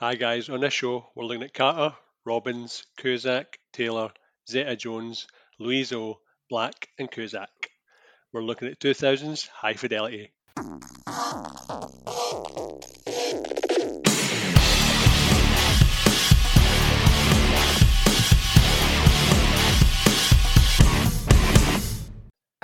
Hi guys, on this show we're looking at Carter, Robbins, Cusack, Taylor, Zeta Jones, Louiso, Black, and Cusack. We're looking at 2000s high fidelity.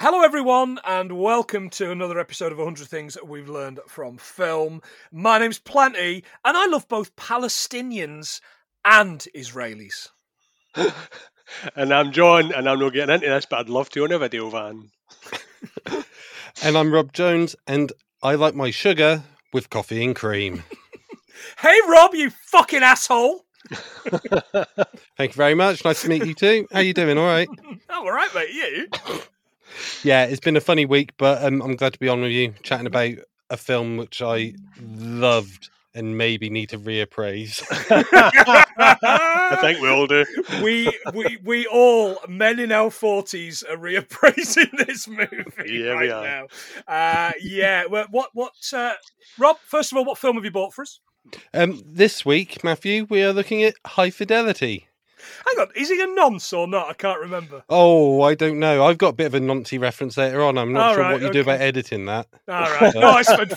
Hello, everyone, and welcome to another episode of 100 Things We've Learned from Film. My name's Planty, and I love both Palestinians and Israelis. and I'm John, and I'm not getting into this, but I'd love to on a video van. and I'm Rob Jones, and I like my sugar with coffee and cream. hey, Rob, you fucking asshole! Thank you very much. Nice to meet you too. How you doing? All right. Oh, all right, mate. You? Yeah, it's been a funny week, but um, I'm glad to be on with you, chatting about a film which I loved and maybe need to reappraise. I think we all do. We we we all men in our forties are reappraising this movie yeah, right now. Uh, yeah. Well, what what uh, Rob? First of all, what film have you bought for us? Um, this week, Matthew, we are looking at High Fidelity. Hang on, is he a nonce or not? I can't remember. Oh, I don't know. I've got a bit of a noncy reference later on. I'm not All sure right, what you okay. do about editing that. All right. No, I spent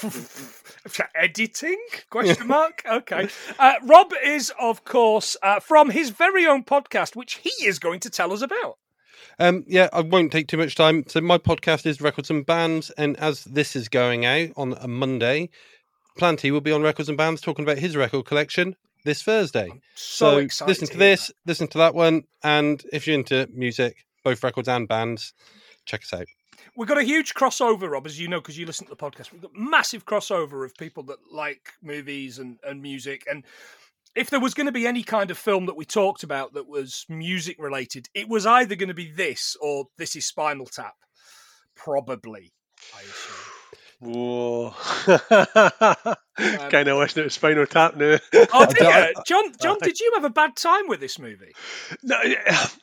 editing question mark. Okay. Uh, Rob is, of course, uh, from his very own podcast, which he is going to tell us about. Um, yeah, I won't take too much time. So my podcast is Records and Bands, and as this is going out on a Monday, Planty will be on Records and Bands talking about his record collection this Thursday. So, excited. listen to, this, listen to that one, and if you're into music, both records and bands, check us out. We've got a huge crossover, Rob, as you know, because you listen to the podcast. We've got massive crossover of people that like movies and, and music. And if there was going to be any kind of film that we talked about that was music related, it was either going to be this or this is Spinal Tap. Probably, I assume. Whoa. kind of wishing it was Spinal Tap now. Oh, did you? John, John, did you have a bad time with this movie? No, it-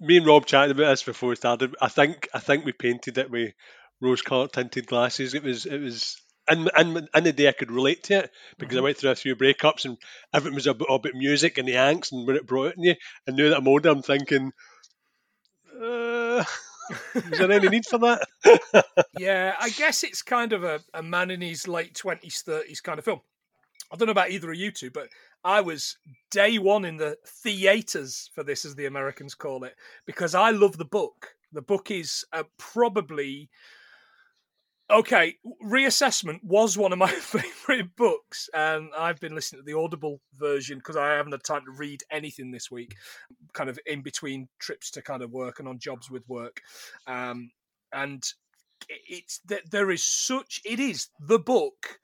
me and Rob chatted about this before we started. I think I think we painted it with rose-colored tinted glasses. It was it was. And, and in the day I could relate to it because I went through a few breakups and everything was about, about music and the angst and when it brought it in you. And now that I'm older, I'm thinking, uh, is there any need for that? Yeah, I guess it's kind of a, a man in his late 20s, 30s kind of film. I don't know about either of you two, but I was day one in the theatres for this, as the Americans call it, because I love the book. The book is uh, probably. Okay, reassessment was one of my favorite books, and I've been listening to the Audible version because I haven't had time to read anything this week, kind of in between trips to kind of work and on jobs with work. Um, and it's that there is such it is the book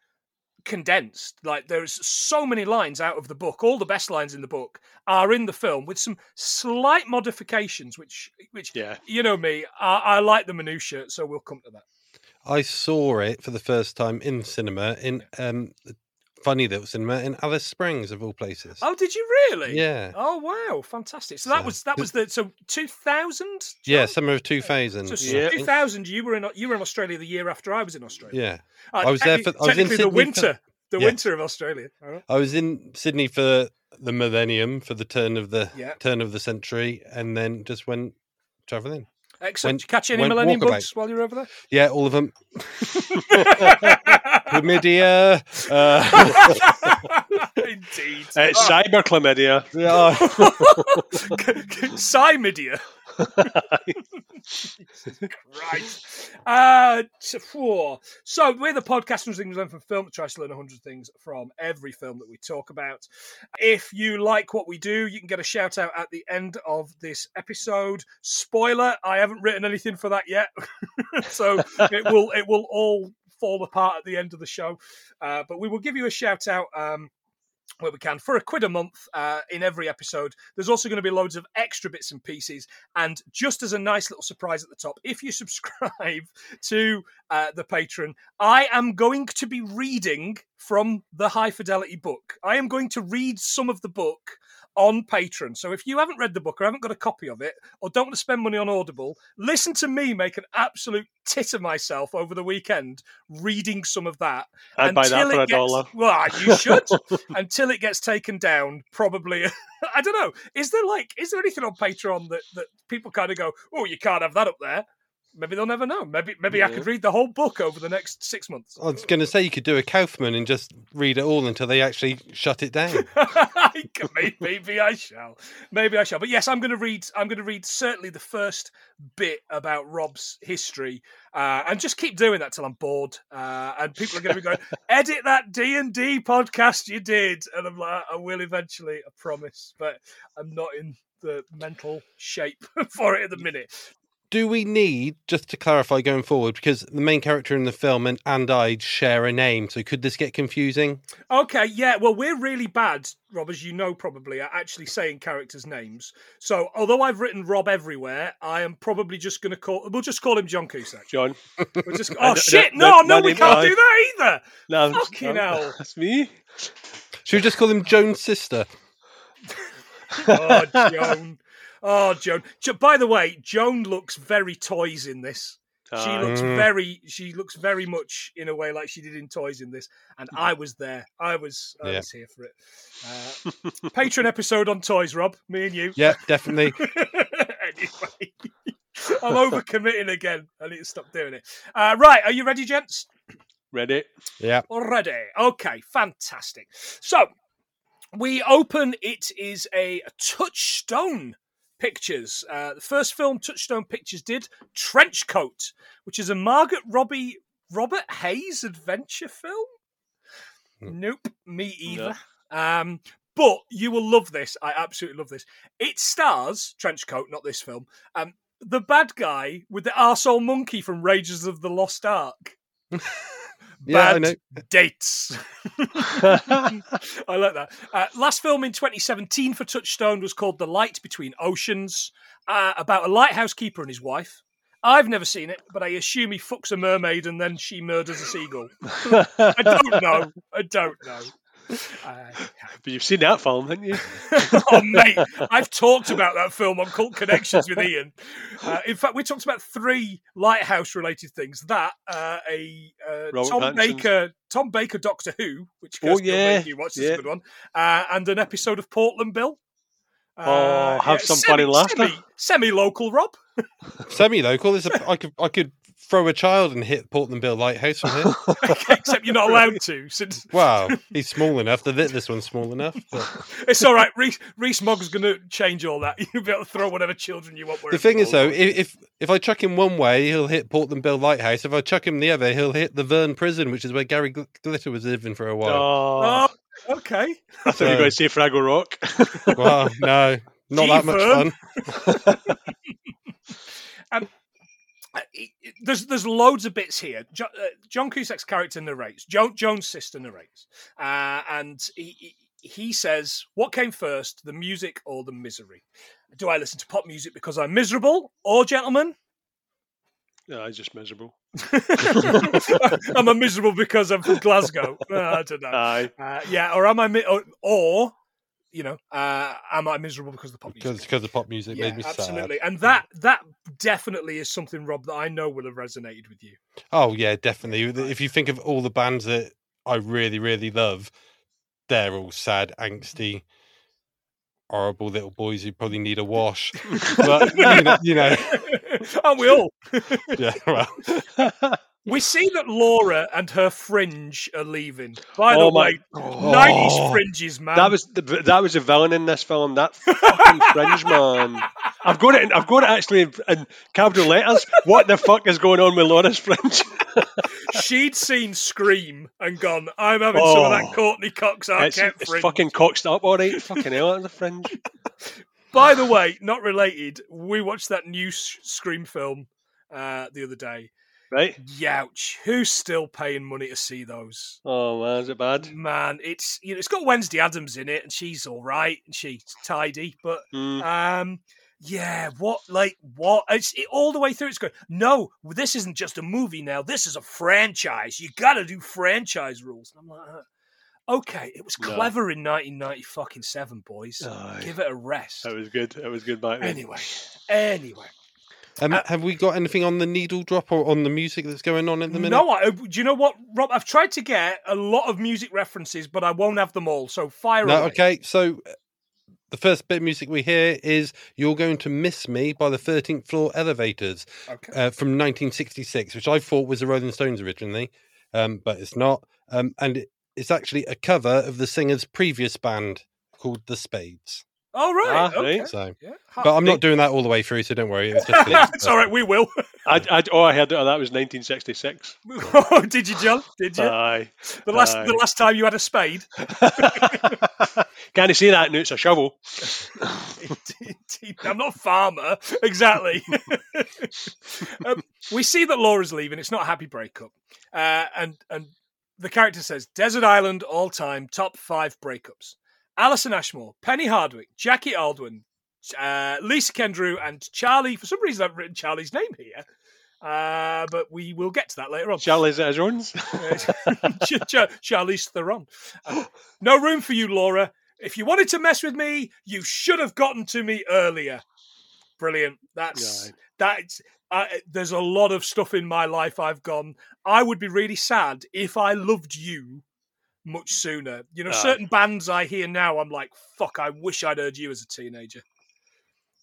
condensed like there's so many lines out of the book all the best lines in the book are in the film with some slight modifications which which Yeah. you know me i, I like the minutia so we'll come to that I saw it for the first time in cinema in um, funny little cinema in Alice Springs of all places. oh did you really Yeah, oh wow fantastic so that So- was that was the so 2000 yeah, summer of two thousand. so Yeah. 2000 you were in you were in australia the year after i was in australia Yeah, Uh, I was there for- I was in the Sydney for- winter the Yeah. winter of australia right. I was in Sydney for the millennium for the turn of the Yeah. turn of the century, and then just went traveling. Excellent. Went- Did you catch any went Millennium walkabout. Bugs while you were over there? Yeah, all of them. Chlamydia. Uh, Indeed. It's cyber chlamydia. yeah, Cymidia. Right. Uh, so we're the podcast and things from film tries to learn 100 things from every film that we talk about. If you like what we do, you can get a shout out at the end of this episode. Spoiler, I haven't written anything for that yet. so it will it will all fall apart at the end of the show. Uh, but we will give you a shout out um, where we can for a quid a month uh, in every episode. There's also going to be loads of extra bits and pieces. And just as a nice little surprise at the top, if you subscribe to uh, the patron, I am going to be reading from the High Fidelity book. I am going to read some of the book on Patreon. So if you haven't read the book or haven't got a copy of it or don't want to spend money on Audible, listen to me make an absolute tit of myself over the weekend reading some of that. I'd buy that until for a gets- dollar. Well, ah, you should until it gets taken down. Probably, I don't know. Is there like, is there anything on Patreon that that people kind of go, oh, you can't have that up there? Maybe they'll never know. Maybe maybe I could read the whole book over the next six months. I was going to say you could do a Kaufman and just read it all until they actually shut it down. maybe, maybe I shall. Maybe I shall. But yes, I'm going to read. I'm going to read certainly the first bit about Rob's history, uh, and just keep doing that till I'm bored. Uh, and people are going to be going, "Edit that D and D podcast you did," and I'm like, "I will eventually, I promise." But I'm not in the mental shape for it at the minute. Do we need, just to clarify going forward, because the main character in the film and, and I share a name, so could this get confusing? Okay, yeah. Well, we're really bad, Rob, as you know probably, at actually saying characters' names. So, although I've written Rob everywhere, I am probably just going to call. We'll just call him John Cusack. John. We'll just. Oh shit! no, No, no no, we can't to. do that either. No, Fucking I'm- hell. That's me. Should we just call him Joan's sister? Oh, Joan. Oh, Joan. By the way, Joan looks very toys in this. She looks Mm. very. She looks very much in a way like she did in Toys in this, and I was there. I was. I Yeah. was here for it. Uh, Patreon episode on toys, Rob. Me and you. Yeah, definitely. anyway, I'm overcommitting again. I need to stop doing it. Uh, right, are you ready, gents? Ready? Yeah. Already. Okay, fantastic. So we open. It is a Touchstone Pictures. Uh, the first film Touchstone Pictures did, Trenchcoat, which is a Margaret Robbie Robert Hayes adventure film. Nope, me either. Um, but you will love this. I absolutely love this. It stars Trenchcoat, not this film. Um, the bad guy with the arsehole monkey from Rages of the Lost Ark. Yeah, Bad dates. I like that. Uh, last film in 2017 for Touchstone was called The Light Between Oceans, uh, about a lighthouse keeper and his wife. I've never seen it, but I assume he fucks a mermaid and then she murders a seagull. I don't know. I don't know. Uh, But you've seen that film, haven't you? oh, mate, I've talked about that film on Cult Connections with Ian. Uh, in fact, we talked about three lighthouse-related things. That uh, a uh, Tom Pattinson's- Baker, Tom Baker Doctor Who, which Oh, yeah, you watched, is yeah. a good one, uh, and an episode of Portland Bill. Uh, Oh, have some funny laughter. Semi, semi-local, Rob. Semi-local. Is a, I could I could throw a child and hit Portland Bill Lighthouse from here. Except you're not allowed to, since Wow, he's small enough. The this one's small enough. But it's all right. Reese, Rees-Mogg's going to change all that. You'll be able to throw whatever children you want. the thing is, though, if, if if I chuck him one way, he'll hit Portland Bill Lighthouse. If I chuck him the other, he'll hit the Verne Prison, which is where Gary Gl- Glitter was living for a while. Oh, Oh, okay. I thought you were going to say Fraggle Rock. Well, no, not that much Verne. fun. There's there's loads of bits here. Uh, John Cusack's character narrates. Jo- Joan's sister narrates, uh, and he, he says, "What came first, the music or the misery? Do I listen to pop music because I'm miserable, or gentlemen, no, I'm just miserable. am I miserable because I'm from Glasgow? Uh, I don't know. Aye. Uh, yeah, or am I mi- or, or you know, uh, am I miserable because of the pop music? Because because the pop music yeah, made me sad. absolutely. sad. And that that definitely is something, Rob, that I know will have resonated with you. Oh yeah, definitely. If you think of all the bands that I really really love, they're all sad, angsty, horrible little boys who probably need a wash. but you know, you know Aren't we all? yeah, well, We see that Laura and her fringe are leaving. By Oh the my- way, Oh. 90s fringes, man. That was the, that was a villain in this film. That fucking fringe man. I've got it. In, I've got it actually in, capital letters. What the fuck is going on with Laura's fringe? She'd seen Scream and gone, I'm having some of that Oh. Courteney Cox it's, Arquette it's fringe. fucking coxed up, all right. Fucking hell, that's a fringe. By the way, not related, we watched that new Scream film uh, the other day. Right? Youch. Who's still paying money to see those? Oh man, is it bad? Man, it's you know it's got Wednesday Addams in it, and she's all right and she's tidy, but Mm. um, yeah, what, like, what? It's it, all the way through. It's going, no, this isn't just a movie now. This is a franchise. You got to do franchise rules. And I'm like, uh, okay, it was No. clever in 1990 fucking seven, boys. Aye. Give it a rest. That was good. That was good back then. Anyway, anyway. Um, Uh, have we got anything on the needle drop or on the music that's going on at the minute? No, I, do you know what, Rob? I've tried to get a lot of music references, but I won't have them all. So fire No, away. okay. So uh, the first bit of music we hear is "You're Going to Miss Me" by the Thirteenth Floor Elevators Okay. uh, from 1966, which I thought was the Rolling Stones originally, um, but it's not. Um, and it's actually a cover of the singer's previous band called the Spades. Oh right. Ah, okay. right. So, Yeah. but I'm not doing that all the way through, so don't worry. It was just it's all right. We will. I, I, oh, I heard that, that was 1966. oh, did you, John? Did you? Aye. the last aye. the last time you had a spade. Can't see that now, it's a shovel. I'm not a farmer, exactly. um, we see that Laura's leaving. It's not a happy breakup, uh, and and the character says, "Desert Island, all time top five breakups." Alison Ashmore, Penny Hardwick, Jackie Alden, uh, Lisa Kendrew, and Charlie. For some reason, I've written Charlie's name here, uh, but we will get to that later on. Charlie's at his own. Ch- Ch- Charlize Theron. Uh, no room for you, Laura. If you wanted to mess with me, you should have gotten to me earlier. Brilliant. That's Right. that's. Uh, there's a lot of stuff in my life I've gone. I would be really sad if I loved you much sooner. You know, Aye. certain bands I hear now, I'm like, fuck. I wish I'd heard you as a teenager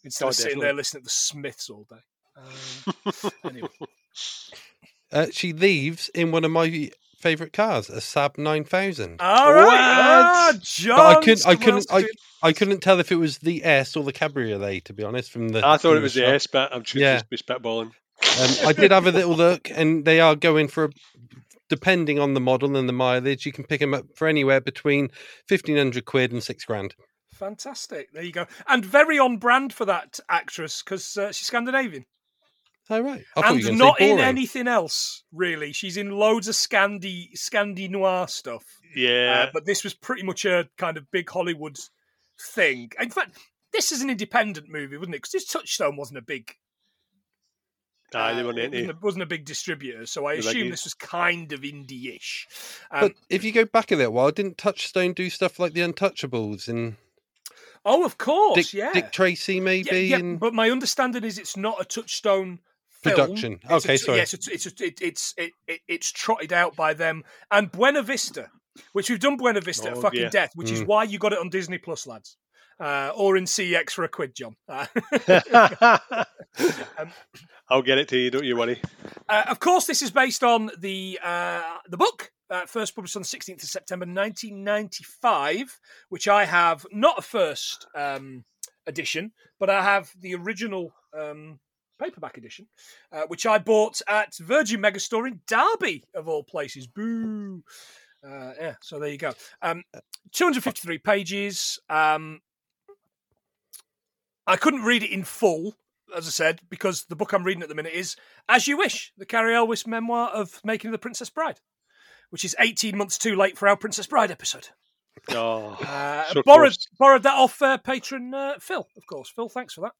instead Oh, of sitting definitely. there listening to the Smiths all day. Um, anyway, uh, she leaves in one of my favourite cars, a Saab 9000. all right. What? Ah, John. But I couldn't, I couldn't, I, I couldn't tell if it was the S or the Cabriolet, to be honest. From the, I thought from it was the shot. S, but I'm sure Yeah. just be spitballing. Um, I did have a little look, and they are going for, a, depending on the model and the mileage, you can pick them up for anywhere between fifteen hundred quid and six grand. Fantastic. There you go. And very on brand for that actress because uh, she's Scandinavian. Oh right, I thought you were and not in anything else, really. She's in loads of Scandi Scandi noir stuff. Yeah. Uh, but this was pretty much a kind of big Hollywood thing. In fact, this is an independent movie, wasn't it? Because this Touchstone wasn't a big. Aye, they uh, weren't it into wasn't, a, wasn't a big distributor, so I assume biggies. this was kind of indie-ish. Um, But if you go back a little while, didn't Touchstone do stuff like the Untouchables and oh, of course, Dick, yeah. Dick Tracy maybe? yeah, yeah, and but my understanding is it's not a Touchstone film. Production. It's a Okay, tr- sorry. Yes, it's it's it, it's it, it, it's trotted out by them and Buena Vista, which we've done Buena Vista at Oh, fucking yeah. death, which is Mm. why you got it on Disney Plus, lads, uh, or in CX for a quid, John. Um, I'll get it to you, don't you worry. uh, of course, this is based on the uh, the book. Uh, first published on the 16th of September 1995, which I have not a first um, edition, but I have the original um, paperback edition, uh, which I bought at Virgin Megastore in Derby, of all places. Boo! Uh, yeah, so there you go. Um, 253 pages. Um, I couldn't read it in full, as I said, because the book I'm reading at the minute is As You Wish, the Cary Elwes memoir of Making the Princess Bride, which is 18 months too late for our Princess Bride episode. Oh, Uh, So borrowed, borrowed that off uh, patron uh, Phil, of course. Phil, thanks for that.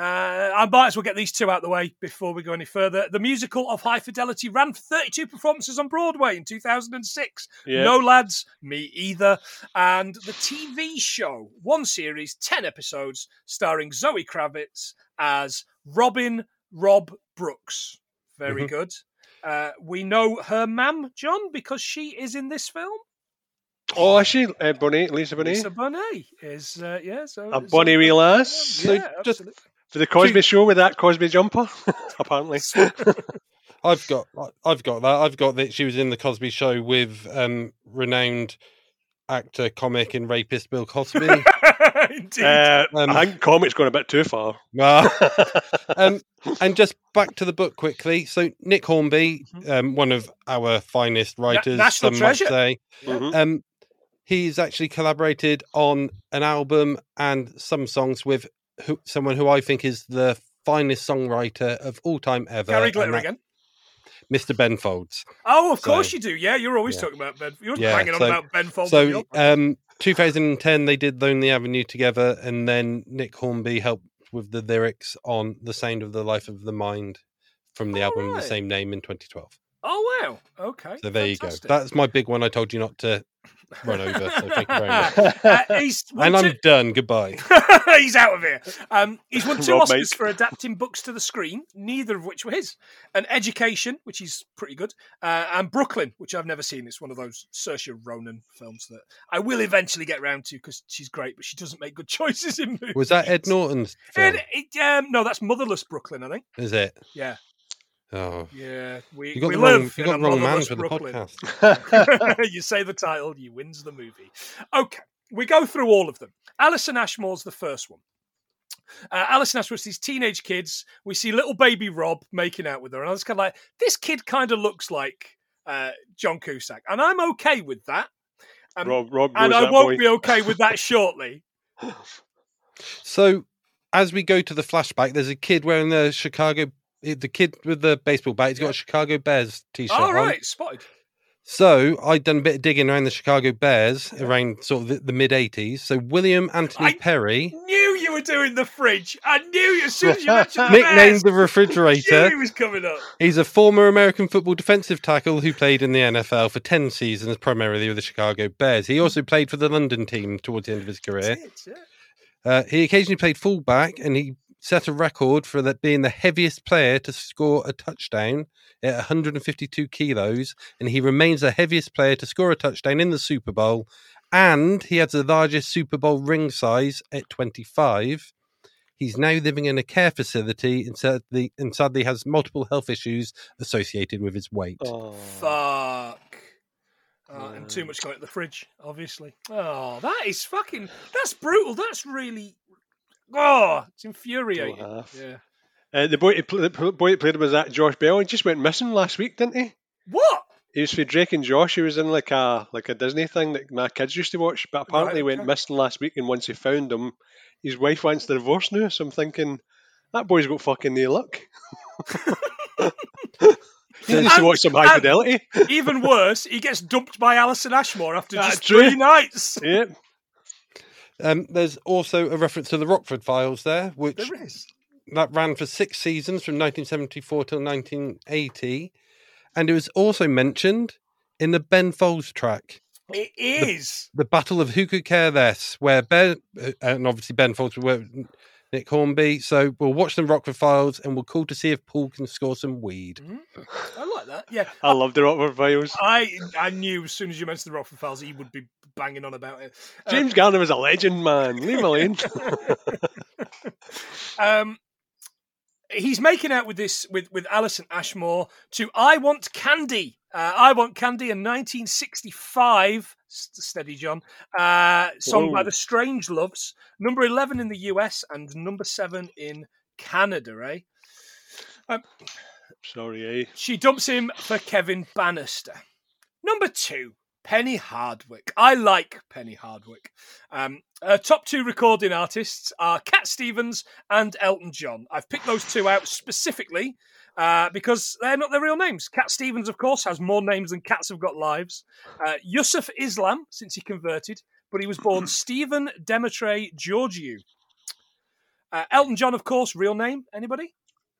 Uh, I might as well get these two out of the way before we go any further. The musical of High Fidelity ran for 32 performances on Broadway in 2006. yeah. No lads, me either. And the TV show, one series, 10 episodes, starring Zoe Kravitz as Robin Rob Brooks. Very Mhm. good. Uh, we know her mam, John, because she is in this film. Oh, is she? Uh, Bonet, Lisa Bonet? Lisa Bonet is, uh, yeah. So, A bunny bonny wee lass. So Yeah, just- absolutely. For the Cosby show with that Cosby jumper, apparently. I've got, I've got that. I've got that. She was in the Cosby Show with um, renowned actor, comic, and rapist Bill Cosby. Indeed. Uh, Um, I think comic's going a bit too far. Um, and just back to the book quickly. So Nick Hornby, um, one of our finest writers, national some treasure. might say, Mhm. He's actually collaborated on an album and some songs with who, someone who I think is the finest songwriter of all time ever, Gary Glitter again. Mr. Ben Folds. Oh, of so- course you do. Yeah, you're always yeah. talking about Ben. You're Yeah, banging on about Ben Folds. So, um, 2010, they did Lonely Avenue together, and then Nick Hornby helped with the lyrics on "The Sound of the Life of the Mind" from the All album of right. the same name in 2012. Oh wow. Okay. So there fantastic. you go. That's my big one. I told you not to run over. So thank you very much. Uh, And I'm two- done. Goodbye. he's out of here. Um, he's won two Rob, Oscars for adapting books to the screen, neither of which were his. An Education, which is pretty good, uh, and Brooklyn, which I've never seen. It's one of those Saoirse Ronan films that I will eventually get round to because she's great, but she doesn't make good choices in movies. Was that Ed Norton's film? It, it, um, no, that's Motherless Brooklyn, I think. Is it? Yeah, Oh, yeah. We, you got we the wrong, live you in got a the wrong man motherless for the Brooklyn. podcast. you say the title, you wins the movie. Okay, we go through all of them. Alison Ashmore's the first one. Uh, Alison Ashmore sees teenage kids. We see little baby Rob making out with her, and I was kind of like, this kid kind of looks like uh, John Cusack, and I'm okay with that. Um, Rob, Rob, and I won't boy. be okay with that shortly. So, as we go to the flashback, there's a kid wearing the Chicago. The kid with the baseball bat. He's got a Chicago Bears t-shirt All on. right, spotted. So I'd done a bit of digging around the Chicago Bears around sort of the, the mid '80s. So William Anthony Perry. I- Perry, Knew you were doing the fridge. I knew you as soon as you mentioned the nicknamed Bears. the Refrigerator, he was coming up. he's a former American football defensive tackle who played in the NFL for ten seasons, primarily with the Chicago Bears. He also played for the London team towards the end of his career. It, yeah. Uh, he occasionally played fullback, and he set a record for that being the heaviest player to score a touchdown at 152 kilos, and he remains the heaviest player to score a touchdown in the Super Bowl. And he has the largest Super Bowl ring size at 25. He's now living in a care facility and sadly, and sadly has multiple health issues associated with his weight. Oh. Fuck. Uh, and too much going to the fridge, obviously. Oh, that is fucking. That's brutal. That's really. Oh, it's infuriating. Yeah. Uh, the boy, pl- the boy that played him was that Josh Bell. He just went missing last week, didn't he? What? He was for Drake and Josh. He was in like a like a Disney thing that my kids used to watch. But apparently, he went missing last week. And once he found him, his wife wants the divorce now. So I'm thinking that boy's got fucking no luck. he needs to watch some High Fidelity. Even worse, he gets dumped by Alison Ashmore after That's just true. three nights. yeah. Um, there's also a reference to the Rockford Files there, which There is. that ran for six seasons from 1974 till 1980, and it was also mentioned in the Ben Folds track, It is. "The Battle of Who Could Care Less," where Ben uh, and obviously Ben Folds were Nick Hornby. So we'll watch the Rockford Files, and we'll call to see if Paul can score some weed. I like that. Yeah. I love the Rockford Files. I I knew as soon as you mentioned the Rockford Files, he would be banging on about it. Uh, James Garner is a legend, man. Leave him alone. um, he's making out with this with with Alison Ashmore to "I Want Candy." Uh, "I Want Candy" in 1965. Steady, John. Uh, song by the Strangeloves, number 11 in the US and number seven in Canada. Eh? Sorry, eh? She dumps him for Kevin Bannister. Number two, Penny Hardwick. I like Penny Hardwick. Um, her top two recording artists are Cat Stevens and Elton John. I've picked those two out specifically uh, because they're not their real names. Cat Stevens, of course, has more names than cats have got lives. Uh, Yusuf Islam, since he converted, but he was born Stephen Demetre Georgiou. Uh, Elton John, of course, real name. Anybody?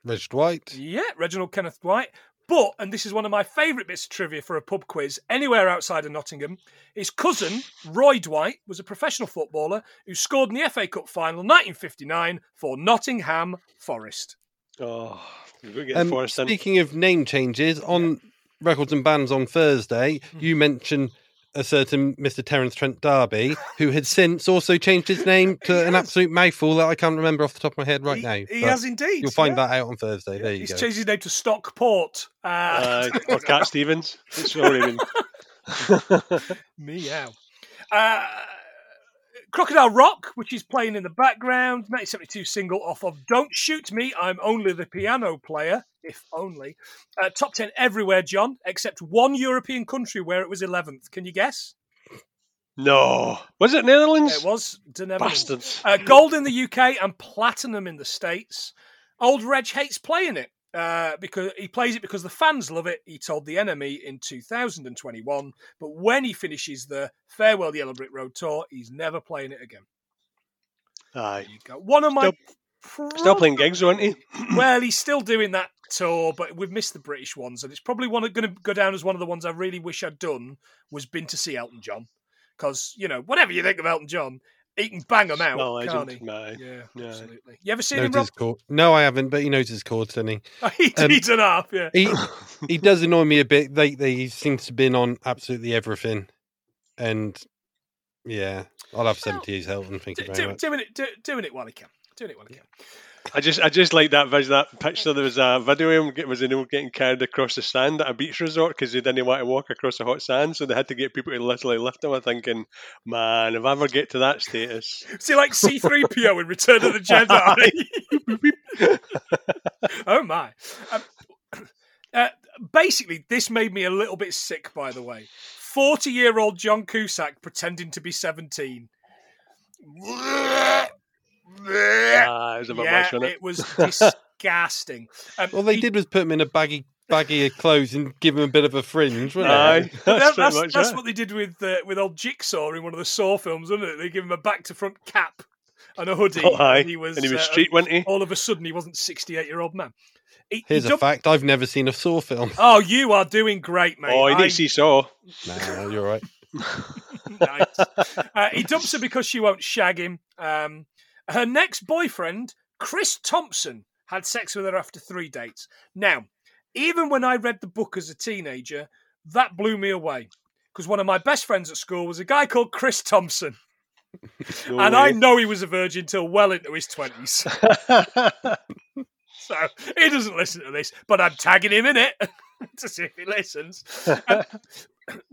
Reg Dwight. Yeah, Reginald Kenneth Dwight. But, and this is one of my favourite bits of trivia for a pub quiz anywhere outside of Nottingham, his cousin, Roy Dwight, was a professional footballer who scored in the FA Cup final 1959 for Nottingham Forest. Oh, we've got Um, Forrest speaking of name changes, on records and bands on Thursday, Mm-hmm. you mentioned a certain Mr. Terence Trent D'Arby, who had since also changed his name to an has. absolute mouthful that I can't remember off the top of my head right he, now. He has indeed. You'll find yeah. that out on Thursday. There you He's go. He's changed his name to Stockport. Uh, Uh, or Cat Stevens. It's already been. Meow. Uh, Crocodile Rock, which is playing in the background, 1972 single off of Don't Shoot Me, I'm Only the Piano Player, if only. Uh, top 10 everywhere, John, except one European country where it was 11th. Can you guess? No. Was it Netherlands? It was the Netherlands. Bastards. Uh, gold in the UK and platinum in the States. Old Reg hates playing it uh, because he plays it because the fans love it. He told the NME in 2021. But when he finishes the Farewell Yellow Brick Road tour, he's never playing it again. Aye. One of my Still- Still playing gigs, aren't he? well, he's still doing that tour, but we've missed the British ones, and it's probably one going to go down as one of the ones I really wish I'd done was been to see Elton John, because you know whatever you think of Elton John, he can bang them out, Oh, can't legend. he? Aye. Yeah, Yeah. absolutely. You ever seen Knows him, Rob? his chord. No, I haven't, but he knows his chords, doesn't he? he Um, he's an half, yeah. He he does annoy me a bit. They they he seems to have been on absolutely everything, and yeah, I'll have Well, seventy years Elton. Thank Do, you very do, much. doing it, do, doing it while he can. Doing it while he can. I just, I just like that vis- that picture. There was a video of him was know, getting carried across the sand at a beach resort because they didn't want to walk across the hot sand, so they had to get people to literally lift him. I'm thinking, man, if I ever get to that status, See, like C three PO in Return of the Jedi. oh my! Um, uh, basically, this made me a little bit sick. By the way, forty-year-old John Cusack pretending to be seventeen. It was a yeah, much, wasn't it? it was disgusting. Um, All they he- did was put him in a baggy baggy of clothes and give him a bit of a fringe, wasn't Aye, it? that's, That- that's, much that's it. what they did with uh, with old Jigsaw in one of the Saw films, wasn't it? They give him a back to front cap and a hoodie. Oh, and he was, and he was uh, street, wasn't he? all of a sudden he wasn't 68 year old man. He, he Here's a fact: I've never seen a Saw film. Oh, you are doing great, mate. Oh, he I- didn't see Saw. Nah, you're right. nice. Uh, he dumps her because she won't shag him. Um, her next boyfriend, Chris Thompson, had sex with her after three dates. Now, even when I read the book as a teenager, that blew me away because one of my best friends at school was a guy called Chris Thompson, No and I know he was a virgin till well into his twenties. So he doesn't listen to this, but I'm tagging him in it to see if he listens. Um,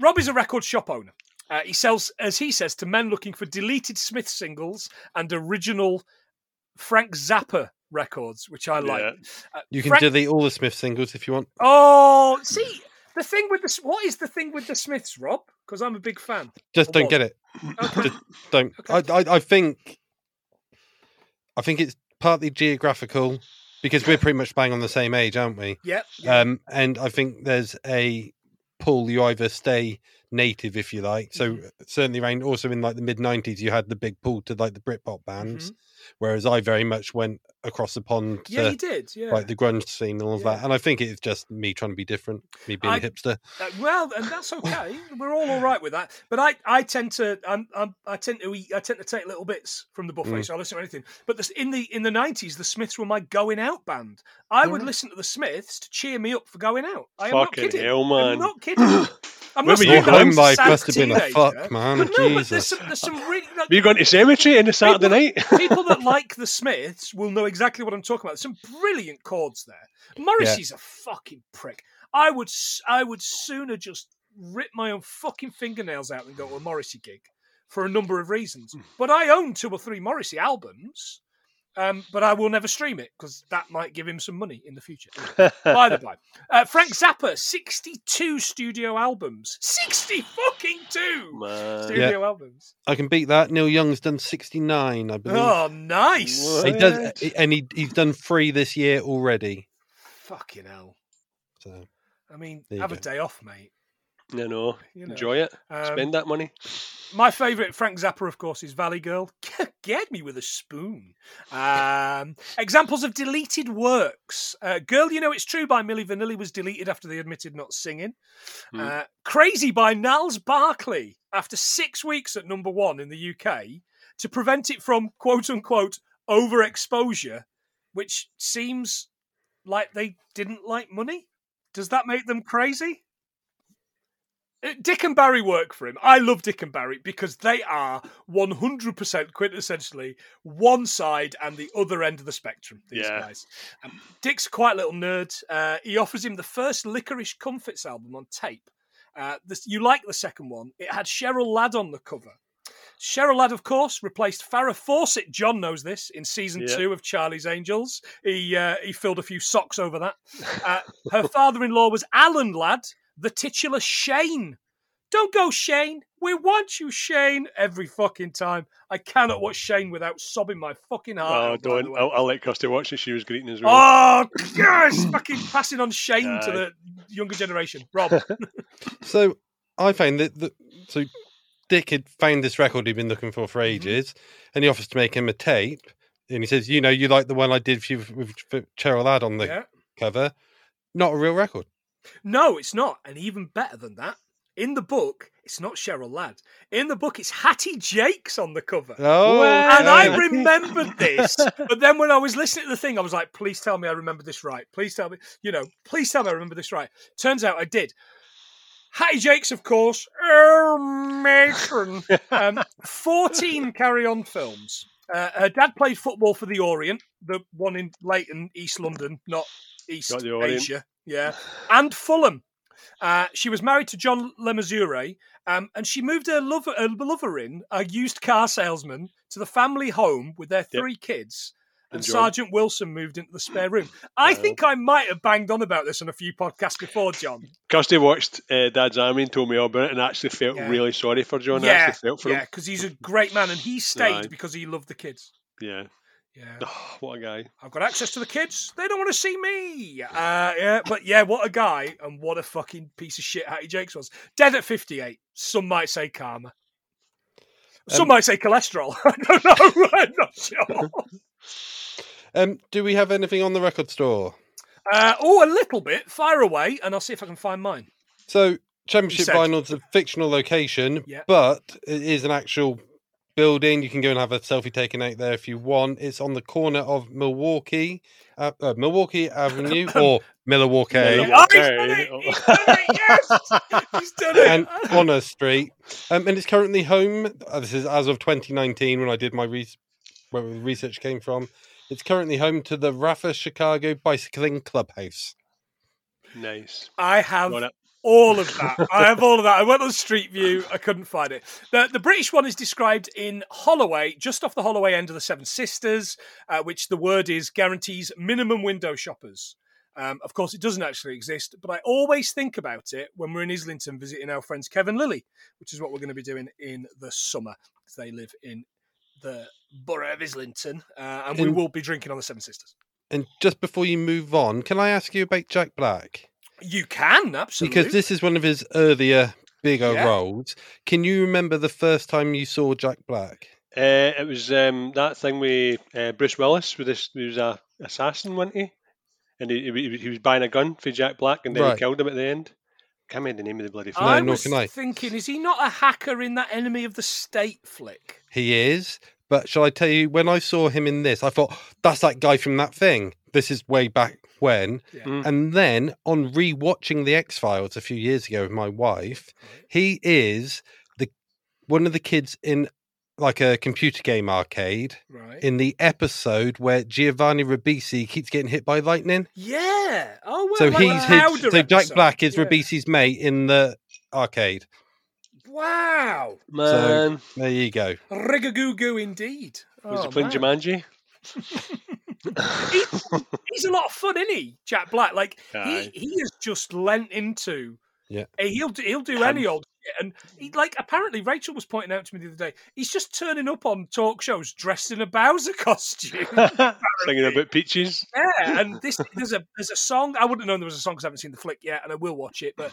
Rob is a record shop owner. Uh, he sells, as he says, to men looking for deleted Smith singles and original Frank Zappa records, which I like. Yeah. Uh, You can Frank- delete all the Smith singles if you want. Oh, see the thing with the what is the thing with the Smiths, Rob? Because I'm a big fan. Just don't get it. Okay. Just don't. Okay. I, I I think I think it's partly geographical because we're pretty much bang on the same age, aren't we? Yep. yep. Um, and I think there's a pull. You either stay native, if you like. So Mm-hmm. certainly around also in like the mid '90s, you had the big pull to like the Britpop bands, Mhm. whereas I very much went across the pond yeah, to you did. Yeah. like the grunge scene and all of Yeah. that. And I think it's just me trying to be different, me being I- a hipster. Uh, well, and that's okay. We're all all right with that. But I, I tend to, I'm, I'm, I tend to, eat, I tend to take little bits from the buffet, Mm. so I listen to anything. But this, in the in the nineties, the Smiths were my going out band. I would Alright. listen to the Smiths to cheer me up for going out. I am not kidding. hell, I'm not kidding. I'm were you home life must have been a fuck, man. But no, but there's Jesus. some, there's some really. Like, Were you going to cemetery in a Saturday night? people that like the Smiths will know exactly what I'm talking about. There's some brilliant chords there. Morrissey's a fucking prick. I would I would sooner just rip my own fucking fingernails out than go to a Morrissey gig for a number of reasons. Hmm. But I own two or three Morrissey albums. Um, but I will never stream it because that might give him some money in the future. by the by, uh, Frank Zappa, sixty-two studio albums, sixty fucking two Man. studio albums. I can beat that. Neil Young's done 69, I believe. Oh, nice! he does, and he he's done three this year already. Fucking hell. So I mean, There you have a go. day off, mate. No, no. You know. Enjoy it. Um, Spend that money. My favourite Frank Zappa, of course, is Valley Girl. Get me with a spoon. Um, examples of deleted works. Uh, Girl, You Know It's True by Milli Vanilli was deleted after they admitted not singing. Hmm. Uh, Crazy by Gnarls Barkley after six weeks at number one in the UK to prevent it from quote unquote overexposure, which seems like they didn't like money. Does that make them crazy? Dick and Barry work for him. I love Dick and Barry because they are 100% quintessentially one side and the other end of the spectrum, these Yeah. guys. Um, Dick's quite a little nerd. Uh, he offers him the first Licorice Comfits album on tape. Uh, this, you like the second one. It had Cheryl Ladd on the cover. Cheryl Ladd, of course, replaced Farrah Fawcett. John knows this in season Yeah. two of Charlie's Angels. He uh, he filled a few socks over that. Uh, her father-in-law was Alan Ladd, the titular Shane. Don't go, Shane. We want you, Shane. Every fucking time. I cannot watch Shane without sobbing my fucking heart. Oh, out, by the don't. I'll, I'll let Kirsty watch it. She was greeting as well. Oh, yes! fucking passing on shame to the younger generation. Rob. So I found that the, so Dick had found this record he'd been looking for for Mhm. ages, and he offers to make him a tape. And he says, "You know, you like the one I did for you with, with Cheryl Ladd on the Yeah. cover. Not a real record. No, it's not. And even better than that, in the book, it's not Cheryl Ladd. In the book, it's Hattie Jacques on the cover. Oh, And I remembered this, but then when I was listening to the thing, I was like, please tell me I remember this right. Please tell me, you know, please tell me I remember this right. Turns out I did. Hattie Jacques, of course, oh, matron. Um, 14 carry on films. Uh, her dad played football for the Orient, the one in Leyton, East London, not East Not the Orient. Asia. Yeah. And Fulham. Uh, she was married to John Le Mesurier, um, and she moved her lover, her lover in, a used car salesman, to the family home with their Yep. three kids. And John. Sergeant Wilson moved into the spare room. I Wow. think I might have banged on about this on a few podcasts before, John. Kirsty watched uh, Dad's Army and told me all about it, and actually felt Yeah. really sorry for John. Yeah, for yeah, because he's a great man, and he stayed Aye. because he loved the kids. Yeah. Yeah. Oh, what a guy. I've got access to the kids. They don't want to see me. Uh, yeah, but yeah, what a guy and what a fucking piece of shit Hattie Jacques was. Dead at 58. Some might say karma. Some Um, might say cholesterol. I don't know. I'm not sure. Um, do we have anything on the record store? Uh, oh, a little bit. Fire away, and I'll see if I can find mine. So, Championship Vinyl's a fictional location, Yeah. but it is an actual building. You can go and have a selfie taken out there if you want. It's on the corner of Milwaukee, uh, uh, Milwaukee Avenue or Milwaukee Milwaukee. Oh, he's done it! He's done it! Yes! He's done it! and Honor Street. Um, and it's currently home. uh, This is as of 2019 when I did my re- where the research came from. It's currently home to the Rapha Chicago Bicycling Clubhouse. Nice. I have Got it. All of that. I have all of that. I went on Street View. I couldn't find it. The, the British one is described in Holloway, just off the Holloway end of the Seven Sisters, uh, which the word is guarantees minimum window shoppers. Um, of course, it doesn't actually exist, but I always think about it when we're in Islington visiting our friends Kevin Lilly, which is what we're going to be doing in the summer because they live in the borough of Islington, uh, and we will be drinking on the Seven Sisters. And just before you move on, can I ask you about Jack Black? You can absolutely Because this is one of his earlier, bigger Yeah. roles. Can you remember the first time you saw Jack Black? Uh, it was um, that thing with uh, Bruce Willis, with this, he was a assassin, wasn't he? And he, he, he was buying a gun for Jack Black, and then Right. he killed him at the end. Can't remember the name of the bloody film. No, I nor was I. thinking, is he not a hacker in that Enemy of the State flick? He is. But shall I tell you, when I saw him in this, I thought, that's that guy from that thing. This is way back when. Yeah. Mm. And then on rewatching The X Files a few years ago with my wife, he is the one of the kids in like a computer game arcade Right. in the episode where Giovanni Ribisi keeps getting hit by lightning. yeah. Oh, well. so like he's the his, Powder so Jack episode. Black is Yeah. Ribisi's mate in the arcade. Wow. Man, There you go. Rigagoo goo indeed. was Oh, he playing man. Jumanji? He- he's a lot of fun, isn't he, Jack Black? Like Aye. he he has just lent into. Yeah. eh, He'll do, he'll do any old shit, and he like apparently Rachel was pointing out to me the other day. He's just turning up on talk shows dressed in a Bowser costume. Singing about peaches. Yeah, and this there's a there's a song. I wouldn't have known there was a song because I haven't seen the flick yet, and I will watch it. But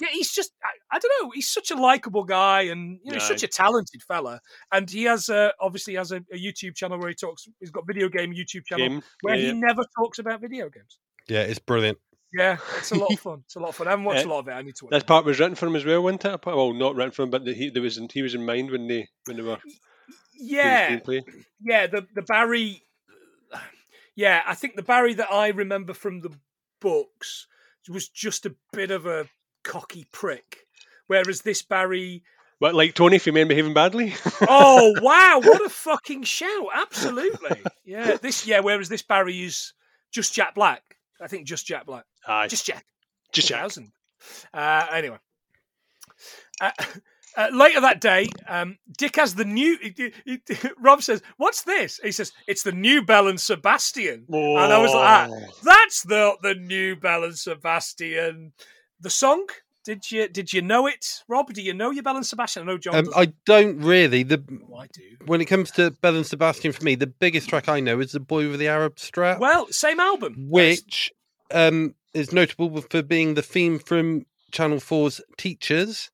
yeah, he's just I, I don't know. He's such a likable guy, and you know, such a talented fella. And he has uh, obviously has a, a YouTube channel where he talks. He's got video game YouTube channel Game. where Yeah, he yeah. never talks about video games. Yeah, it's brilliant. Yeah, it's a lot of fun. It's a lot of fun. I haven't watched Uh, a lot of it. I need to watch. That part was written for him as well, wasn't it? Well, not written for him, but the, he there was in, he was in mind when they when they were Yeah, yeah. The the Barry. Yeah, I think the Barry that I remember from the books was just a bit of a cocky prick, whereas this Barry. But like Tony, if you remember behaving badly. Oh wow! What a fucking shout! Absolutely. Yeah. This. Yeah. Whereas this Barry is just Jack Black. I think just Jack Black. Aye, Just Jack. just Jack. thousand. Uh, anyway, uh, uh, later that day, um, Dick has the new. he- he- Rob says, "What's this?" He says, "It's the new Belle and Sebastian." And I was like, ah, Oh. "That's the the new Belle and Sebastian." The song. Did you did you know it, Rob? Do you know your Belle and Sebastian? I know John. Um. I don't really. The Oh, I do. when it comes to Belle and Sebastian, for me, the biggest track I know is "The Boy with the Arab Strap," Well, same album. which um, is notable for being the theme from Channel 4's Teachers.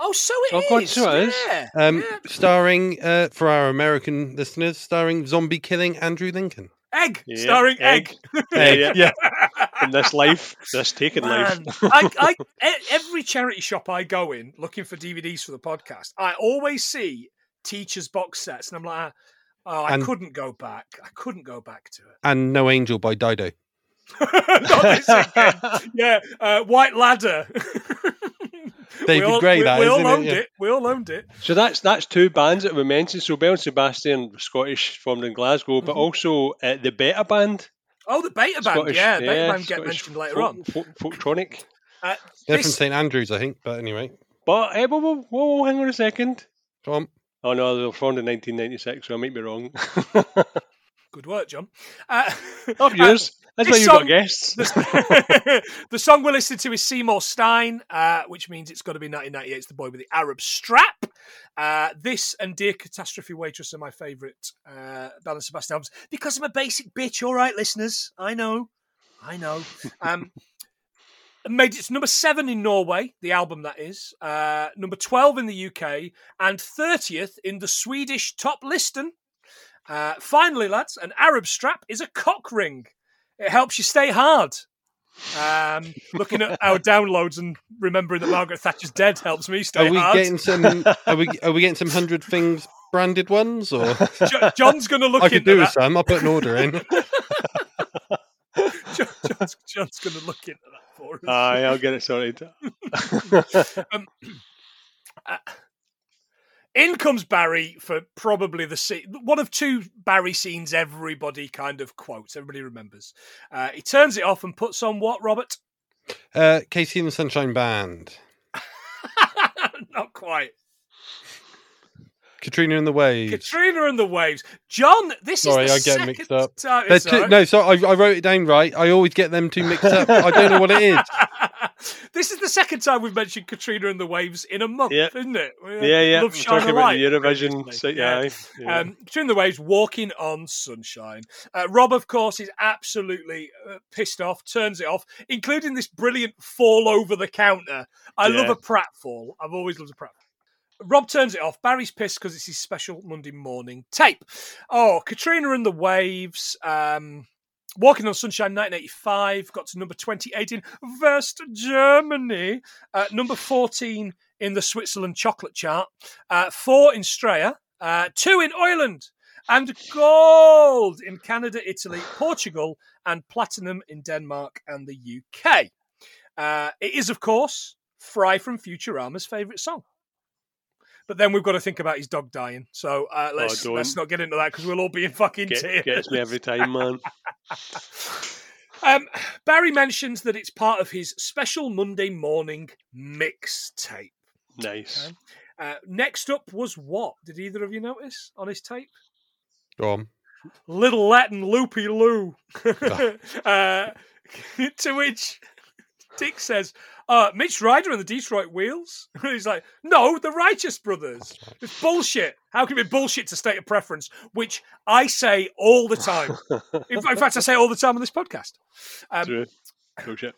Oh, so it Oh, is. God, so it is. Yeah. Um, yeah. starring uh, for our American listeners, starring zombie killing Andrew Lincoln. Egg, Yeah, starring Egg. Egg. Yeah, yeah. In this life, this taken life. Man, I, I, e- every charity shop I go in looking for DVDs for the podcast, I always see teachers' box sets, and I'm like, oh, I And- couldn't go back. I couldn't go back to it. and No Angel by Dido. Not this. Yeah, uh, White Ladder. David we all, Gray, we, that, we all isn't it? owned Yeah. it. We all owned it. So that's that's two bands that we mentioned. So Belle and Sebastian, Scottish, formed in Glasgow, but Mhm. also uh, the Beta Band. Oh, the Beta Band. Scottish- yeah, Beta Band get mentioned later folk, on. Folk, folktronic. Uh, They're this- from St Andrews, I think. But anyway, But eh, whoa, whoa, whoa, hang on a second. Tom. Oh no, they were formed in 1996, so I might be wrong. Good work, John. Uh, Of yours. That's why you've got guests. the, the song we're listening to is Seymour Stein, uh, which means it's got to be 1998. It's the boy with the Arab strap. Uh, this and Dear Catastrophe Waitress are my favourite uh, Belle Sebastian albums because I'm a basic bitch. All right, listeners, I know, I know. Um, made its number seven in Norway, the album that is, uh, number twelve in the UK, and thirtieth in the Swedish top listen. Uh, finally, lads, an Arab strap is a cock ring. It helps you stay hard. Um, looking at our downloads and remembering that Margaret Thatcher's dead helps me stay Are we hard. getting some? Are we? Are we getting some hundred things branded ones? Or Jo- John's going to look I could into do with that. some. I'll put an order in. Jo- John's, John's going to look into that for us. Aye, I'll get it sorted. Um, uh, in comes Barry for probably the scene, one of two Barry scenes everybody kind of quotes, everybody remembers. Uh, he turns it off and puts on what, Robert? Uh, KC and the Sunshine Band. Not quite. Katrina and the Waves. Katrina and the Waves. John, this Sorry, is the I get mixed up. time. Two- right. No, so I, I wrote it down right. I always get them two mixed up. I don't know what it is. this is the second time we've mentioned Katrina and the Waves in a month, Yep. isn't it? We- yeah, yeah. Love We're talking about the Eurovision. So, Yeah. yeah. yeah. Um, Katrina and the Waves walking on sunshine. Uh, Rob, of course, is absolutely uh, pissed off, turns it off, including this brilliant fall over the counter. I love Yeah. a pratfall. I've always loved a pratfall. Rob turns it off. Barry's pissed because it's his special Monday morning tape. Oh, Katrina and the Waves. Um, Walking on Sunshine 1985 got to number 28 in West Germany, uh, number 14 in the Switzerland chocolate chart, uh, four in Straya, uh, two in Ireland, and gold in Canada, Italy, Portugal, and platinum in Denmark and the UK. Uh, it is, of course, Fry from Futurama's favourite song. But then we've got to think about his dog dying. So uh, let's don't. let's not get into that because we'll all be in fucking tears. Gets me every time, man. Um, Barry mentions that it's part of his special Monday morning mixtape. Nice. Uh, next up was what? Did either of you notice on his tape? Go on. Little Latin Loopy Loo. uh, to which Dick says, uh, Mitch Ryder and the Detroit Wheels? He's like, no, the Righteous Brothers. It's bullshit. How can it be bullshit to state a preference? Which I say all the time. In, in fact, I say all the time on this podcast. Um. Bullshit.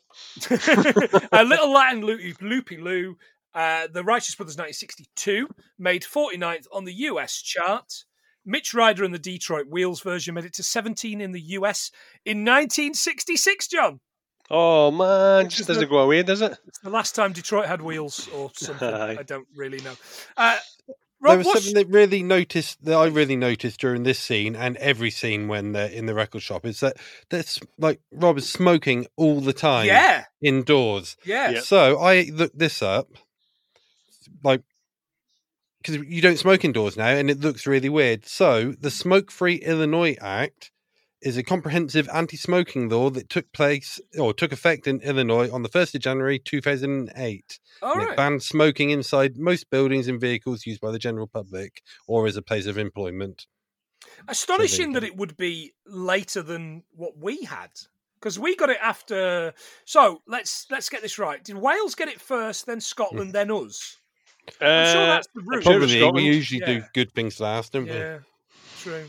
a little Latin loopy, loopy loo. Uh, the Righteous Brothers 1962 made 49th on the US chart. Mitch Ryder and the Detroit Wheels version made it to 17 in the US in 1966, John. Oh man, just just doesn't the- go away, does it? It's the last time Detroit had wheels or something. Aye. I don't really know. Uh, there was what's- something that really noticed that I really noticed during this scene and every scene when they're in the record shop is that that's like Rob is smoking all the time yeah, indoors. yeah. Yep. So I looked this up, like because you don't smoke indoors now, and it looks really weird. So the Smoke Free Illinois Act is a comprehensive anti-smoking law that took place or took effect in Illinois on the first of January two thousand eight. All and it banned smoking inside most buildings and vehicles used by the general public or as a place of employment. Astonishing that it would be later than what we had. Because we got it after. So let's let's get this right. Did Wales get it first, then Scotland, then us? I'm sure Uh, that's the route. sure it was Probably we Scotland. usually do good things last, don't we? Yeah, true.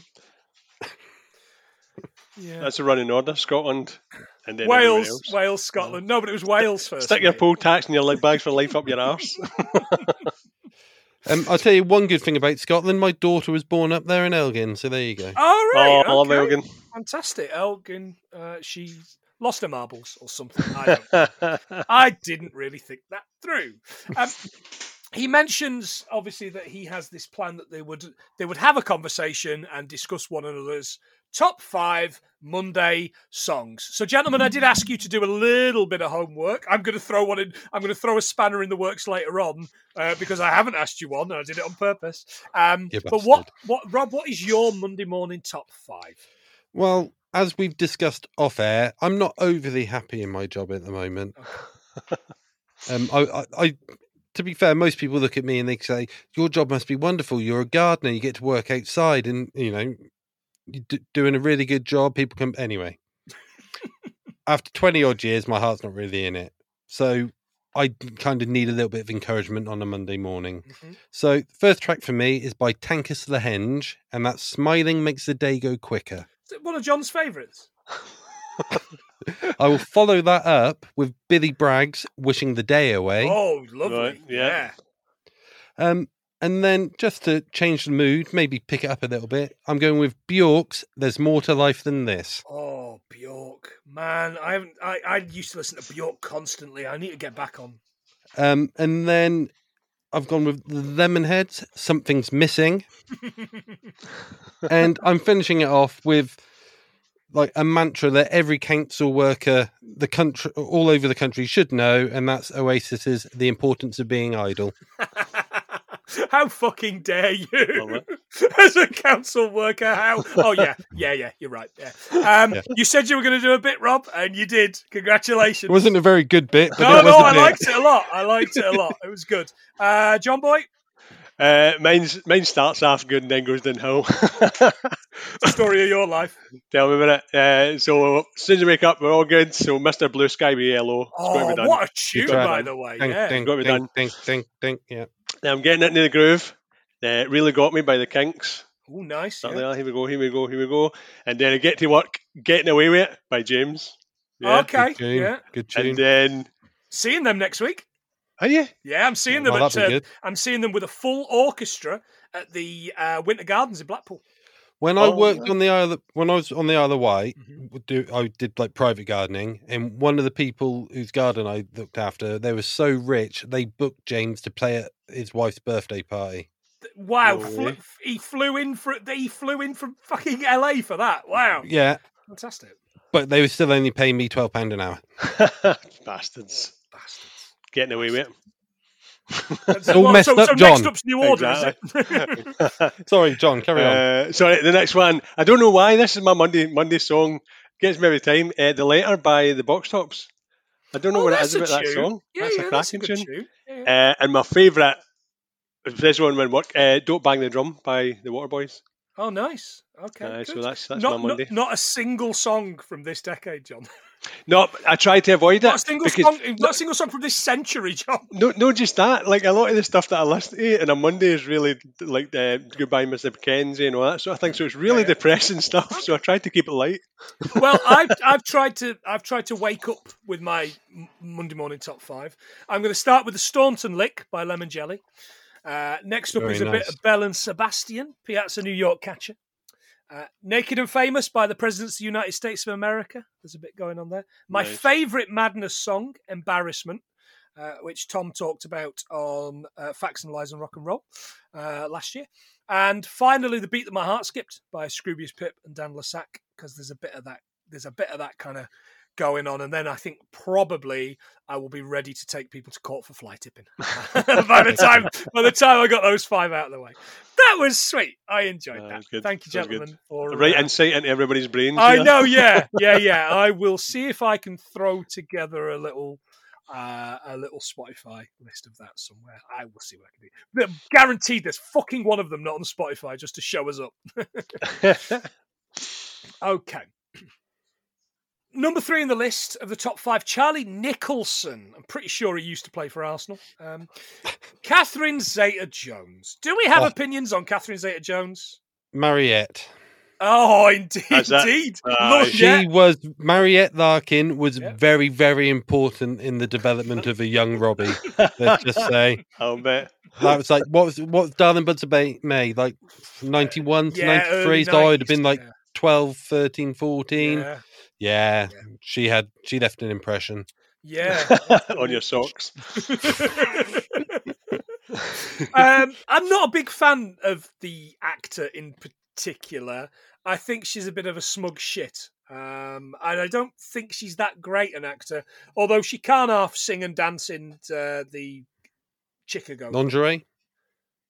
Yeah. That's a running order. Scotland and then Wales, else. Wales, Scotland. No, but it was Wales first. Stick your poll tax and your leg bags for life up your arse. Um, I'll tell you one good thing about Scotland. My daughter was born up there in Elgin, so there you go. Oh, right. oh, I love. Elgin. Fantastic. Elgin, uh, she lost her marbles or something. I don't. I didn't really think that through. Um, he mentions obviously that he has this plan that they would they would have a conversation and discuss one another's top five Monday songs. So, gentlemen, I did ask you to do a little bit of homework. I'm going to throw one in. I'm going to throw a spanner in the works later on uh, because I haven't asked you one, and I did it on purpose. Um, but what, what, Rob? What is your Monday morning top five? Well, as we've discussed off air, I'm not overly happy in my job at the moment. um, I, I, I, to be fair, most people look at me and they say, "Your job must be wonderful. You're a gardener. You get to work outside, and you know, d- doing a really good job." People can anyway. After twenty odd years, my heart's not really in it, so I kind of need a little bit of encouragement on a Monday morning. Mhm. So, first track for me is by Tankus the Henge, and that "Smiling Makes the Day Go Quicker." Is it one of John's favourites? I will follow that up with Billy Bragg's "Wishing the Day Away," Oh, lovely. Right, yeah. yeah. um, and then just to change the mood, maybe pick it up a little bit, I'm going with Bjork's "There's More to Life Than This." Oh, Bjork, man, I haven't. I, I used to listen to Bjork constantly. I need to get back on. Um, and then I've gone with the Lemonheads, "Something's Missing," and I'm finishing it off with like a mantra that every council worker, the country, all over the country, should know, and that's Oasis's "The Importance of Being Idle." how fucking dare you, as a council worker? How? Oh yeah, yeah, yeah. You're right. Yeah. Um, Yeah. You said you were going to do a bit, Rob, and you did. Congratulations. It wasn't a very good bit, but no, it no, a I bit. liked it a lot. I liked it a lot. It was good. Uh, John Boy, Uh, mine's, mine starts off good and then goes downhill. story of your life. Tell me about it. Uh, so as soon as we wake up, we're all good. So Mr. Blue Sky be yellow. It's got to Oh, be done. what a tune, by the way. Ding, Yeah. ding, Got me ding, done. ding, ding, ding, yeah. Now I'm getting it into the groove. Uh, really got me by the Kinks. Oh, nice. Start yeah. there, Here we go. Here we go. Here we go. And then I get to work, getting away with it by James. Yeah. Okay. Good tune. Yeah. Good tune. And then, Seeing them next week. are you? Yeah, I'm seeing them Well, at. Uh. I'm seeing them with a full orchestra at the uh, Winter Gardens in Blackpool. When I Oh, worked yeah. on the Isle, of, when I was on the of Wight, Mhm. do I did like private gardening, and one of the people whose garden I looked after, they were so rich they booked James to play at his wife's birthday party. Wow, flew, he flew in for he flew in from fucking LA for that. Wow, Yeah, fantastic. but they were still only paying me twelve pound an hour. Bastards. Bastards. Getting away with That's- all well, messed so, up, so John. next up's New Order, is it? it. Sorry, John, carry on. Uh, sorry, the next one. I don't know why this is my Monday Monday song. Gets me every time. Uh, the letter by the Box Tops. I don't know Oh, what it that's is a about that song. Yeah, that's yeah, a that's a cracking tune. tune. Yeah, yeah. Uh, and my favourite, this one when work. Uh, don't bang the drum by the Waterboys. oh, nice. Okay, Uh, so that's that's not, my not, Monday. not a single song from this decade, John. No, I tried to avoid Not a single because song. Not a single song from this century, John. no, no, just that. Like a lot of the stuff that I listen to on a Monday is really like the Goodbye, Mr. Mackenzie and all that sort of thing. So it's really yeah. depressing stuff. So I tried to keep it light. well, I've I've tried to I've tried to wake up with my Monday morning top five. I'm going to start with the Staunton Lick by Lemon Jelly. Uh, next up Very is a bit of Belle and Sebastian, Piazza New York Catcher. Uh, Naked and Famous by the Presidents of the United States of America. There's a bit going on there. My Nice. favourite Madness song, Embarrassment, uh, which Tom talked about on uh, Facts and Lies and Rock and Roll uh, last year. And finally, the beat that my heart skipped by Scroobius Pip and Dan Le Sac, because there's a bit of that. There's a bit of that kind of going on, and then I think probably I will be ready to take people to court for fly tipping by the time by the time I got those five out of the way. That was sweet. I enjoyed that. good. Thank you, gentlemen, for Right uh, insight into everybody's brains. I here. know, yeah, yeah, yeah. I will see if I can throw together a little, uh, a little Spotify list of that somewhere. I will see what I can do. Guaranteed, there's fucking one of them not on Spotify just to show us up. Okay. Number three in the list of the top five, Charlie Nicholson. I'm pretty sure he used to play for Arsenal. Um, Catherine Zeta Jones. Do we have Oh. opinions on Catherine Zeta Jones? Mariette. Oh, indeed, that. indeed. Aye. Look, She yeah. was Mariette Larkin was Yeah. very, very important in the development of a young Robbie. Let's just say I'll bet. that was like what was what was Darling Buds of May, May like ninety one to Yeah, ninety early three. So I'd have been like yeah. 12, 13, 14. Yeah. Yeah. she had she left an impression. Yeah. on your socks. um, I'm not a big fan of the actor in particular. I think she's a bit of a smug shit. Um, and I don't think she's that great an actor, although she can half sing and dance in uh, the Chicago. Lingerie.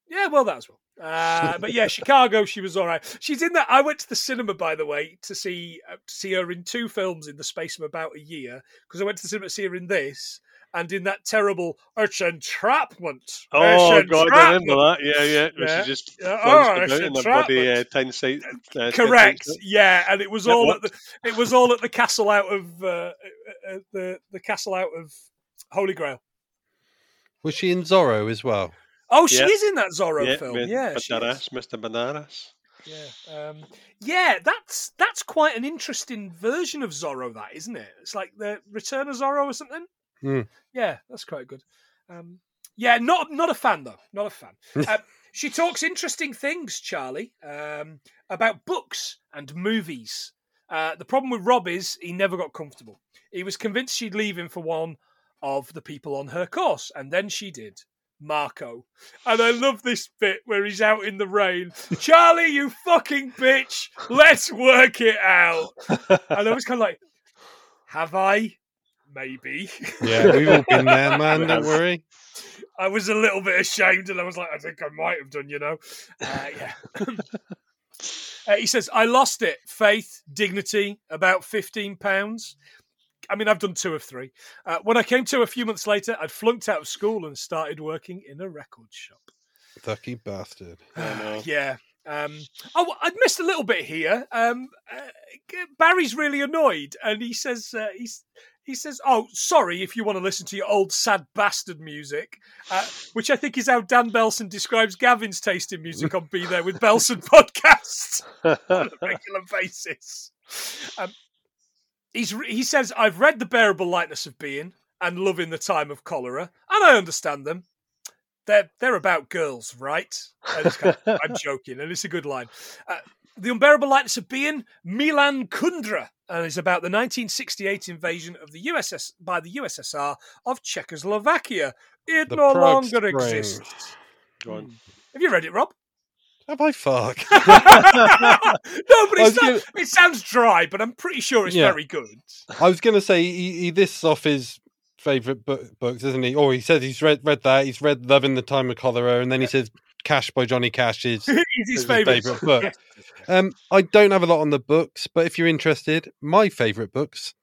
Yeah, well, that as well. Uh, but yeah, Chicago, she was all right. She's in that. I went to the cinema, by the way, to see uh, to see her in two films in the space of about a year because I went to the cinema to see her in this and in that terrible Urch Entrapment. Oh Urch God, I remember Entrapment. that. Yeah, yeah. Where Yeah. She just Yeah, oh, about it's in the bloody uh, entrapment. tin site. Uh, Correct. site. Yeah, and it was It all at the it was all at the castle out of uh, uh, uh, the the castle out of Holy Grail. Was she in Zorro as well? Oh, she Yeah. is in that Zorro Yeah, film. Yeah, she is. Banderas, Mr. Banderas. Yeah, um, yeah, that's that's quite an interesting version of Zorro, that isn't it? It's like the Return of Zorro or something. Hmm. Yeah, that's quite good. Um, yeah, not not a fan though, not a fan. um, she talks interesting things, Charlie, um, about books and movies. Uh, the problem with Rob is he never got comfortable. He was convinced she'd leave him for one of the people on her course, and then she did. Marco. And I love this bit where he's out in the rain. Charlie, you fucking bitch, let's work it out. And I was kind of like, have I? Maybe. Yeah, we've all been there, man. Don't worry. I was a little bit ashamed and I was like, I think I might have done, you know. Uh, yeah. Uh, he says, I lost it. Faith, dignity, about 15 pounds. I mean, I've done two of three. Uh, when I came to a few months later, I'd flunked out of school and started working in a record shop. Lucky bastard. I yeah. Um, oh, I'd missed a little bit here. Um, uh, Barry's really annoyed, and he says uh, he's he says, "Oh, sorry if you want to listen to your old sad bastard music," uh, which I think is how Dan Belson describes Gavin's taste in music on Be There with Belson podcast on a regular basis. Um, he's he says, "I've read the bearable lightness of being and love in the time of cholera, and I understand them." they're they're about girls, right? Kind of- I'm joking, and it's a good line. Uh, the unbearable lightness of being Milan Kundera, and is about the 1968 invasion of the USS by the USSR of Czechoslovakia. It The no Prague longer Spring. exists. Have you read it, Rob? Have I fuck? no, but I was it's not, it sounds dry, but I'm pretty sure it's Yeah. very good. I was going to say he, he this off his favorite book, books, isn't he? Or he says he's read read that. He's read Love in the Time of Cholera, and then he says Cash by Johnny Cash is. Is his favourite. favourite book. Yes. Um, I don't have a lot on the books, but if you're interested, my favorite books.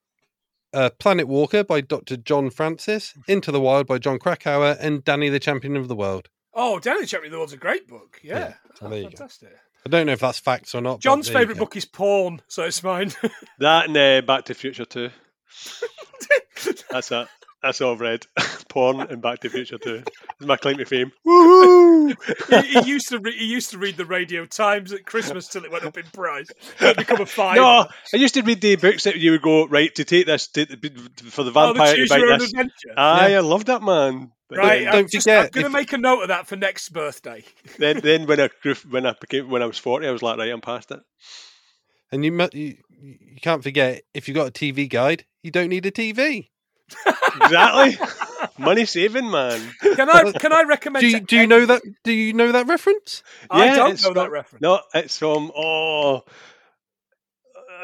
Uh, Planet Walker by Dr. John Francis, Into the Wild by Jon Krakauer, and Danny the Champion of the World. Oh, Danny the Champion the World's a great book. Yeah, Yeah, so Oh, there you go. fantastic. I don't know if that's facts or not. John's favourite book is Porn, so it's mine. That and uh, Back to the Future 2. That's it. That's all I've read. Porn and Back to the Future 2. That's my claim to fame. Woohoo! he, he used to re- he used to read the Radio Times at Christmas till it went up in price. It become a five. No, I used to read the books that you would go right to take this to, for the oh, the vampire Choose to Your bite Own this. Adventure. Aye, I love that man. But right, then, I'm, don't just, forget, I'm going to if- make a note of that for next birthday. then, then when I grew, when I became when I was forty, I was like, right, I'm past it. And you, you you can't forget if you've got a TV guide, you don't need a TV. Exactly, money saving man. Can I can I recommend? Do you, do you know that? Do you know that reference? I Yeah, don't it's know that reference. No, it's from oh,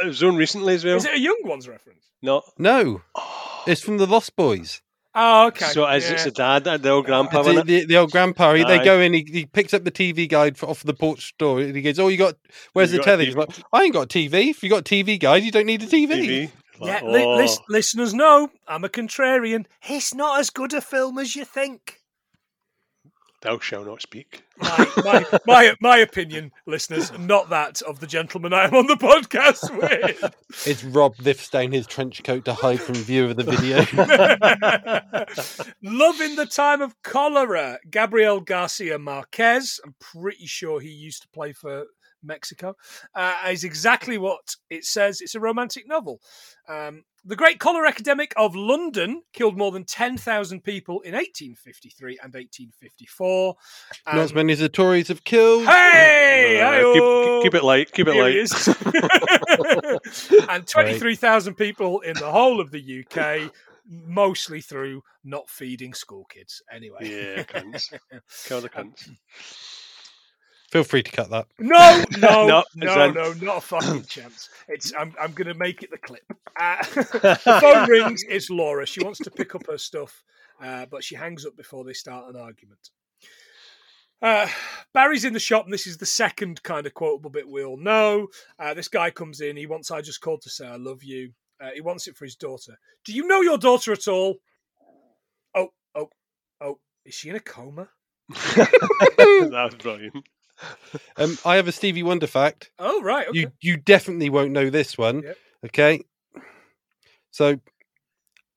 it was on recently as well. Is it a Young Ones reference? No, No, oh. it's from the Lost Boys. Oh, okay. so as yeah. it's a dad, the old grandpa, the, the, the old grandpa. He, they go in. He, he picks up the TV guide for, off the porch door. And he goes, "Oh, you got? Where's You the got telly?" He's like, "I ain't got a TV. If you got a TV guide, you don't need a TV." TV. Yeah, Like, li- oh, lis- listeners know I'm a contrarian. It's not as good a film as you think. Thou shall not speak. My, my, my, my opinion, listeners, not that of the gentleman I am on the podcast with. It's Rob lifts down his trench coat to hide from view of the video. Love in the Time of Cholera, Gabriel Garcia Marquez. I'm pretty sure he used to play for Mexico, uh, is exactly what it says. It's a romantic novel. Um, the Great Cholera Epidemic of London killed more than 10,000 people in 1853 and 1854. Not as Um, many as the Tories have killed. Hey! Uh, keep, keep it light. Keep it Here light. is. and 23,000 people in the whole of the UK, mostly through not feeding school kids. Anyway. Yeah, cunts. Kill the cunts. Feel free to cut that. No, no, No, no, no, not a fucking chance. It's I'm I'm gonna make it the clip. Uh, the phone rings. It's Laura. She wants to pick up her stuff, uh, but she hangs up before they start an argument. Uh, Barry's in the shop, and this is the second kind of quotable bit we all know. Uh, this guy comes in. He wants I just called to say I love you. Uh, he wants it for his daughter. Do you know your daughter at all? Oh, oh, oh. Is she in a coma? that was brilliant. Um, I have a Stevie Wonder fact. Oh, right. Okay. You you definitely won't know this one. Yep. Okay. So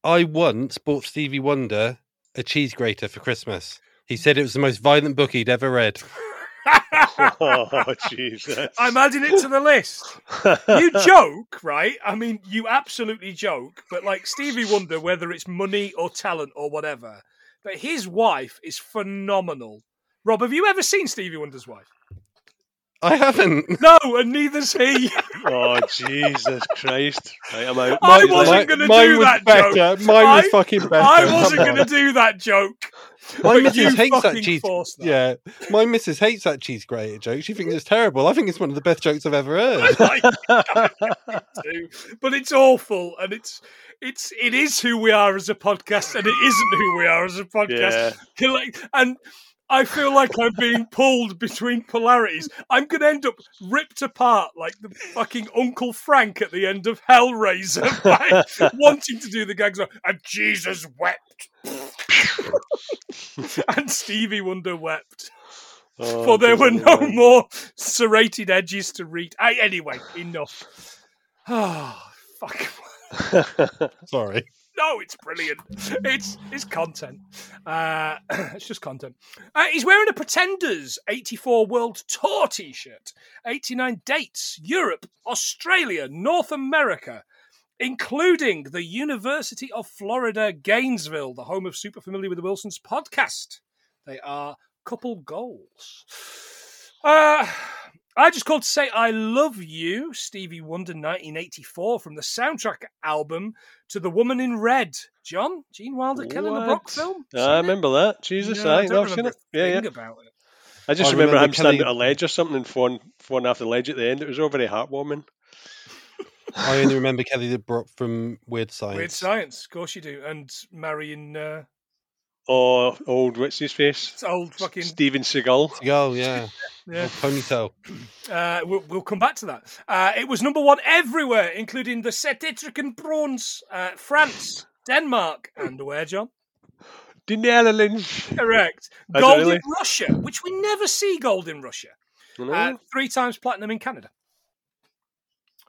I once bought Stevie Wonder a cheese grater for Christmas. He said it was the most violent book he'd ever read. Oh, Jesus. I'm adding it to the list. You joke, right? I mean, you absolutely joke, but like Stevie Wonder, whether it's money or talent or whatever, but his wife is phenomenal. Rob, have you ever seen Stevie Wonder's wife? I haven't. No, and neither's he. oh, Jesus Christ. Right, I'm out. I wasn't gonna do was that better. joke. Mine was I- fucking better. I wasn't going to do that joke. My missus hates that cheese. that. Yeah, my missus hates that cheese grater joke. She thinks it's terrible. I think it's one of the best jokes I've ever heard. Like, but it's awful, and it's it's it is who we are as a podcast, and it isn't who we are as a podcast. Yeah. Like, and I feel like I'm being pulled between polarities. I'm going to end up ripped apart like the fucking Uncle Frank at the end of Hellraiser, right? wanting to do the gags. Of, and Jesus wept, and Stevie Wonder wept, Oh, for there were no man. more serrated edges to read. I, anyway, enough. Oh, fuck. Sorry. No, it's brilliant. It's it's content. Uh, it's just content. Uh, he's wearing a Pretenders 84 World Tour t shirt. 89 dates Europe, Australia, North America, including the University of Florida, Gainesville, the home of Super Familiar with the Wilsons podcast. They are couple goals. Uh, I just called to say I love you, Stevie Wonder, 1984, from the soundtrack album to The Woman in Red. John, Gene Wilder, Kelly LeBrock What? film. I Seen it? remember that. Jesus, No, I aye, don't remember it. Yeah, yeah. about it. I just I remember, remember him standing Kelly- at a ledge or something and falling, falling off the ledge at the end. It was all very heartwarming. I only remember Kelly LeBrock from Weird Science. Weird science, of course you do. And marrying uh, Oh, old what's his face? it's old fucking Steven Seagal. Oh yeah, yeah. ponytail. Uh, we'll, we'll come back to that. Uh, it was number one everywhere, including the Setetrican prawns, uh, France, Denmark, and where, John? The Netherlands. Correct. Is it Gold really? in Russia, which we never see gold in Russia. You? Uh, three times platinum in Canada.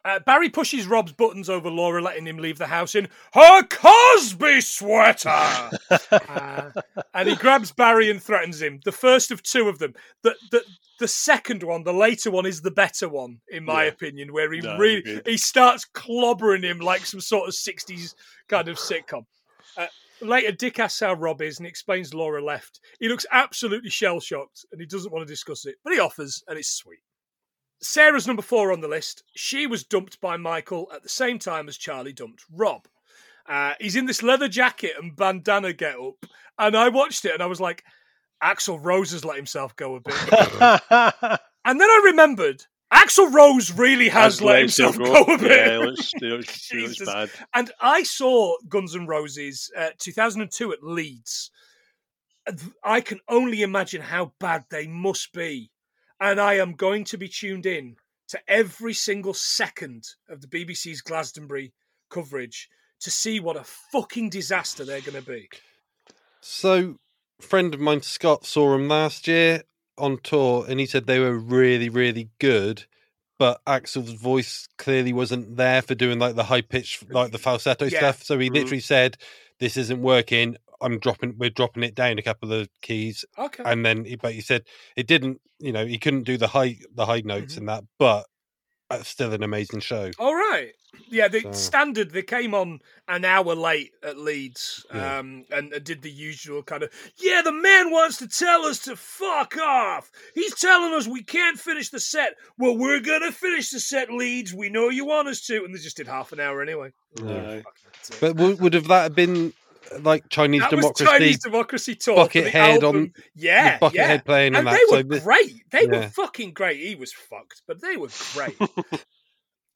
Uh, Barry pushes Rob's buttons over Laura, letting him leave the house in her Cosby sweater. Uh, and he grabs Barry and threatens him. The first of two of them. The the, the second one, the later one, is the better one, in my Yeah. opinion, where he No, really he starts clobbering him like some sort of sixties kind of sitcom. Uh, later, Dick asks how Rob is and he explains Laura left. He looks absolutely shell shocked and he doesn't want to discuss it, but he offers, and it's sweet. Sarah's number four on the list. She was dumped by Michael at the same time as Charlie dumped Rob. Uh, he's in this leather jacket and bandana get up, and I watched it and I was like, Axl Rose has let himself go a bit. and then I remembered Axl Rose really has Has let let himself himself go a bit. Yeah, it looks, it looks, it looks Jesus. bad. And I saw Guns N' Roses uh, 2002 at Leeds. I can only imagine how bad they must be. And I am going to be tuned in to every single second of the BBC's Glastonbury coverage to see what a fucking disaster they're going to be. So, a friend of mine, Scott, saw them last year on tour, and he said they were really, really good. But Axl's voice clearly wasn't there for doing like the high pitch, like the falsetto Yeah. stuff. So he Mhm. literally said, "This isn't working. I'm dropping, we're dropping it down a couple of keys, Okay. and then he, but he said it didn't, you know, he couldn't do the high the high notes Mhm. in that, but it's still an amazing show. All right. Yeah, the So- standard they came on an hour late at Leeds, Yeah. um, and uh, did the usual kind of yeah. The man wants to tell us to fuck off. He's telling us we can't finish the set. Well, we're gonna finish the set, Leeds. We know you want us to, and they just did half an hour anyway. But would, would have that have been like Chinese that democracy? was Chinese democracy talk. for the Buckethead on- yeah, Buckethead yeah. playing and on they were so great. They were fucking great. He was fucked, but they were great.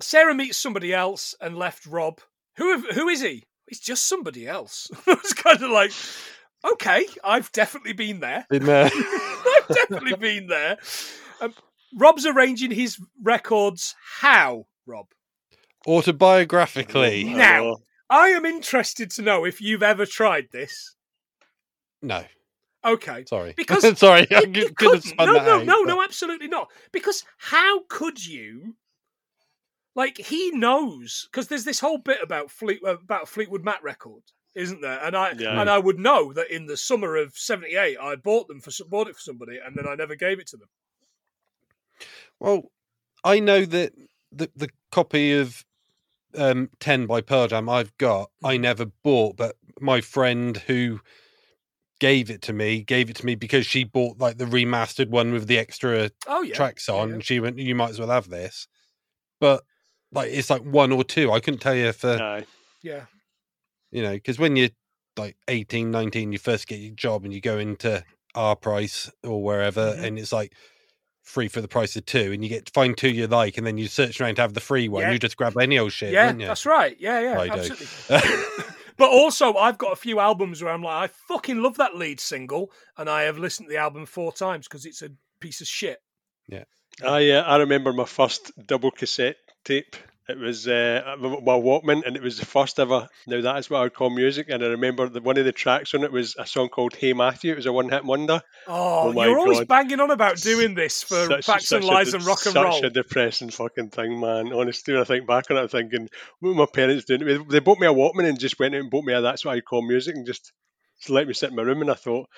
Sarah meets somebody else and left Rob. Who who is he? He's just somebody else. it's kind of like, okay, I've definitely been there. Been there. I've definitely been there. Um, Rob's arranging his records. How, Rob? autobiographically. Now- Oh, I am interested to know if you've ever tried this. No, Okay. sorry. Because sorry, I You- could you have couldn't. no, no, no, but- no, absolutely not. Because how could you? Like he knows because there's this whole bit about Fleet uh, about Fleetwood Mac record, isn't there? And I Yeah. and I would know that in the summer of '78 I bought them for bought it for somebody, and then I never gave it to them. Well, I know that the the copy of um, Ten by Pearl Jam I've got, I Mm-hmm. never bought, but my friend who gave it to me gave it to me because she bought like the remastered one with the extra Oh yeah, tracks on, yeah. and she went, "You might as well have this." But like, it's like one or two. I couldn't tell you for aye. yeah. you know because when you're like 18 19 you first get your job and you go into our price or wherever Mhm. and it's like free for the price of two and you get to find two you like and then you search around to have the free one Yeah. you just grab any old shit yeah, wouldn't you? that's right. Yeah, yeah, I absolutely. but also, I've got a few albums where I'm like, I fucking love that lead single, and I have listened to the album four times because it's a piece of shit. Yeah, I uh, I remember my first double cassette tape. It was uh, my my Walkman, and it was the first ever. Now that is what I would call music. And I remember that one of the tracks on it was a song called "Hey Matthew." It was a one-hit wonder. Oh, Oh you're always God. banging on about doing this for Such- facts and such a lies de- and rock and such roll. Such a depressing fucking thing, man. Honestly, when I think back on it, I'm thinking, what were my parents doing? They- They bought me a Walkman and just went out and bought me a That's What I Call Music and just, just let me sit in my room. And I thought,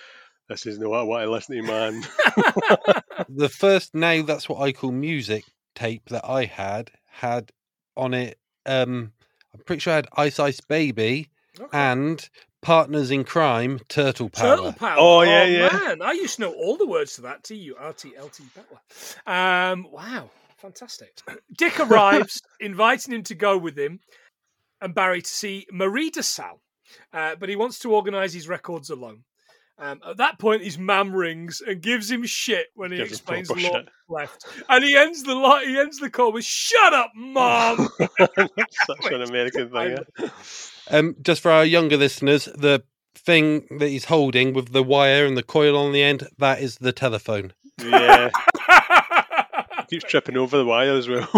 this is not what I want to listen to, man. the first now that's what i call music tape that i had had on it um i'm pretty sure i had ice ice baby Okay. and partners in crime turtle power Turtle power. Oh, yeah, yeah. Man, I used to know all the words to that. T U R T L T power. Um, wow, fantastic. Dick arrives, inviting him to go with him and Barry to see Marie DeSalle, uh, but he wants to organise his records alone. Um, at that point, his mum rings and gives him shit when he Gives explains proper Lord left, and he ends the li- he ends the call with "Shut up, mum." Such an American thing. eh? Um, just for our younger listeners, the thing that he's holding with the wire and the coil on the end, that is the telephone. Yeah, keeps tripping over the wire as well.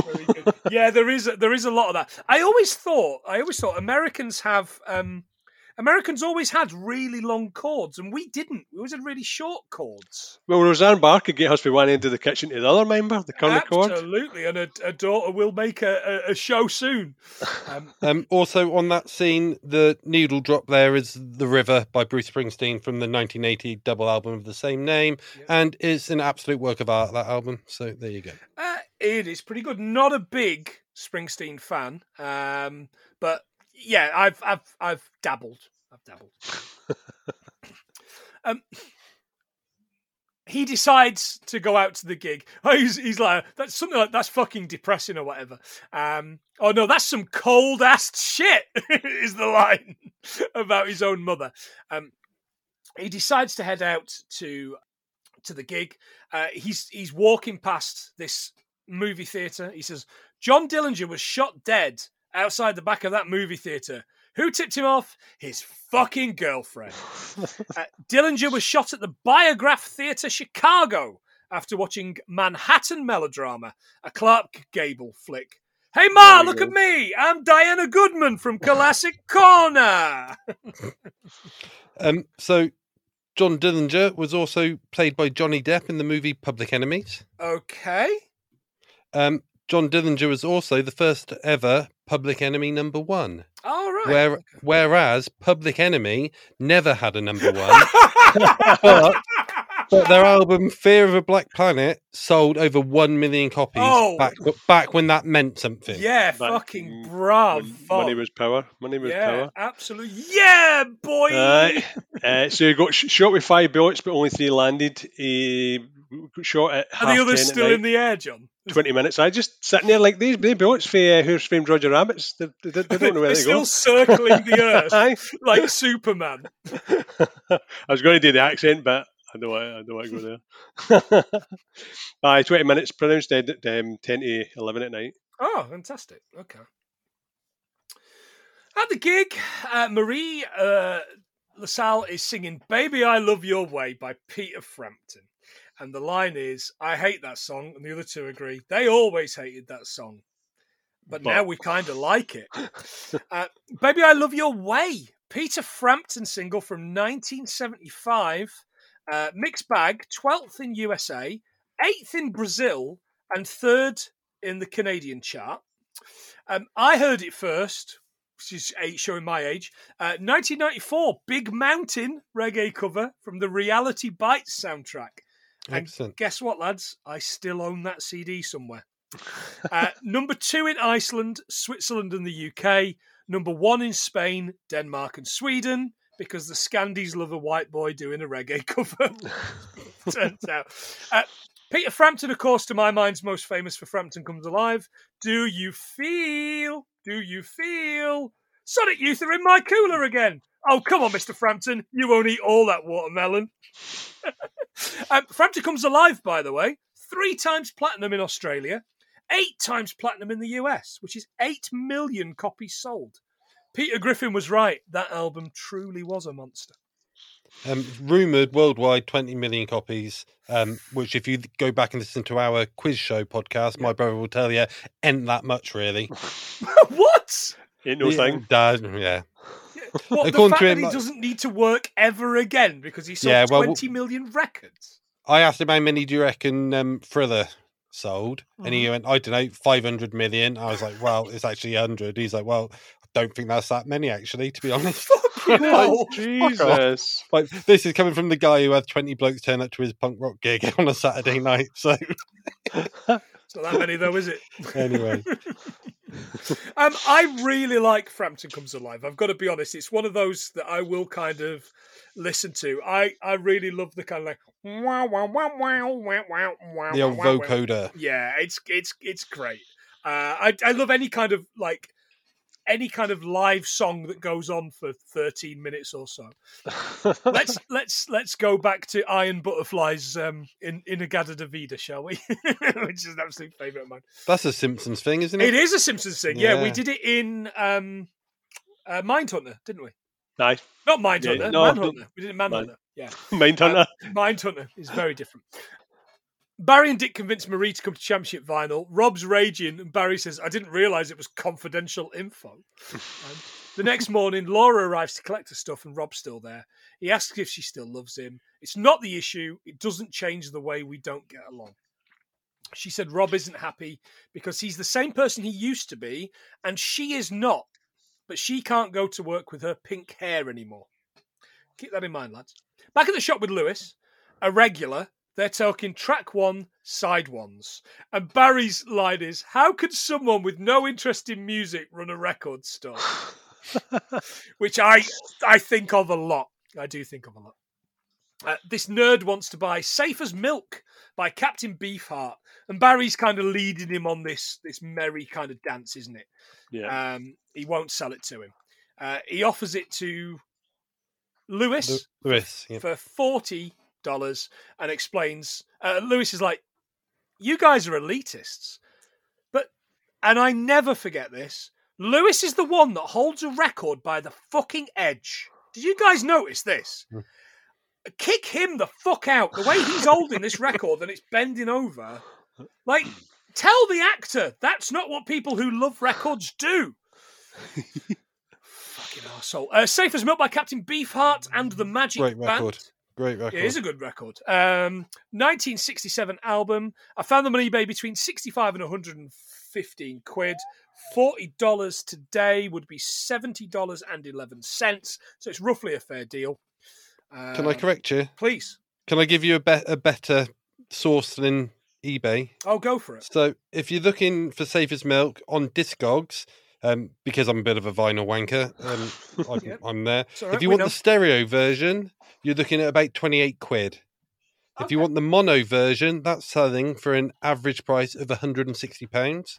Yeah, there is there is a lot of that. I always thought I always thought Americans have um Americans always had really long cords, and we didn't. We always had really short cords. well, Roseanne Barr could get us from one end of the kitchen to the other, remember? The current cord. Absolutely, and a, a daughter will make a, a, a show soon. Um, Um, also, on that scene, the needle drop there is The River by Bruce Springsteen from the 1980 double album of the same name. Yeah. And it's an absolute work of art, that album. So there you go. uh, it is pretty good. Not a big Springsteen fan, um, but yeah, I've I've I've dabbled. I've dabbled. um, he decides to go out to the gig. Oh, he's, he's like, that's something like that's fucking depressing or whatever. Um, oh no, that's some cold ass shit. is the line about his own mother. Um, he decides to head out to to the gig. Uh, he's he's walking past this movie theater. He says, "John Dillinger was shot dead outside the back of that movie theater. Who tipped him off? His fucking girlfriend." Uh, Dillinger was shot at the Biograph Theatre, Chicago, after watching Manhattan Melodrama, a Clark Gable flick. Hey, Ma, look at me. I'm Diana Goodman from Classic Corner. Um, so, John Dillinger was also played by Johnny Depp in the movie Public Enemies. Okay. Um, John Dillinger was also the first ever Public Enemy number one. All right. Right. Where, whereas Public Enemy never had a number one, but, but their album Fear of a Black Planet sold over one million copies Oh. back back when that meant something. yeah, Back fucking when bravo. Money was power. Money was yeah, power. absolutely. Yeah, boy. Aye. uh, so he got sh- shot with five bullets, but only three landed. He got shot at Are half the others 10 still in the air, John? 20 minutes. I just sitting there like these, bullets for uh, Who's Framed Roger Rabbits. They, they, they don't know where They're they go. still circling the earth like Superman. I was going to do the accent, but I don't want, I don't want to go there. Aye, 20 minutes, pronounced dead at um, 10 to 11 at night. Oh, fantastic. Okay. At the gig, uh, Marie uh, LaSalle is singing Baby I Love Your Way by Peter Frampton. And the line is, I hate that song. And the other two agree. They always hated that song. But, now we kind of like it. Uh, Baby I Love Your Way. Peter Frampton single from 1975. Uh, mixed bag, 12th in USA, 8th in Brazil, and 3rd in the Canadian chart. Um, I heard it first, which is eight, showing my age. Uh, 1994, Big Mountain reggae cover from the Reality Bites soundtrack. And Excellent. guess what, lads? I still own that CD somewhere. Uh, number two in Iceland, Switzerland, and the UK. Number one in Spain, Denmark, and Sweden, because the Scandies love a white boy doing a reggae cover. Turns out. Uh, Peter Frampton, of course, to my mind's most famous for Frampton Comes Alive. Do you feel? Do you feel? Sonic Youth are in my cooler again. Oh, come on, Mr. Frampton. You won't eat all that watermelon. um, Frampton Comes Alive, by the way, three times platinum in Australia, eight times platinum in the US, which is eight million copies sold. Peter Griffin was right. That album truly was a monster. Um, rumored worldwide 20 million copies, um, which, if you go back and listen to our quiz show podcast, my brother will tell you, ain't that much really. what? Ain't no Yeah, thing. Yeah. What, the fact that him, he like- doesn't need to work ever again because he sold Yeah, well, twenty million records. I asked him how many do you reckon um, Thriller sold, and he went, I don't know, 500 million. I was like, well, it's actually 100. He's like, well, I don't think that's that many, actually, to be honest. Fucking. Jesus. like, this is coming from the guy who had 20 blokes turn up to his punk rock gig on a Saturday night. So, It's not that many though, is it? anyway, Um, I really like Frampton Comes Alive. I've got to be honest; it's one of those that I will kind of listen to. I, I really love the kind of like wow wow wow wow wow wow wow. the old wow, wow. vocoder. Yeah, it's it's it's great. Uh, I I love any kind of like any kind of live song that goes on for 13 minutes or so. let's let's let's go back to Iron Butterflies um, in in A-Gadda-Da-Vida, shall we? Which is an absolute favourite of mine. That's a Simpsons thing, isn't it? It is a Simpsons thing. Yeah, we did it in um, uh, Mindhunter, didn't we? Nice. Not Mindhunter, Yeah, no, Manhunter. We did it in Manhunter. Yeah. Mindhunter. Mindhunter is very different. Barry and Dick convinced Marie to come to Championship Vinyl. Rob's raging, and Barry says, I didn't realise it was confidential info. Um, the next morning, Laura arrives to collect her stuff, and Rob's still there. He asks if she still loves him. It's not the issue, it doesn't change the way we don't get along. She said Rob isn't happy because he's the same person he used to be, and she is not. But she can't go to work with her pink hair anymore. Keep that in mind, lads. Back at the shop with Lewis, a regular, they're talking track one, side ones. And Barry's line is, How could someone with no interest in music run a record store? Which I I think of a lot. I do think of a lot. Uh, this nerd wants to buy Safe as Milk by Captain Beefheart. And Barry's kind of leading him on this this merry kind of dance, isn't it? Yeah. Um, he won't sell it to him. Uh, he offers it to Lewis Lewis. Yeah. for forty dollars and explains. Uh, Lewis is like, "You guys are elitists," but and I never forget this. Lewis is the one that holds a record by the fucking edge. Did you guys notice this? Hmm. Kick him the fuck out. The way he's holding this record and it's bending over. Like, tell the actor that's not what people who love records do. Fucking arsehole. Uh, Safe as Milk by Captain Beefheart and the Magic Great record. Great record. It is a good record. Um, 1967 album. I found them on eBay between 65 and 115 quid. Forty dollars today would be seventy dollars and eleven cents. So it's roughly a fair deal. Can I Uh, correct you? Please. Can I give you a, be- a better source than eBay? I'll go for it. So if you're looking for Safe as Milk on Discogs, um, because I'm a bit of a vinyl wanker, um, I'm, Yep. I'm there. Right, if you want know. the stereo version, you're looking at about 28 quid. If you want the mono version, that's selling for an average price of 160 pounds.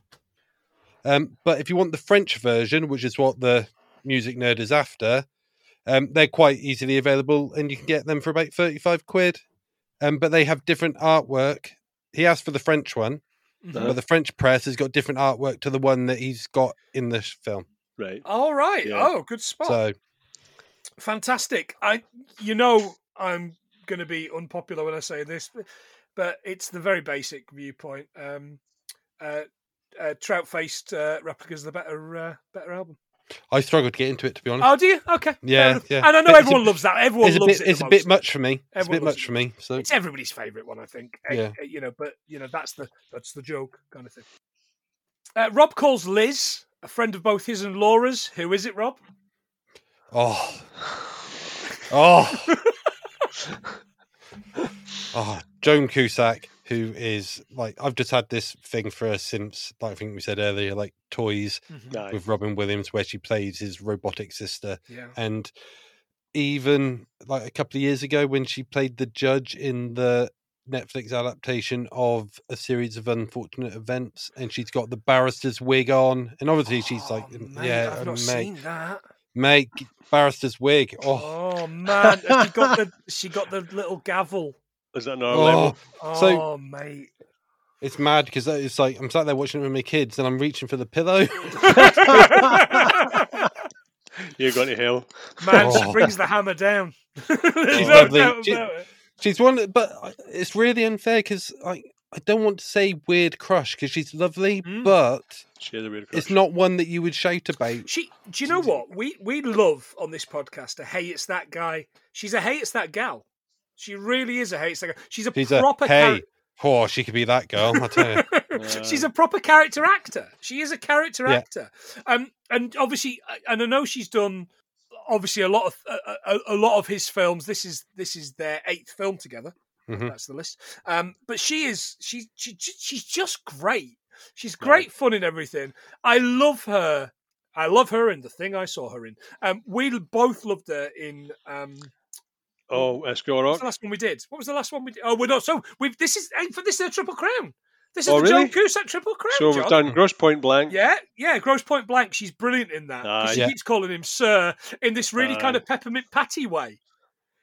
Um, but if you want the French version, which is what the music nerd is after, um, they're quite easily available, and you can get them for about 35 quid. Um, but they have different artwork. He asked for the French one, But the French press has got different artwork to the one that he's got in this film. Right. All right. Yeah. Oh, good spot. So Fantastic. I, you know, I'm going to be unpopular when I say this, but it's the very basic viewpoint. Um, uh, uh, Trout faced uh, replicas the better uh, better album. I struggled to get into it, to be honest. Oh, do you? Okay. Yeah, yeah. And I know it's a everyone bit- loves that. Everyone it's a loves bit, it. it's a bit much for me. It's a bit much it. for me. So It's everybody's favourite one, I think. Uh, Yeah. uh, You know, but you know that's the that's the joke kind of thing. Uh, Rob calls Liz a friend of both his and Laura's. Who is it, Rob? Oh. Oh. oh. Joan Cusack, who is like I've just had this thing for her since like I think we said earlier, like toys mm-hmm. Aye. with Robin Williams, where she plays his robotic sister. Yeah. And even like a couple of years ago when she played the judge in the Netflix adaptation of a series of unfortunate events, and she's got the barrister's wig on, and obviously she's like, Oh, mate, yeah, I've not mate, seen that. mate, barrister's wig. Oh, Oh man, she got the she got the little gavel. Is that another oh, level? Oh So- mate. it's mad because it's like I'm sat there watching it with my kids, and I'm reaching for the pillow. You're going to hell. Man, she Oh. brings the hammer down. She's no lovely. doubt She- it. she's one, but it's really unfair because I I don't want to say weird crush because she's lovely, Mm. but She has a weird it's not one that you would shout about. She, do you know what we we love on this podcast? A hey, it's that guy. She's a hey, it's that gal. She really is a that guy. She's a She's a proper. hey, oh, she could be that girl. I tell you. char- she's a proper character actor. She is a character Yeah. actor. Um, and obviously, and I know she's done obviously a lot of a, a, a lot of his films. This is this is their eighth film together. Mhm. That's the list. Um, but she is she, she she's just great. She's great fun in everything. I love her. I love her in the thing I saw her in. Um, we both loved her in. Um, Oh, Esquire what was the last one we did? What was the last one we did? Oh, we're not. So we've this is for this is a triple crown. This is Oh, the Joan? Cusack triple crown. So John. we've done Grosse Pointe Blank. Yeah, yeah. Grosse Pointe Blank. She's brilliant in that. Aye. she Yeah. keeps calling him Sir in this really kind of peppermint patty way,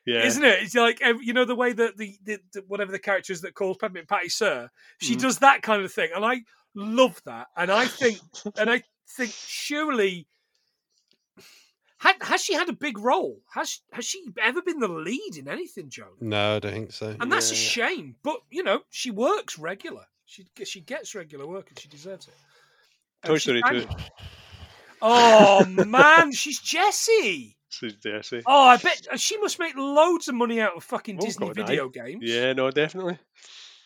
Yeah. isn't it? It's like you know the way that the, the, the whatever the character is that calls peppermint patty Sir. She Mm. does that kind of thing, and I love that. And I think, and I think surely. Had, has she had a big role? Has has she ever been the lead in anything, Joan? No, I don't think so. And that's a Yeah. shame. But you know, she works regular. She she gets regular work, and she deserves it. And Toy Story 2. Oh man, she's Jessie. She's Jessie. Oh, I bet uh, she must make loads of money out of fucking Oh, Disney God, aye. video games. Yeah, no, definitely.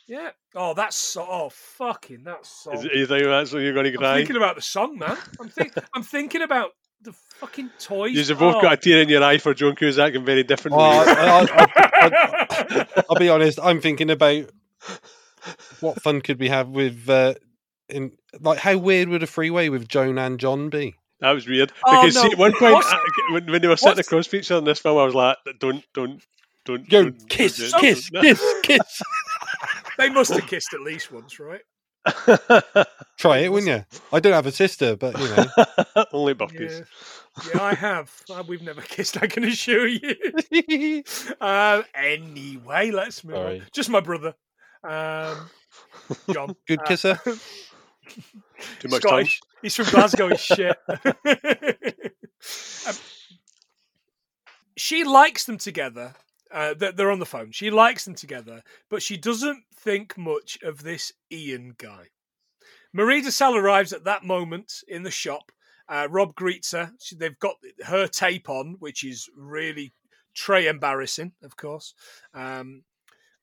yeah. Oh, that's so. Oh, fucking that's so. Is it, you think that's what you're going to I'm cry? thinking about the song, man. I'm think, I'm thinking about the fucking toys. You've both Oh. got a tear in your eye for Joan Cusack in very different Well, ways. I, I, I, I'll be honest. I'm thinking about what fun could we have with, uh, in like, how weird would a freeway with Joan and John be? That was weird. Oh, Because see, at one point, What's- I- when, when they were sitting what's- across each other in this film, I was like, don't, don't, don't. Go don't- kiss, don't- kiss, don't- kiss, kiss. they must have kissed at least once, right? Try it, wouldn't you? I don't have a sister, but you know. Only birthdays. Yeah. Yeah, I have. Uh, We've never kissed, I can assure you. Uh, anyway, let's move Sorry. on. Just my brother. Um, John. Good Uh, kisser. Too much time. He's from Glasgow. He's shit. Um, she likes them together. Uh, they're, they're on the phone. She likes them together, but she doesn't think much of this Ian guy. Marie DeSalle arrives at that moment in the shop. Uh, Rob greets her. She, they've got her tape on, which is really tray embarrassing, of course. Um,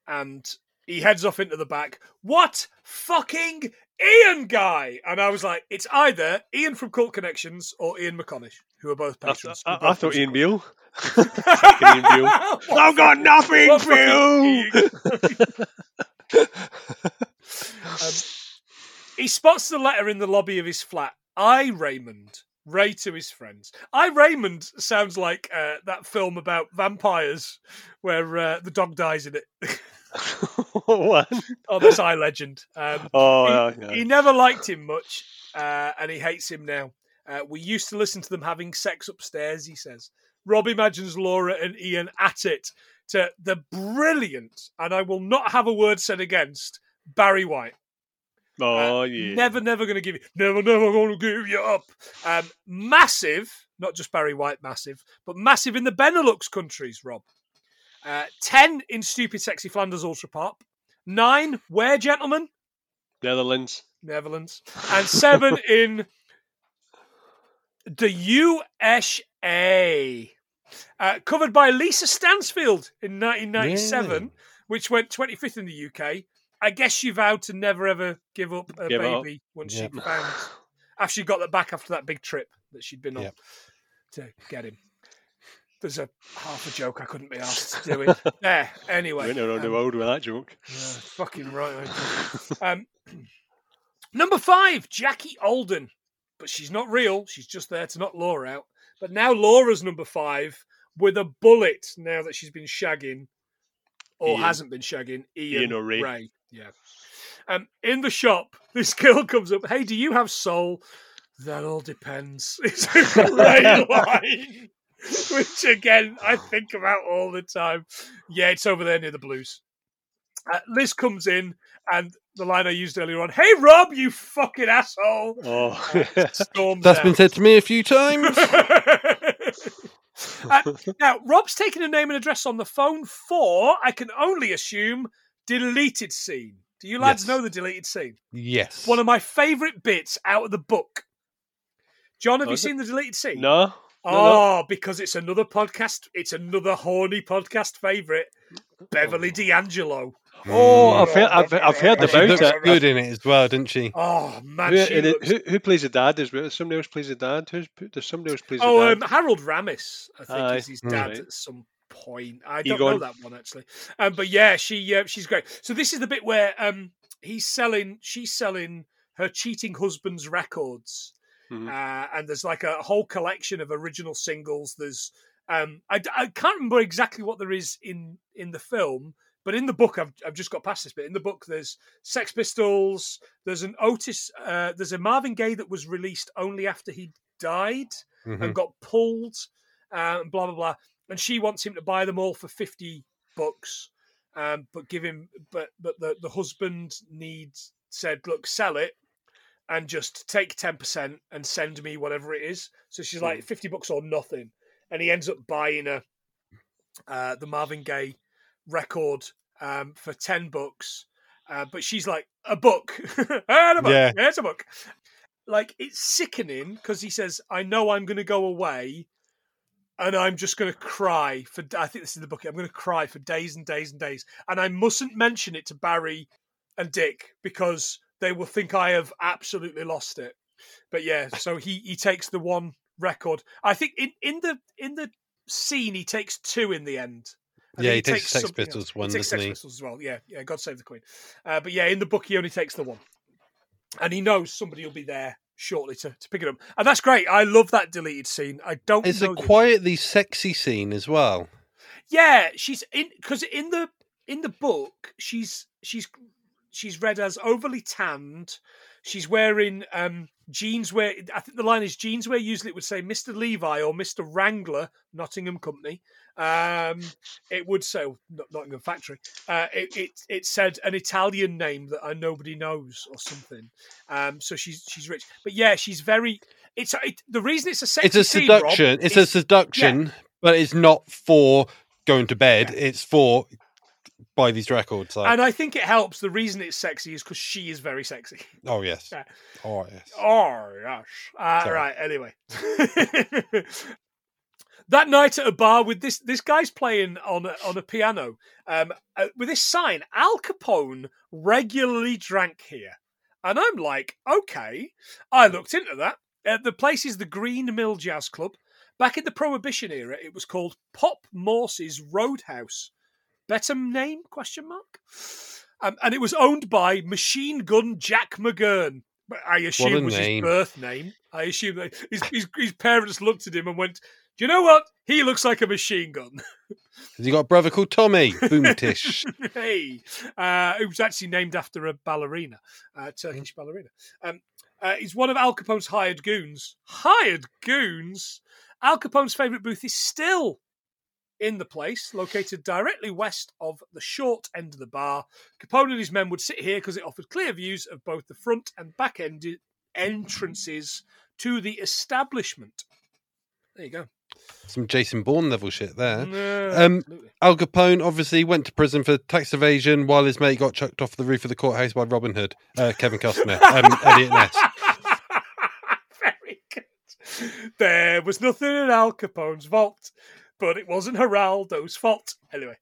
and he heads off into the back. What fucking Ian guy? And I was like, it's either Ian from Cult Connections or Ian McConish, who are both patrons. I, We're I thought. Ian Beale. I've got nothing, What Phil. fucking Um, he spots the letter in the lobby of his flat. I, Raymond. Ray to his friends. I, Raymond sounds like uh, that film about vampires where uh, the dog dies in it. what? oh, that's I Legend. Um, Oh, he, yeah, yeah. he never liked him much, uh, and he hates him now. Uh, we used to listen to them having sex upstairs, he says. Rob imagines Laura and Ian at it to the brilliant, and I will not have a word said against, Barry White. Oh, Uh, yeah. Never, never going to give you, never, never going to give you up. Um, massive, not just Barry White, massive, but massive in the Benelux countries, Rob. Uh, 10 in Stupid Sexy Flanders Ultratop. Nine, Where Gentlemen? Netherlands. Netherlands, and seven in the USA. Uh, covered by Lisa Stansfield in 1997, Yeah. which went 25th in the UK. I guess she vowed to never ever give up a Give up. baby once Yep. she found after she got that back after that big trip that she'd been on Yep. to get him. There's a half a joke I couldn't be asked doing. there, anyway. Went around the um, world with that joke. yeah, fucking right. Um, number five, Jackie Alden. But she's not real. She's just there to knock Laura out. But now Laura's number five with a bullet now that she's been shagging or Ian. hasn't been shagging Ian, Ian or Ray. Yeah. Um, in the shop, this girl comes up. Hey, do you have soul? That all depends. It's a great line, which again I think about all the time. Yeah, it's over there near the Blues. Uh, Liz comes in, and the line I used earlier on, "Hey Rob, you fucking asshole!" Oh, Storms That's out. been said to me a few times. Uh, now, Rob's taken a name and address on the phone for, I can only assume, deleted scene. Do you lads Yes. know the deleted scene? yes. One of my favourite bits out of the book. John, have Oh, you is it? seen the deleted scene? no. Oh, because it's another podcast. It's another horny podcast favourite. Beverly D'Angelo. Oh, Mm. I've heard, I've, I've heard And about looks it. good in it as well, didn't she? Oh man, Who, she it- looks- who, who plays the dad? Is well? Somebody else plays the dad. Who's does somebody else plays Oh, the um. Harold Ramis, I think, Aye. is his Mm. dad Right. at some point. I don't Egon. know that one actually, um, but yeah, she uh, she's great. So this is the bit where um, he's selling, she's selling her cheating husband's records, Mhm. uh, and there's like a whole collection of original singles. There's um, I, I can't remember exactly what there is in in the film. But in the book, I've, I've just got past this bit. In the book, there's Sex Pistols. There's an Otis. Uh, there's a Marvin Gaye that was released only after he died Mhm. and got pulled uh, and blah blah blah. And she wants him to buy them all for fifty bucks, um, but give him but but the the husband needs said, look, sell it and just take ten percent and send me whatever it is. So she's like fifty bucks or nothing, and he ends up buying a uh, the Marvin Gaye record um, for ten books. Uh, but she's like a book, and a book. Yeah. yeah, it's a book like it's sickening because he says, "I know I'm going to go away, and I'm just going to cry for." I think this is the book. I'm going to cry for days and days and days, and I mustn't mention it to Barry and Dick because they will think I have absolutely lost it. But yeah, so he he takes the one record. I think in in the in the scene he takes two in the end. Yeah, think he takes Sex something else. Pistols He takes doesn't Sex he? Pistols as well. Yeah, yeah. God save the Queen. Uh, but yeah, in the book he only takes the one, and he knows somebody will be there shortly to, to pick it up, and that's great. I love that deleted scene. I don't. It's a the- quietly sexy scene as well. Yeah, she's in because in the in the book she's she's she's read as overly tanned. She's wearing um jeans where I think the line is jeans where usually it would say Mr. Levi or Mr. Wrangler, Nottingham Company. Um, it would say oh, Nottingham Factory. Uh, it, it it said an Italian name that uh, nobody knows or something. Um, so she's she's rich, but yeah, she's very. It's it, the reason it's a sexy It's a scene, Rob, seduction. it's a seduction, but it's not for going to bed. Yeah. It's for buy these records. Like, and I think it helps. The reason it's sexy is because she is very sexy. oh yes. Yeah. Oh yes. Oh gosh. Uh, right. Anyway, that night at a bar with this this guy's playing on a, on a piano um, uh, with this sign. Al Capone regularly drank here, and I'm like, okay. I looked into that. Uh, the place is the Green Mill Jazz Club. Back in the Prohibition era, it was called Pop Morse's Roadhouse. Better name? Question mark. Um, and it was owned by Machine Gun Jack McGurn. But I assume was name. his birth name. I assume that his, his, his parents looked at him and went, "Do you know what? He looks like a machine gun." Has he got a brother called Tommy? Boomtish. hey, uh, it was actually named after a ballerina, a Turkish ballerina. Um, uh, he's one of Al Capone's hired goons. Hired goons. Al Capone's favourite booth is still in the place, located directly west of the short end of the bar. Capone and his men would sit here because it offered clear views of both the front and back end entrances to the establishment. There you go. Some Jason Bourne level shit there. No, Um. Al Capone obviously went to prison for tax evasion while his mate got chucked off the roof of the courthouse by Robin Hood, uh, Kevin Costner, um, Eliot Ness. Very good. There was nothing in Al Capone's vault, but it wasn't Geraldo's fault. Anyway.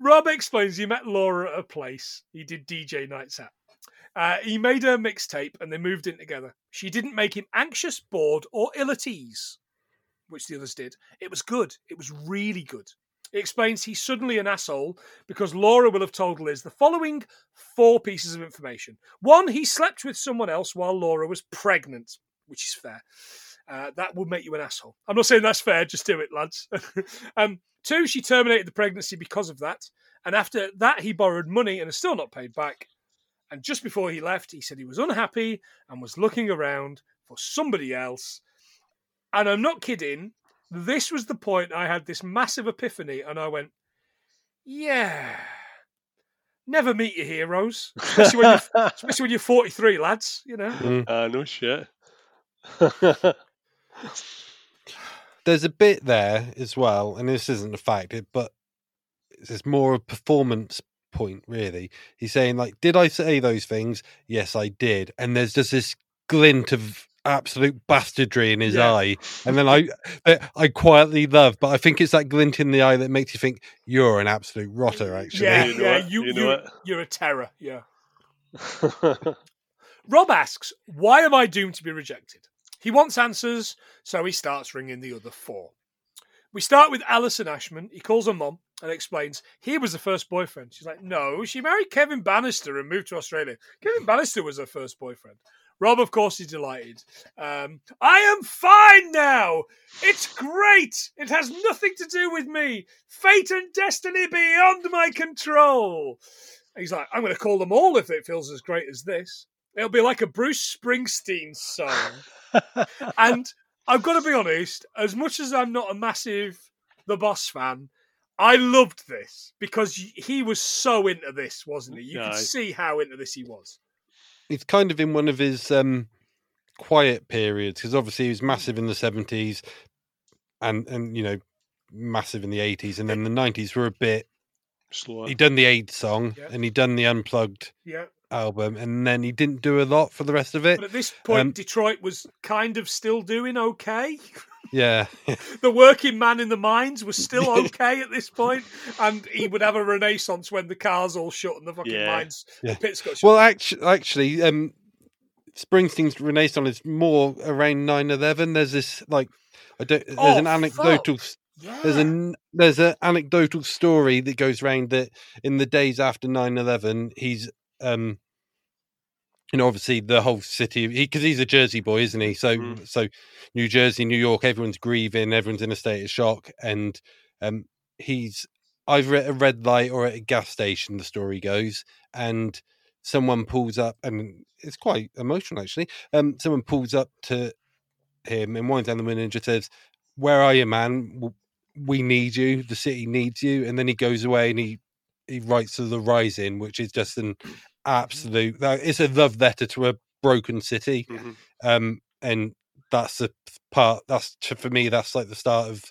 Rob explains he met Laura at a place he did DJ nights at. Uh, he made her mixtape and they moved in together. She didn't make him anxious, bored, or ill at ease, which the others did. It was good. It was really good. He explains he's suddenly an asshole because Laura will have told Liz the following four pieces of information. One, he slept with someone else while Laura was pregnant, which is fair. Uh, that would make you an asshole. I'm not saying that's fair, just do it, lads. um, two, she terminated the pregnancy because of that. And after that, he borrowed money and is still not paid back. And just before he left, he said he was unhappy and was looking around for somebody else. And I'm not kidding. This was the point I had this massive epiphany, and I went, "Yeah, never meet your heroes, especially when you're, especially when you're 43, lads. You know." Mm. Ah, no shit. There's a bit there as well, and this isn't a fact, but it's more a performance point, really. He's saying, like, did I say those things? Yes, I did. And there's just this glint of absolute bastardry in his Yeah. eye. And then I I quietly love, but I think it's that glint in the eye that makes you think you're an absolute rotter, actually. Yeah, You know yeah, it, you, you you, know it. you're a terror. Yeah. Rob asks, Why am I doomed to be rejected? He wants answers, so he starts ringing the other four. We start with Alison Ashman. He calls her mom and explains he was the first boyfriend. She's like, No, she married Kevin Bannister and moved to Australia. Kevin Bannister was her first boyfriend. Rob, of course, is delighted. Um, I am fine now. It's great. It has nothing to do with me. Fate and destiny beyond my control. He's like, I'm going to call them all if it feels as great as this. It'll be like a Bruce Springsteen song. And I've got to be honest, as much as I'm not a massive The Boss fan, I loved this because he was so into this, wasn't he? You Aye. could see how into this he was. He's kind of in one of his um quiet periods because obviously he was massive in the 70s and and you know massive in the 80s and then the 90s were a bit Slower. He'd done the AIDS song Yeah. and he'd done the unplugged Yeah. Album and then he didn't do a lot for the rest of it But at this point, Um, Detroit was kind of still doing okay. yeah The working man in the mines was still okay at this point, and he would have a renaissance when the cars all shut and the fucking Yeah. mines, Yeah. the pits got shut. well actually actually um springsteen's renaissance is more around 9-11 there's this like i don't there's Oh, an anecdotal s- yeah. there's an there's an anecdotal story that goes around that in the days after 9-11 he's um you know obviously the whole city because he's a jersey boy isn't he? So Mm. so new jersey new york everyone's grieving everyone's in a state of shock and um he's either at a red light or at a gas station the story goes and someone pulls up and it's quite emotional actually um someone pulls up to him and winds down the window and just says where are you man? We need you. The city needs you. And then he goes away and he he writes to the rising which is just an absolute that- it's a love letter to a broken city Mhm. um and that's the part that's for me that's like the start of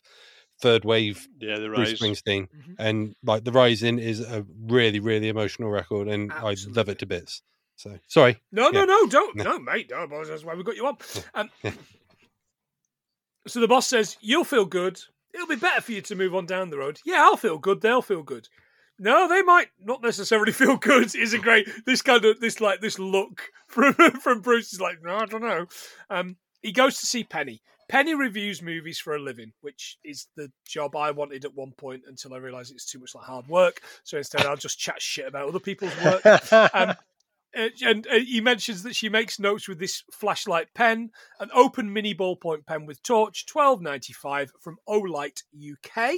third wave Yeah, the rise. Bruce. Springsteen Mhm. and like the rising is a really really emotional record and i love it to bits so sorry No, no, Yeah. no, don't, No. no, mate. No, that's why we got you on. Um, so the boss says, "You'll feel good. It'll be better for you to move on down the road." Yeah, I'll feel good. They'll feel good. No, they might not necessarily feel good. Is a great this kind of this like this look from from Bruce is like no, I don't know. Um, he goes to see Penny. Penny reviews movies for a living, which is the job I wanted at one point until I realised it's too much like hard work. So instead, I'll just chat shit about other people's work. Um, and he mentions that she makes notes with this flashlight pen, an open mini ballpoint pen with torch, twelve ninety five from Olight UK.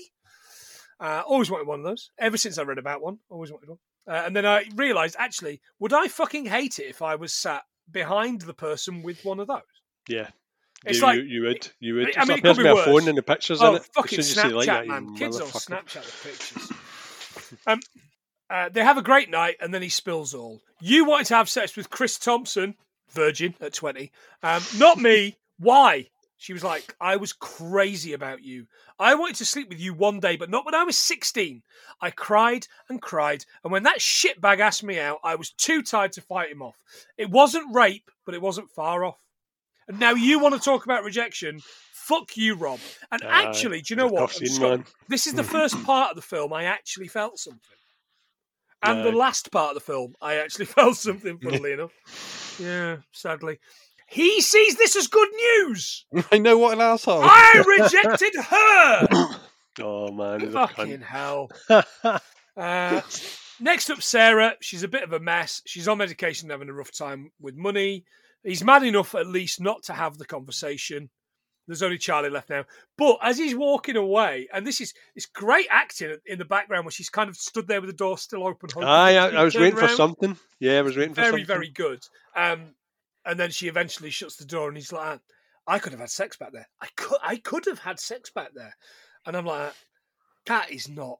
Uh, always wanted one of those. Ever since I read about one, always wanted one. Uh, and then I realised, actually, would I fucking hate it if I was sat behind the person with one of those? Yeah. It's you, like- you, you would. You would. I mean, it There's could be worse. phone and the pictures in Oh, it. As fucking soon as you say like Snapchat, that, man! Kids on. Snapchat with pictures. um, uh, they have a great night, and then he spills all. You wanted to have sex with Chris Thompson, virgin at twenty. Um, not me. Why? She was like, I was crazy about you. I wanted to sleep with you one day, but not when I was 16. I cried and cried, and when that shitbag asked me out, I was too tired to fight him off. It wasn't rape, but it wasn't far off. And now you want to talk about rejection? Fuck you, Rob. And Uh, actually, do you know what? tough I'm scene, just gonna- man. this is the first part of the film I actually felt something. And the last part of the film, I actually felt something, funnily enough. Yeah, sadly. He sees this as good news. I know what an asshole. I rejected her. Oh man, Fucking hell. Uh, next up, Sarah. She's a bit of a mess. She's on medication, having a rough time with money. He's mad enough, at least, not to have the conversation. There's only Charlie left now. But as he's walking away, and this is it's great acting in the background where she's kind of stood there with the door still open. Aye, I, I was waiting for something. Yeah, I was waiting for Very, something. Very, very good. Um, and then she eventually shuts the door, and he's like, "I could have had sex back there. I could, I could have had sex back there." And I'm like, "That is not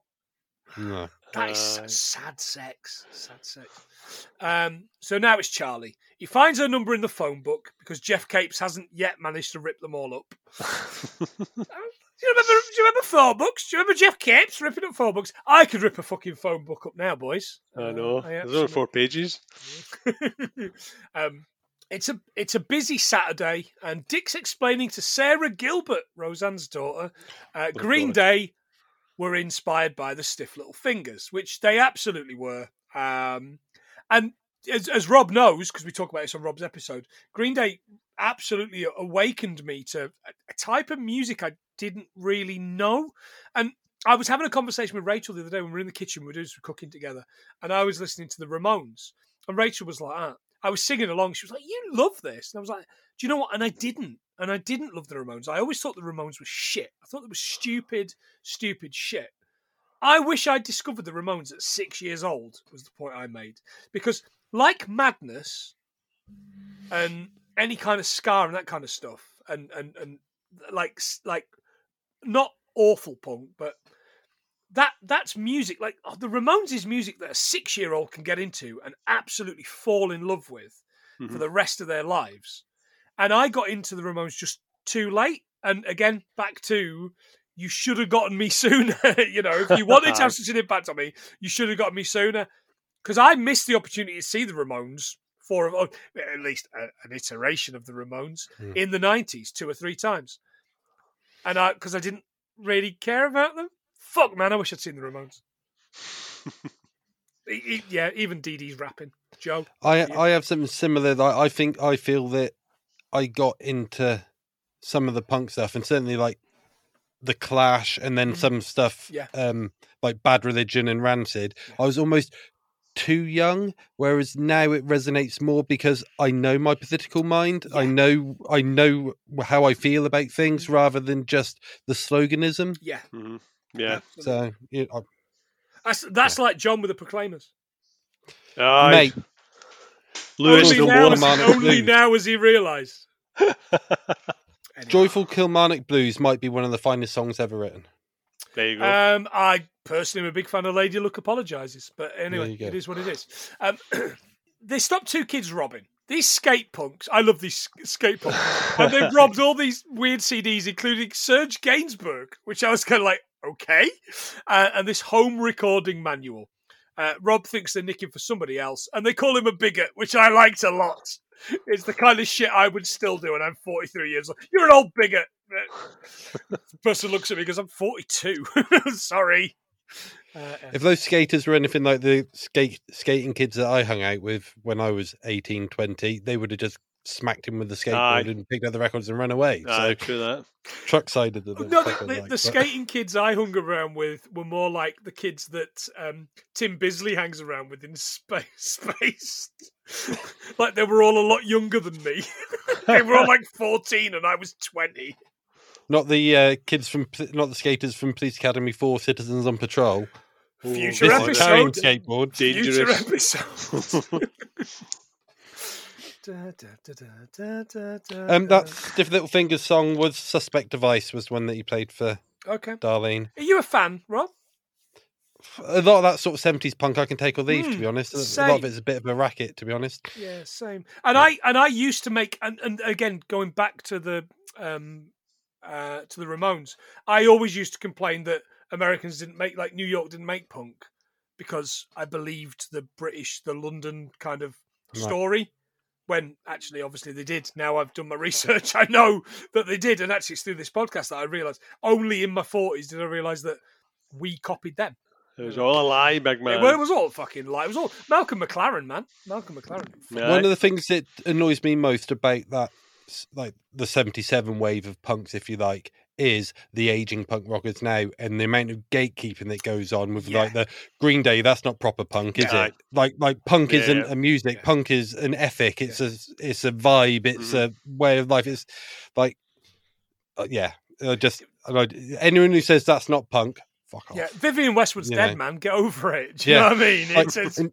No. that is Uh, s- sad sex. Sad sex. Um, so now it's Charlie. He finds her number in the phone book because Geoff Capes hasn't yet managed to rip them all up. Do you remember? Do you remember phone books? Do you remember Geoff Capes ripping up phone books? I could rip a fucking phone book up now, boys. I Uh, know. I There's only absolutely- four pages. um, it's a it's a busy Saturday, and Dick's explaining to Sara Gilbert, Roseanne's daughter, uh, Green God. Day were inspired by the Stiff Little Fingers, which they absolutely were. Um, and as, as Rob knows, because we talk about this on Rob's episode, Green Day absolutely awakened me to a, a type of music I didn't really know. And I was having a conversation with Rachel the other day when we were in the kitchen, we were doing some cooking together, and I was listening to the Ramones. And Rachel was like, ah. I was singing along. She was like, You love this. And I was like, Do you know what? And I didn't. And I didn't love the Ramones. I always thought the Ramones were shit. I thought they were stupid, stupid shit. I wish I'd discovered the Ramones at six years old, was the point I made. Because, like Madness and any kind of Ska and that kind of stuff, and, and, and like, like, not awful punk, but that that's music like oh, the Ramones is music that a six year old can get into and absolutely fall in love with for Mhm. the rest of their lives. And I got into the Ramones just too late. And again, back to you should have gotten me sooner. you know, if you wanted to have such an impact on me, you should have gotten me sooner. Because I missed the opportunity to see the Ramones for oh, at least a, an iteration of the Ramones Hmm. in the nineties, two or three times. And I because I didn't really care about them. Fuck man, I wish I'd seen the Ramones. E- e- yeah, even Dee Dee's rapping. Joe. I Yeah. I have something similar. That I think I feel that I got into some of the punk stuff, and certainly like the Clash, and then Mhm. some stuff, Yeah. um, like Bad Religion and Rancid. Yeah. I was almost too young, whereas now it resonates more because I know my political mind. I know I know how I feel about things rather than just the sloganism. Yeah. Mhm. Yeah. So you know, That's that's like John with the Proclaimers. Aye. mate, Lewis only the now, has, Kilmarnock only now has he realised. Anyway. Joyful Kilmarnock Blues might be one of the finest songs ever written. there you go. Um, I personally am a big fan of Lady Luck apologises, but anyway, it is what it is. Um, they stopped two kids robbing. These skate punks, I love these skate punks, and they robbed all these weird CDs, including Serge Gainsbourg, which I was kind of like, okay, uh, and this home recording manual. Uh, Rob thinks they're nicking for somebody else, and they call him a bigot, which I liked a lot. It's the kind of shit I would still do, and I'm 43 years old. You're an old bigot. The person looks at me because I'm 42. Sorry. Uh. If those skaters were anything like the skate skating kids that I hung out with when I was 18, 20, they would have just smacked him with the skateboard Aye. and picked up the records and ran away. Aye, so true that. truck sided of them. No, fuck I the, like, the but- skating kids I hung around with were more like the kids that um, Tim Bisley hangs around with in space. space. like they were all a lot younger than me. they were all like 14 and I was 20. Not the uh, kids from, not the skaters from Police Academy 4 Citizens on Patrol. Future This is carrying episode. skateboards. Future Dangerous. episode. Um, that Stiff Little Fingers song was Suspect Device was one that he played for Okay. Darlene. Are you a fan, Rob? A lot of that sort of 70s punk I can take or leave, to Hmm, be honest. A lot of it's a bit of a racket, to be honest. Yeah, same. And I and I used to make and, and again going back to the um uh to the Ramones, I always used to complain that Americans didn't make like New York didn't make punk because I believed the British, the London kind of story. When actually, obviously, they did. Now I've done my research. I know that they did, and actually, it's through this podcast that I realised. Only in my forties did I realise that we copied them. It was all a lie, big man. It, it was all fucking lie. It was all Malcolm McLaren, man. Malcolm McLaren. Yeah. One of the things that annoys me most about that, like the 77 wave of punks, if you like, is the aging punk rockers now and the amount of gatekeeping that goes on with like the Green Day. That's not proper punk, is Yeah. it? Like, like punk Yeah, isn't yeah. a music. Yeah. Punk is an ethic. It's a, it's a vibe. It's a way of life. It's like, uh, yeah. I just I, anyone who says that's not punk, fuck off. Yeah, Vivienne Westwood's You dead, know. man. Get over it. Do you Yeah. know what I mean? Like, It's, it's and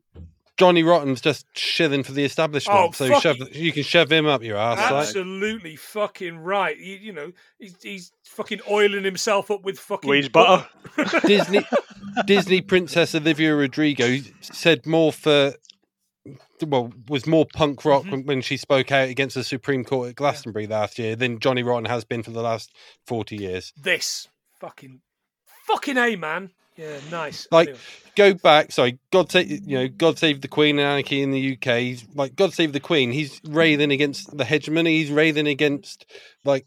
Johnny Rotten's just shilling for the establishment, Oh, so fuck shove, you can shove him up your ass. Like. absolutely fucking right. You, you know, he's, he's fucking oiling himself up with fucking Wage butter. Disney Disney princess Olivia Rodrigo said more for well was more punk rock Mhm. when, when she spoke out against the Supreme Court at Glastonbury last year than Johnny Rotten has been for the last forty years. This fucking fucking a man. Yeah, nice. Like- Anyway. Go back, sorry, God save you know, God save the Queen and anarchy in the UK. He's like God save the Queen. He's railing against the hegemony. He's railing against like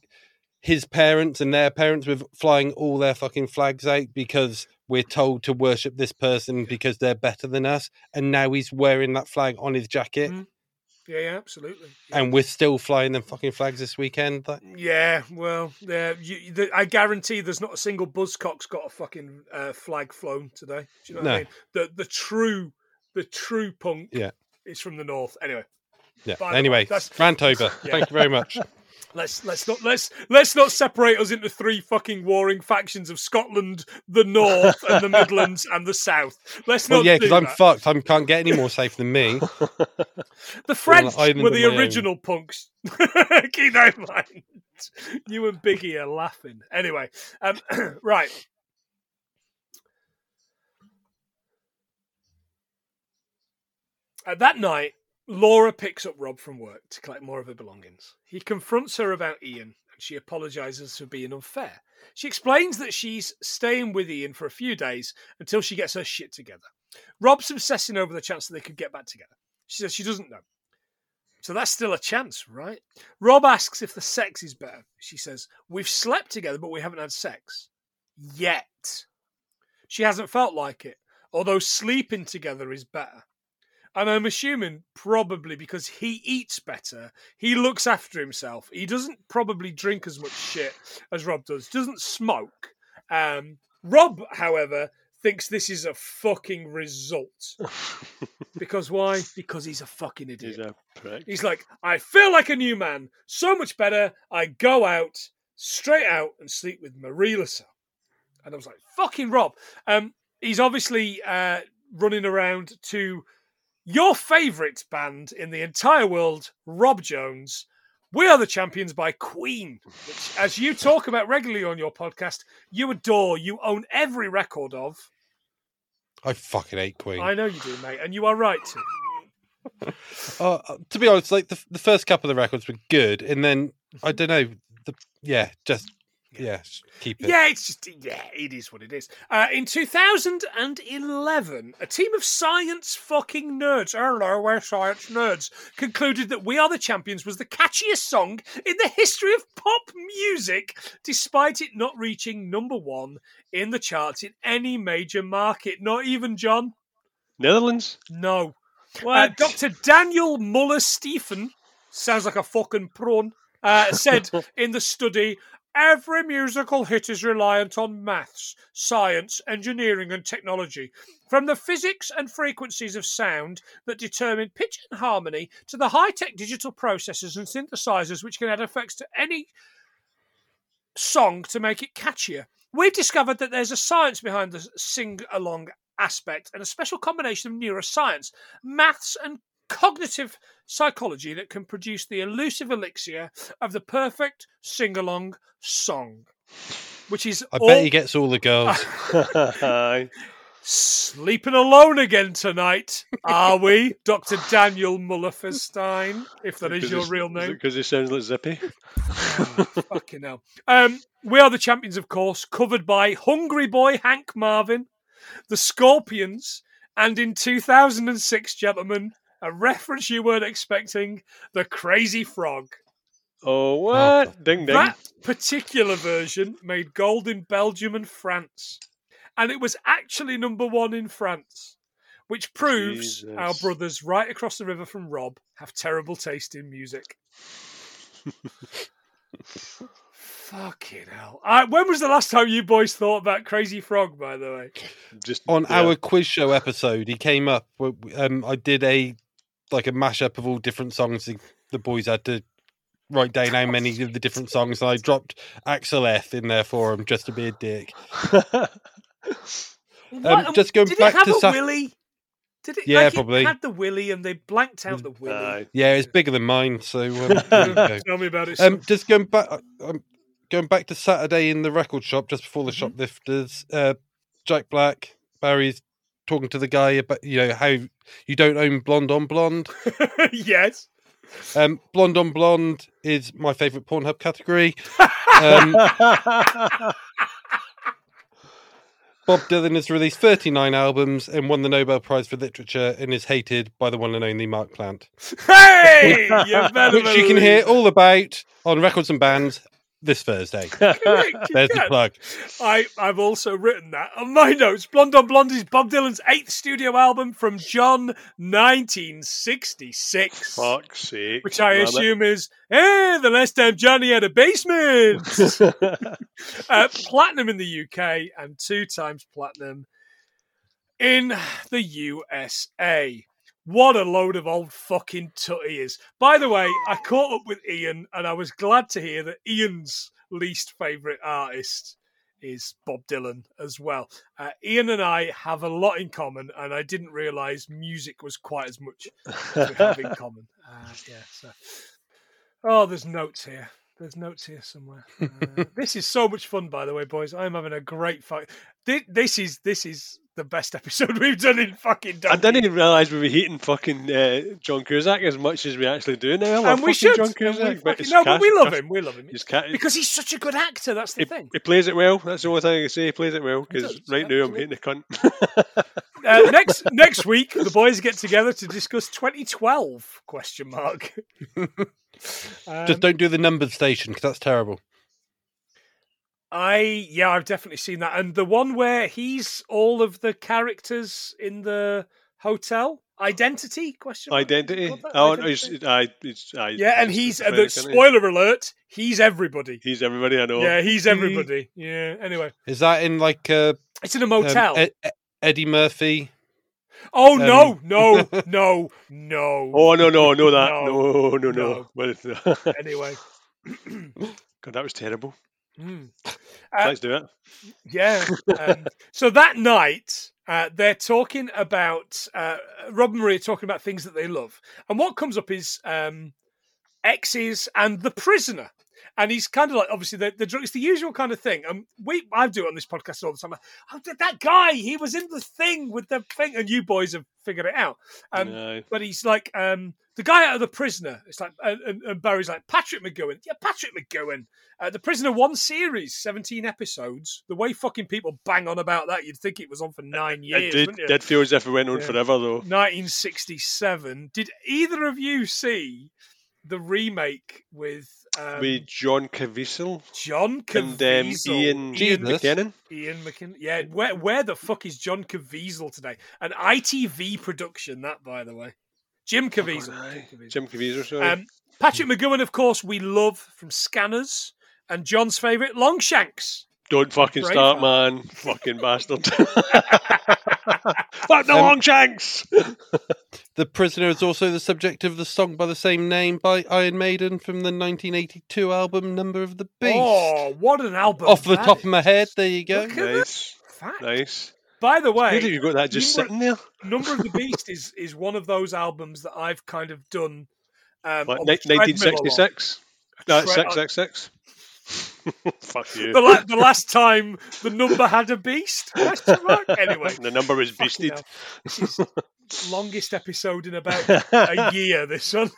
his parents and their parents with flying all their fucking flags out because we're told to worship this person because they're better than us. And now he's wearing that flag on his jacket, Mhm. Yeah, yeah, absolutely. Yeah. and we're still flying them fucking flags this weekend. Like, Yeah, well, yeah, you, the, I guarantee there's not a single buzzcock's got a fucking uh, flag flown today. Do you know what I mean? The the true the true punk Yeah. is from the north. Anyway, yeah. Way, Anyway, that's- rant over. Yeah. Thank you very much. let's let's not let's let's not separate us into three fucking warring factions of Scotland, the north, and the Midlands and the south. Let's well, not yeah, because I'm fucked. I can't get any more safe than me. the French island were the my own. original punks. Keep that in mind. You and Biggie are laughing. Anyway, um, right. At that night, Laura picks up Rob from work to collect more of her belongings. He confronts her about Ian, and she apologizes for being unfair. She explains that she's staying with Ian for a few days until she gets her shit together. Rob's obsessing over the chance that they could get back together. She says she doesn't know. So that's still a chance, right? Rob asks if the sex is better. She says, We've slept together, but we haven't had sex. Yet. She hasn't felt like it, although sleeping together is better. And I'm assuming probably because he eats better, he looks after himself. He doesn't probably drink as much shit as Rob does, doesn't smoke. Um, Rob, however, thinks this is a fucking result. because why? Because he's a fucking idiot. He's a prick. He's like, I feel like a new man. So much better. I go out, straight out, and sleep with Marie Lasso. And I was like, fucking Rob. Um, he's obviously uh, running around to your favourite band in the entire world, Rob Jones. We Are the Champions by Queen, which, as you talk about regularly on your podcast, you adore, you own every record of. I fucking hate Queen. I know you do, mate, and you are right to. Uh, to be honest, like the, the first couple of the records were good, and then I don't know, the yeah, just yeah, s- keep it. Yeah, it's just yeah, it is what it is. Uh, in 2011, a team of science fucking nerds, hello, we're science nerds, concluded that "We Are the Champions" was the catchiest song in the history of pop music, despite it not reaching number one in the charts in any major market. Not even John. Netherlands. No. Uh, Dr. Daniel Müllensiefen sounds like a fucking prawn. Uh, said in the study, every musical hit is reliant on maths, science, engineering, and technology. From the physics and frequencies of sound that determine pitch and harmony to the high tech digital processors and synthesizers which can add effects to any song to make it catchier. We've discovered that there's a science behind the sing along aspect and a special combination of neuroscience, maths, and cognitive psychology that can produce the elusive elixir of the perfect sing along song. Which is I all bet he gets all the girls. Sleeping alone again tonight, are we, Dr. Daniel Mullerfestein, if that is your real name? Because it sounds like Zippy. Oh, fucking hell. Um, we are the champions, of course, covered by Hungry Boy Hank Marvin, the Scorpions, and in 2006, gentlemen, a reference you weren't expecting, the Crazy Frog. Oh, what? ding ding. That particular version made gold in Belgium and France. And it was actually number one in France, which proves our brothers right across the river from Rob have terrible taste in music. Fucking hell. I, when was the last time you boys thought about Crazy Frog, by the way? Just On yeah. our quiz show episode, he came up. Um, I did a like a mashup of all different songs. The, the boys had to write down how many of the different songs. And I dropped Axel F in there for him just to be a dick. What- just going did back it have to a Sa- willy? Did it? Yeah, like probably. It had the willy, and they blanked out the willy. Aye. Yeah, it's bigger than mine. So um, there you go. Tell me about it. Um, son. just going back, um, going back to Saturday in the record shop just before the Mhm. shoplifters. Uh, Jack Black, Barry's talking to the guy about you know how you don't own Blonde on Blonde. yes. Um, Blonde on Blonde is my favourite Pornhub category. Um, Bob Dylan has released 39 albums and won the Nobel Prize for Literature and is hated by the one and only Mark Plant, Hey, which you can hear all about on Records and Bands this Thursday. it. There's the plug. I, I've also written that on my notes. Blonde on Blonde is Bob Dylan's eighth studio album from John 1966. Fuck's sake. Which I Damn assume is, hey, the last time Johnny had a basement. uh, platinum in the UK and two times platinum in the USA. What a load of old fucking tut he is. By the way, I caught up with Ian and I was glad to hear that Ian's least favourite artist is Bob Dylan as well. Uh, Ian and I have a lot in common and I didn't realise music was quite as much as we have in common. Uh, yeah, so. Oh, there's notes here. There's notes here somewhere. Uh, this is so much fun, by the way, boys. I'm having a great fight. This, this is this is the best episode we've done in fucking. I didn't even realise we were hating fucking uh, John Cusack as much as we actually do now. And we should. John And we Cusack, but fucking- no, but we love him. We love him because he's such a good actor. That's the he, thing. he plays it well. That's the only thing I can say. He plays it well because right now I'm hating the cunt. Uh, next next week, the boys get together to discuss 2012 question mark. Um, Just don't do the numbered station because that's terrible. I yeah, I've definitely seen that, and the one where he's all of the characters in the hotel identity question mark? Identity. Oh, Identity? it's, I, it's, I, yeah, and he's uh, the spoiler alert. He's everybody. He's everybody I know. Yeah, he's everybody. Yeah. Anyway, Is that in like uh, it's in a um, motel. Ed- Ed- Eddie Murphy? Oh no, no, no, no. Oh no no no that No, no no no. it's, Anyway. God, that was terrible. Hmm. Uh, Let's do it. Yeah. Um, so that night, uh, they're talking about uh, Rob and Maria talking about things that they love, and what comes up is um, exes and the prisoner. And he's kind of like obviously the, the drug. It's the usual kind of thing. And we I do it on this podcast all the time. Oh, that guy, he was in the thing with the thing, and you boys have figured it out. Um, Aye. but he's like um, the guy out of the prisoner. It's like and, and- and Barry's like Patrick McGoohan. Yeah, Patrick McGoohan. Uh, the prisoner one series, seventeen episodes. The way fucking people bang on about that, you'd think it was on for nine years. it did, wouldn't you? did feel as if it went on Yeah. forever though. 1967. Did either of you see the remake with um, With John Caviezel John and um, Caviezel? Ian, Jesus. McKinnon. Ian McKinnon. Yeah, where where the fuck is John Caviezel today? An ITV production, that by the way. Jim Caviezel. Oh, Jim Caviezel. Jim Caviezel, sorry. Um, Patrick McGoohan, of course, we love from Scanners, and John's favourite, Longshanks. Don't fucking start, man. fucking bastard. Fuck the Um, Longshanks! The Prisoner is also the subject of the song by the same name by Iron Maiden from the 1982 album Number of the Beast. Oh, what an album! Off the that top of my head, there you go. Look at nice. Fact. Nice. By the way, Good that you got that just you were- sitting there. Number of the Beast is is one of those albums that I've kind of done. Um, What, on ni- the treadmill a lot. 1966? No, it's Tre- 666. Fuck you. The, la- the last time the number had a beast? Anyway, The number is fucking beasted. hell. This is longest episode in about a year. This one.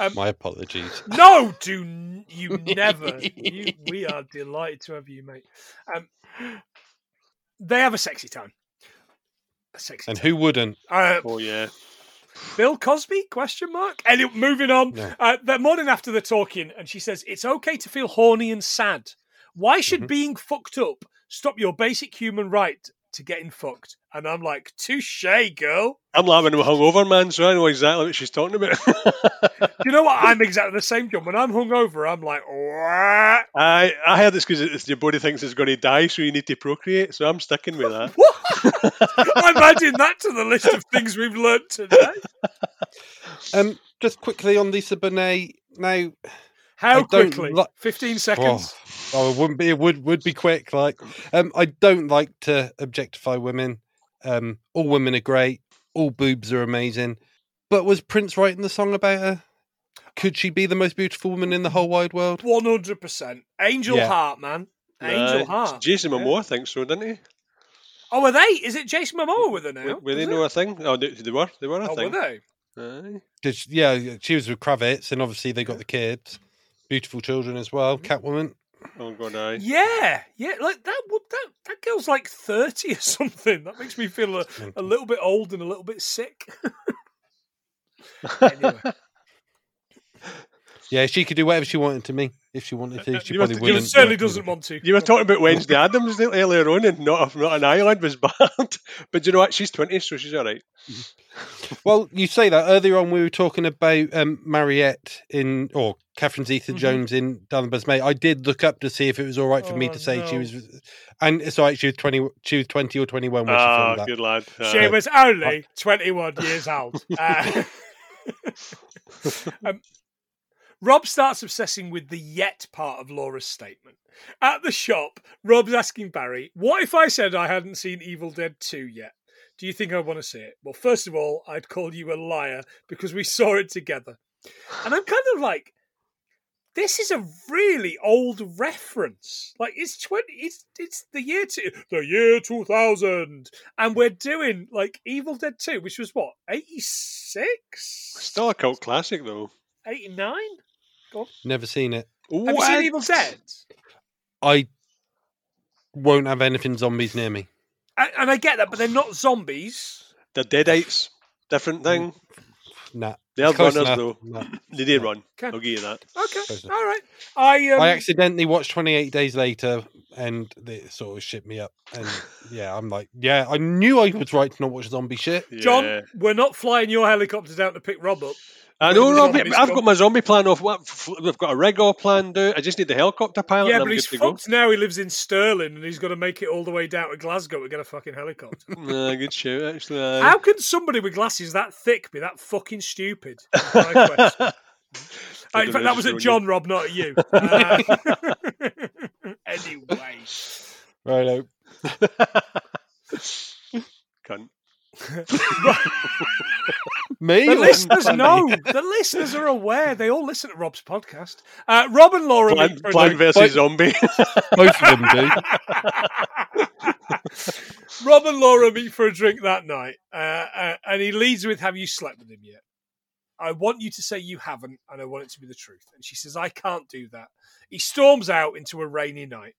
um, My apologies. no, do n- you never. You, we are delighted to have you, mate. Um, they have a sexy time. A sexy And time. who wouldn't? Uh, Oh, yeah. Bill Cosby? Question mark. Anyway, moving on. No. Uh, the morning after they're talking, and she says it's okay to feel horny and sad. Why should Mhm. being fucked up stop your basic human right to getting fucked? And I'm like, touche, girl. I'm laughing I'm hungover, man, so I know exactly what she's talking about. You know what? I'm exactly the same, John. When I'm hungover, I'm like, what? I I heard this because your body thinks it's going to die, so you need to procreate. So I'm sticking with that. What? I'm adding that to the list of things we've learnt today. Um, just quickly on Lisa Bonet. Now, How don't quickly? li- 15 seconds. oh, it wouldn't be. It would would be quick. Like, um, I don't like to objectify women. Um, all women are great. All boobs are amazing. But was Prince writing the song about her? Could she be the most beautiful woman in the whole wide world? 100%. Angel Yeah. Heart, man. Angel Uh, Heart. Jason Yeah. Momoa thinks so, didn't he? Oh, are they? Is it Jason Momoa with her now? Were, were they Is know it? a thing? Oh, they, they were. They were a thing? Oh, were thing. they? Aye. 'Cause, yeah, she was with Kravitz, and obviously they got the kids, beautiful children as well. Mm-hmm. Catwoman. Oh god, aye. Yeah, yeah. Like that. Would that that girl's like thirty or something. That makes me feel a, a little bit old and a little bit sick. anyway, Yeah, she could do whatever she wanted to me if she wanted to. She You probably must- wouldn't. certainly doesn't want to. You were talking about Wednesday Addams earlier on, and not not an island was bad. but you know what? She's twenty, so she's all right. Well, you say that earlier on. We were talking about um, Mariette in or Catherine Mm-hmm. Zeta-Jones in Dunbar's Mate. I did look up to see if it was all right for me Oh, to say she was, and it's all right. She was twenty. She was twenty or twenty-one when she Ah, filmed good lad. She was only twenty-one years old. Uh, um, Rob starts obsessing with the yet part of Laura's statement. At the shop, Rob's asking Barry, What if I said I hadn't seen Evil Dead 2 yet? Do you think I want to see it? Well, first of all, I'd call you a liar because we saw it together. And I'm kind of like, this is a really old reference. Like it's twenty, it's it's the year two, the year two thousand, and we're doing like Evil Dead Two, which was what eighty six, Still a cult classic though. eighty nine. Never seen it. Have you seen Evil Dead? I won't have anything zombies near me. And, and I get that, but they're not zombies. The Deadites, different thing. Nah. They're It's close runners enough. though. Nah. They did run. Okay. I'll give you that. Okay, Close all enough. right. I um, I accidentally watched 28 Days Later and it sort of shit me up. And yeah, I'm like, yeah, I knew I was right to not watch zombie shit. John, we're not flying your helicopters out to pick Rob up. I know, the Rob, zombies I've got my zombie plan off. We've got a rig all planned out. I just need the helicopter pilot. yeah, and but I'm he's good fucked now. He lives in Stirling, and he's got to make it all the way down to Glasgow to get a fucking helicopter. Nah, good shout, actually. aye. How can somebody with glasses that thick be that fucking stupid? Is my question. Uh, in fact, that was at John Rob, not at you. Uh, anyway, Right. Cunt. Me? me. The listeners funny. know. The listeners are aware. They all listen to Rob's podcast. Uh, Rob and Laura meet Plant, for a Plant drink. versus Zombie. Both of them do. Rob and Laura meet for a drink that night, uh, uh, and he leads with, "Have you slept with him yet?" I want you to say you haven't, and I want it to be the truth. And she says, "I can't do that." He storms out into a rainy night.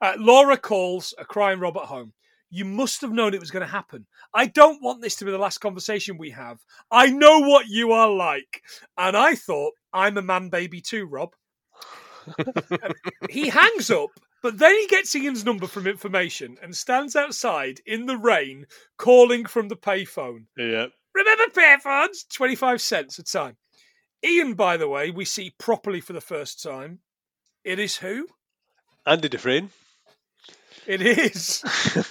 Uh, Laura calls a crying Rob at home. You must have known it was going to happen. I don't want this to be the last conversation we have. I know what you are like. And I thought, I'm a man baby too, Rob. he hangs up, but then he gets Ian's number from information and stands outside in the rain calling from the payphone. yeah. Remember payphones? 25 cents a time. Ian, by the way, we see properly for the first time. It is who? Andy Dufresne. It is.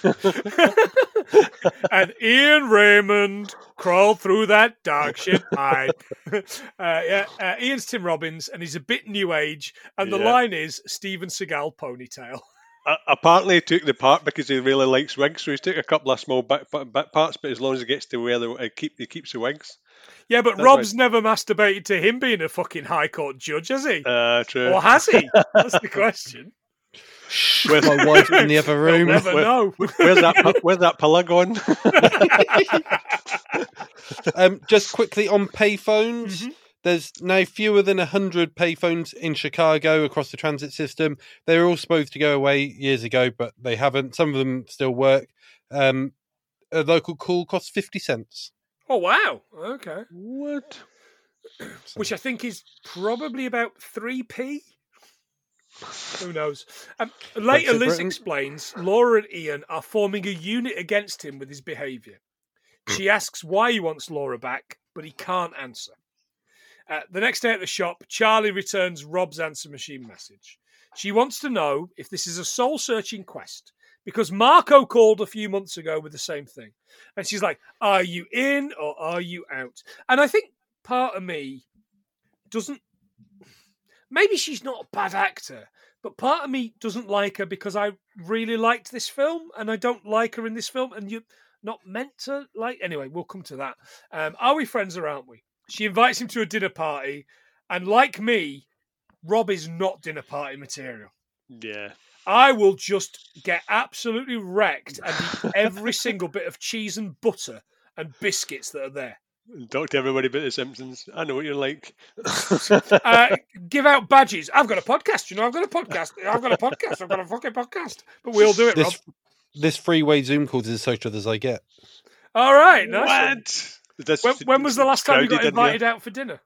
and Ian Raymond crawled through that dark shit pipe. uh, yeah, uh, Ian's Tim Robbins, and he's a bit new age. And the Yeah. line is Steven Seagal ponytail. Uh, apparently, he took the part because he really likes wigs, so he's took a couple of small back, bit parts. But as long as he gets to wear the, uh, keep he keeps the wigs. Yeah, but That's Rob's never masturbated to him being a fucking high court judge, has he? Uh, true. or has he? That's the question. Where's, My wife in the other We'll room. never Where- know. where's that? pu- Where's that plug on? Um, just quickly on payphones. Mhm. There's now fewer than 100 payphones in Chicago across the transit system. They were all supposed to go away years ago, but they haven't. Some of them still work. Um, a local call costs 50 cents. Oh, wow. Okay. what? Which I think is probably about 3p. Who knows? Um, later, Liz Britain. explains Laura and Ian are forming a unit against him with his behaviour. She asks why he wants Laura back, but he can't answer. Uh, the next day at the shop, Charlie returns Rob's answer machine message. She wants to know if this is a soul searching quest because Marco called a few months ago with the same thing. And she's like, Are you in or are you out? And I think part of me doesn't. Maybe she's not a bad actor, but part of me doesn't like her because I really liked this film and I don't like her in this film. And you're not meant to like. Anyway, we'll come to that. Um, are we friends or aren't we? She invites him to a dinner party. And like me, Rob is not dinner party material. Yeah. I will just get absolutely wrecked and eat every single bit of cheese and butter and biscuits that are there. Talk to everybody about the Simpsons. I know what you're like. Uh, give out badges. I've got a podcast. You know, I've got a podcast. I've got a podcast. I've got a fucking podcast. But we'll do it, Rob. This this freeway Zoom calls is as social as I get. All right. Nice what? This- When, when was the last time you got crowded in invited out for dinner?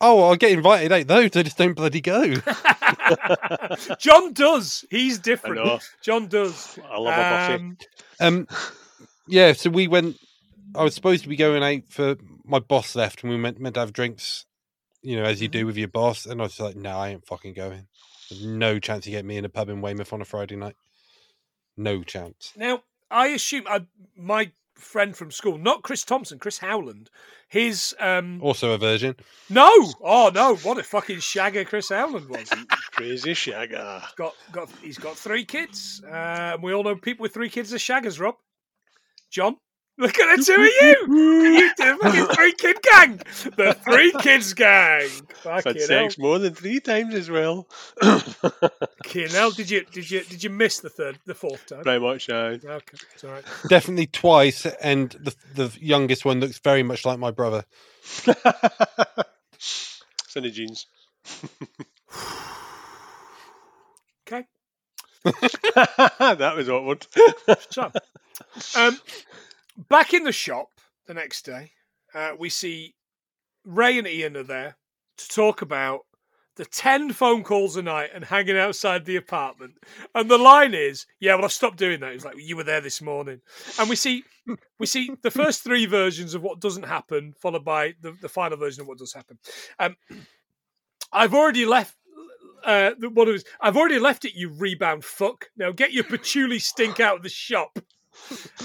Oh, I'll get invited out though. They just don't bloody go. John does. He's different. John does. I love a buffet. Um, Um, yeah. So we went. I was supposed to be going out for my boss left, and we meant meant to have drinks. You know, as you do with your boss, and I was like, "No, I ain't fucking going. There's no chance you get me in a pub in Weymouth on a Friday night. No chance." Now, I assume I, my friend from school, not Chris Thompson, Chris Howland, his um Also a virgin. no, oh no, what a fucking shagger Chris Howland was. Crazy shagger. got got he's got three kids. Uh, we all know people with three kids are shaggers. Rob, John, look at the two of you. you two fucking three kid gang, the three kids gang. I've Fucking had hell. sex more than three times as well. Fucking hell. Did you did you did you miss the third the fourth time? Very much, uh, Okay, it's all right. Definitely twice, and the the youngest one looks very much like my brother. Sunny jeans. Okay. that was awkward. So, um, back in the shop the next day, uh, we see Ray and Ian are there to talk about the 10 phone calls a night and hanging outside the apartment. And the line is, yeah, well, I've stopped doing that. It's like, you were there this morning. And we see we see the first three versions of what doesn't happen, followed by the, the final version of what does happen. Um, I've already left. Uh, what it was, I've already left it, you rebound fuck. Now get your patchouli stink out of the shop.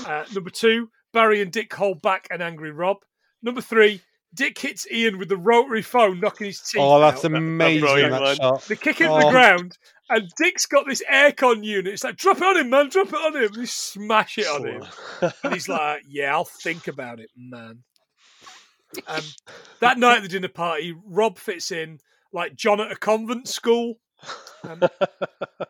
Uh, number two, Barry and Dick hold back an angry Rob. Number three, Dick hits Ian with the rotary phone, knocking his teeth Oh, that's out. amazing! That. They kick him to the Oh. ground, and Dick's got this aircon unit. It's like, drop it on him, man, drop it on him. And smash it on him. And he's like, yeah, I'll think about it, man. Um, that night at the dinner party, Rob fits in like John at a convent school. Um,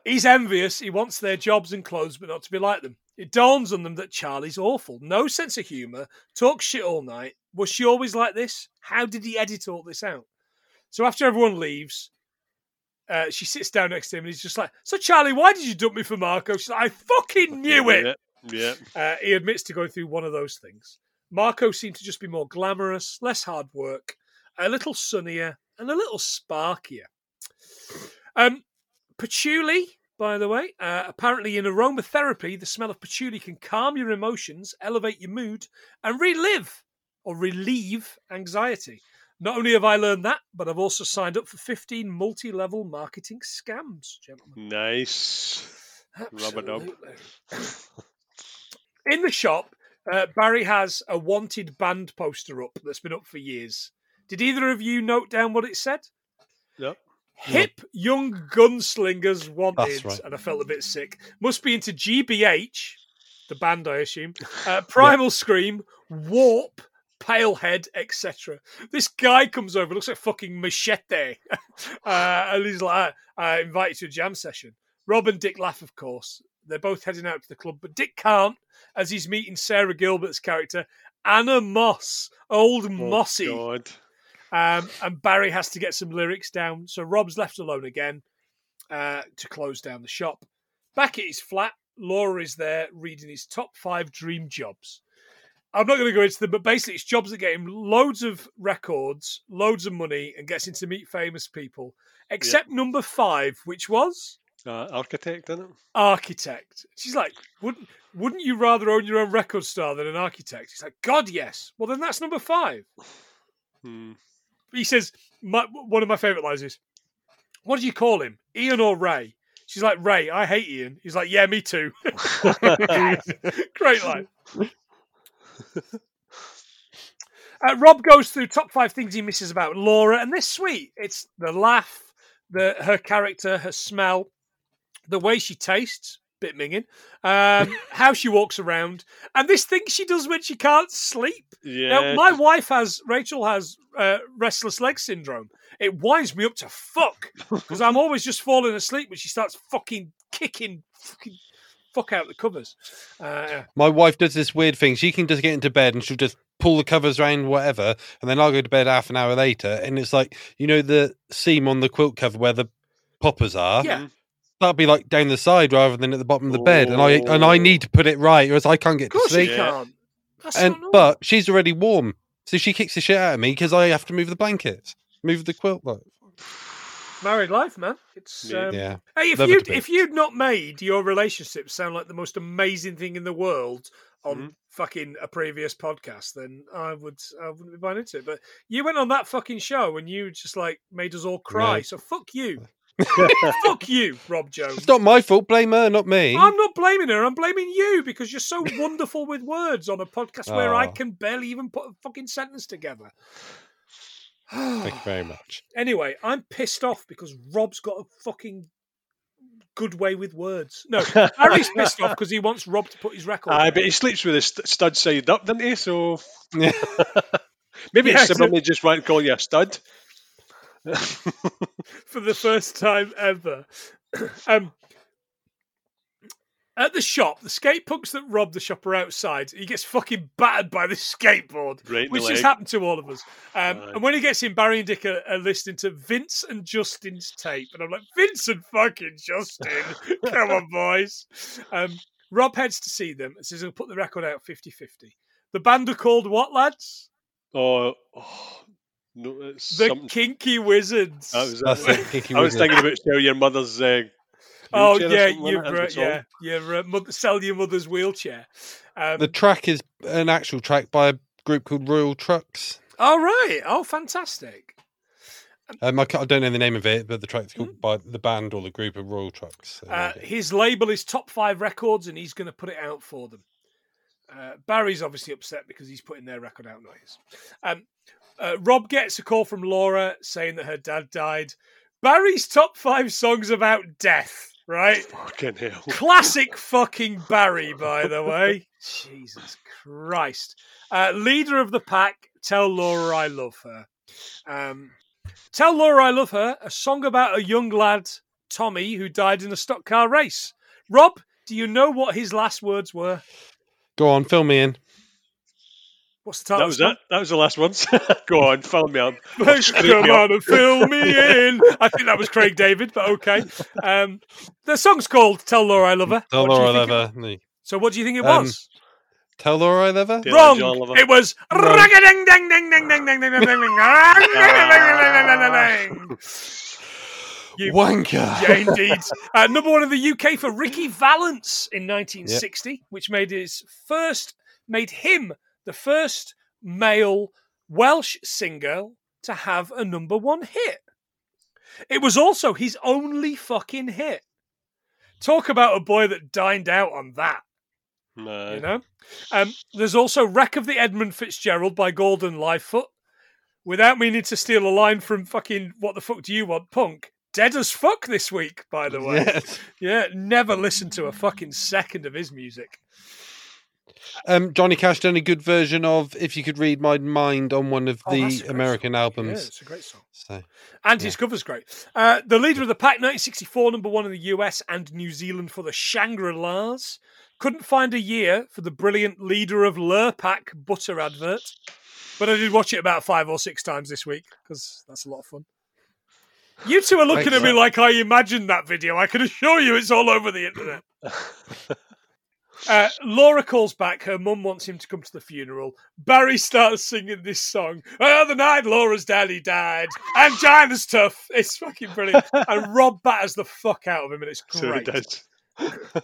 he's envious. He wants their jobs and clothes, but not to be like them. It dawns on them that Charlie's awful. No sense of humour. Talks shit all night. Was she always like this? How did he edit all this out? So after everyone leaves, uh, she sits down next to him and he's just like, So, Charlie, why did you dump me for Marco? She's like, I fucking knew it. Yeah. Uh, he admits to going through one of those things. Marco seemed to just be more glamorous, less hard work, a little sunnier, and a little sparkier. Um, patchouli, by the way, uh, apparently in aromatherapy, the smell of patchouli can calm your emotions, elevate your mood, and relive or relieve anxiety. Not only have I learned that, but I've also signed up for 15 multi level marketing scams, gentlemen. Nice. Rub a dub. Absolutely. In the shop, uh, Barry has a wanted band poster up that's been up for years. Did either of you note down what it said? Yep. Hip young gunslingers wanted, right. and I felt a bit sick. Must be into GBH, the band, I assume. Uh, Primal Scream, Warp, Palehead, etc. This guy comes over, looks like fucking machete, uh, and he's like, "I invite you to a jam session." Rob and Dick laugh, of course. They're both heading out to the club, but Dick can't, as he's meeting Sara Gilbert's character, Anna Moss, old Oh, Mossy. God. Um, and Barry has to get some lyrics down. So Rob's left alone again uh, to close down the shop. Back at his flat, Laura is there reading his top five dream jobs. I'm not going to go into them, but basically, it's jobs that get him loads of records, loads of money, and gets him to meet famous people. Except number five, which was Uh, architect, isn't it? architect. She's like, wouldn't wouldn't you rather own your own record store than an architect? He's like, God, yes. Well, then that's number five Hmm. He says my, one of my favorite lines is what do you call him? Ian or ray? She's like ray i hate ian. He's like yeah me too. Great line. Uh, rob goes through top five things he misses about laura and they're sweet. It's the laugh the her character her smell the way she tastes bit minging um, how she walks around and this thing she does when she can't sleep Yeah. now, my wife has Rachel has uh, restless leg syndrome. It winds me up to fuck because I'm always just falling asleep when she starts fucking kicking fucking fuck out the covers. Uh, My wife does this weird thing. She can just get into bed and she'll just pull the covers around, whatever, and then I'll go to bed half an hour later, and it's like you know the seam on the quilt cover where the poppers are. yeah, That'll be like down the side rather than at the bottom of the bed, and I and I need to put it right, or else I can't get of to course sleep. you can't. That's And but she's already warm, so she kicks the shit out of me because I have to move the blankets, move the quilt. Like, married life, man. It's Yeah. um, yeah, hey, if Love you if you'd not made your relationship sound like the most amazing thing in the world on Mhm. fucking a previous podcast, then I would I wouldn't be buying into it. But you went on that fucking show and you just like made us all cry. So fuck you, fuck you, Rob Jones. it's not my fault. Blame her, not me. I'm not blaming her. I'm blaming you because you're so wonderful with words on a podcast where I Oh. can barely even put a fucking sentence together. Thank you very much. Anyway, I'm pissed off because Rob's got a fucking good way with words. No, Harry's pissed off because he wants Rob to put his record. Aye, down. but he sleeps with his stud side up, doesn't he? So maybe Yeah, it's so- somebody just want to call you a stud. for the first time ever. um, at the shop, the skate punks that rob the shop are outside. He gets fucking battered by the skateboard, the which has happened to all of us. Um, and when he gets in, Barry and Dick are, are listening to Vince and Justin's tape. And I'm like, Vince and fucking Justin. Come on, boys. Um, Rob heads to see them and says he'll put the record out 50 50. The band are called what, lads? Oh, oh no, it's The something. Kinky Wizards. That was That's it. it. Kiki I was Wizard. thinking about sell your mother's. Uh, Oh yeah, you wasn't it? br- That's yeah, your uh, mother, sell your mother's wheelchair. Um, The track is an actual track by a group called Royal Trux. oh right, oh fantastic. Um, I, I don't know the name of it, but the track's called by the band or the group of Royal Trux. So. Uh, his label is top five records, and he's going to put it out for them. Uh, Barry's obviously upset because he's putting their record out, not his. Um, uh, Rob gets a call from Laura saying that her dad died. Barry's top five songs about death, right? Fucking hell. Classic fucking Barry, by the way. Jesus Christ. Uh, leader of the pack, Tell Laura I Love Her. Um, Tell Laura I Love Her, a song about a young lad, Tommy, who died in a stock car race. Rob, do you know what his last words were? Go on, fill me in. What's the title? That was it. That was the last ones. Go on, fill me up. Come on and fill me in. I think that was Craig David, but okay. Um, the song's called "Tell Laura I Love Her." Tell What Laura I love it- her. No. So, what do you think it Um, was? Tell Laura I love her. Yeah. Wrong. John It was ring-a-ding, ding, ding, ding, ding, ding, ding, ding, ding, ding, ding. You- Wanker. Yeah, indeed. Uh, number one in the UK for Ricky Valance in 1960, which made his first, made him the first male Welsh singer to have a number one hit. It was also his only fucking hit. Talk about a boy that dined out on that. No. You know, um, there's also "Wreck of the Edmund Fitzgerald" by Gordon Lightfoot. Without meaning to steal a line from fucking "What the fuck do you want?" Punk, dead as fuck this week. By the way, Yes. yeah, never listened to a fucking second of his music. Um, Johnny Cash done a good version of "If You Could Read My Mind" on one of Oh, the American Yeah, albums. Yeah, it's a great song. So And his cover's great. Uh, the leader of the pack, 1964, number one in the US and New Zealand for the Shangri La's. Couldn't find a year for the brilliant leader of Lurpak butter advert, but I did watch it about five or six times this week because that's a lot of fun. You two are looking Thanks, at me sir. like I imagined that video. I can assure you it's all over the internet. Uh, Laura calls back. Her mum wants him to come to the funeral. Barry starts singing this song. Oh, the night Laura's daddy died. And China's tough. It's fucking brilliant. And Rob batters the fuck out of him, and it's So great. it did.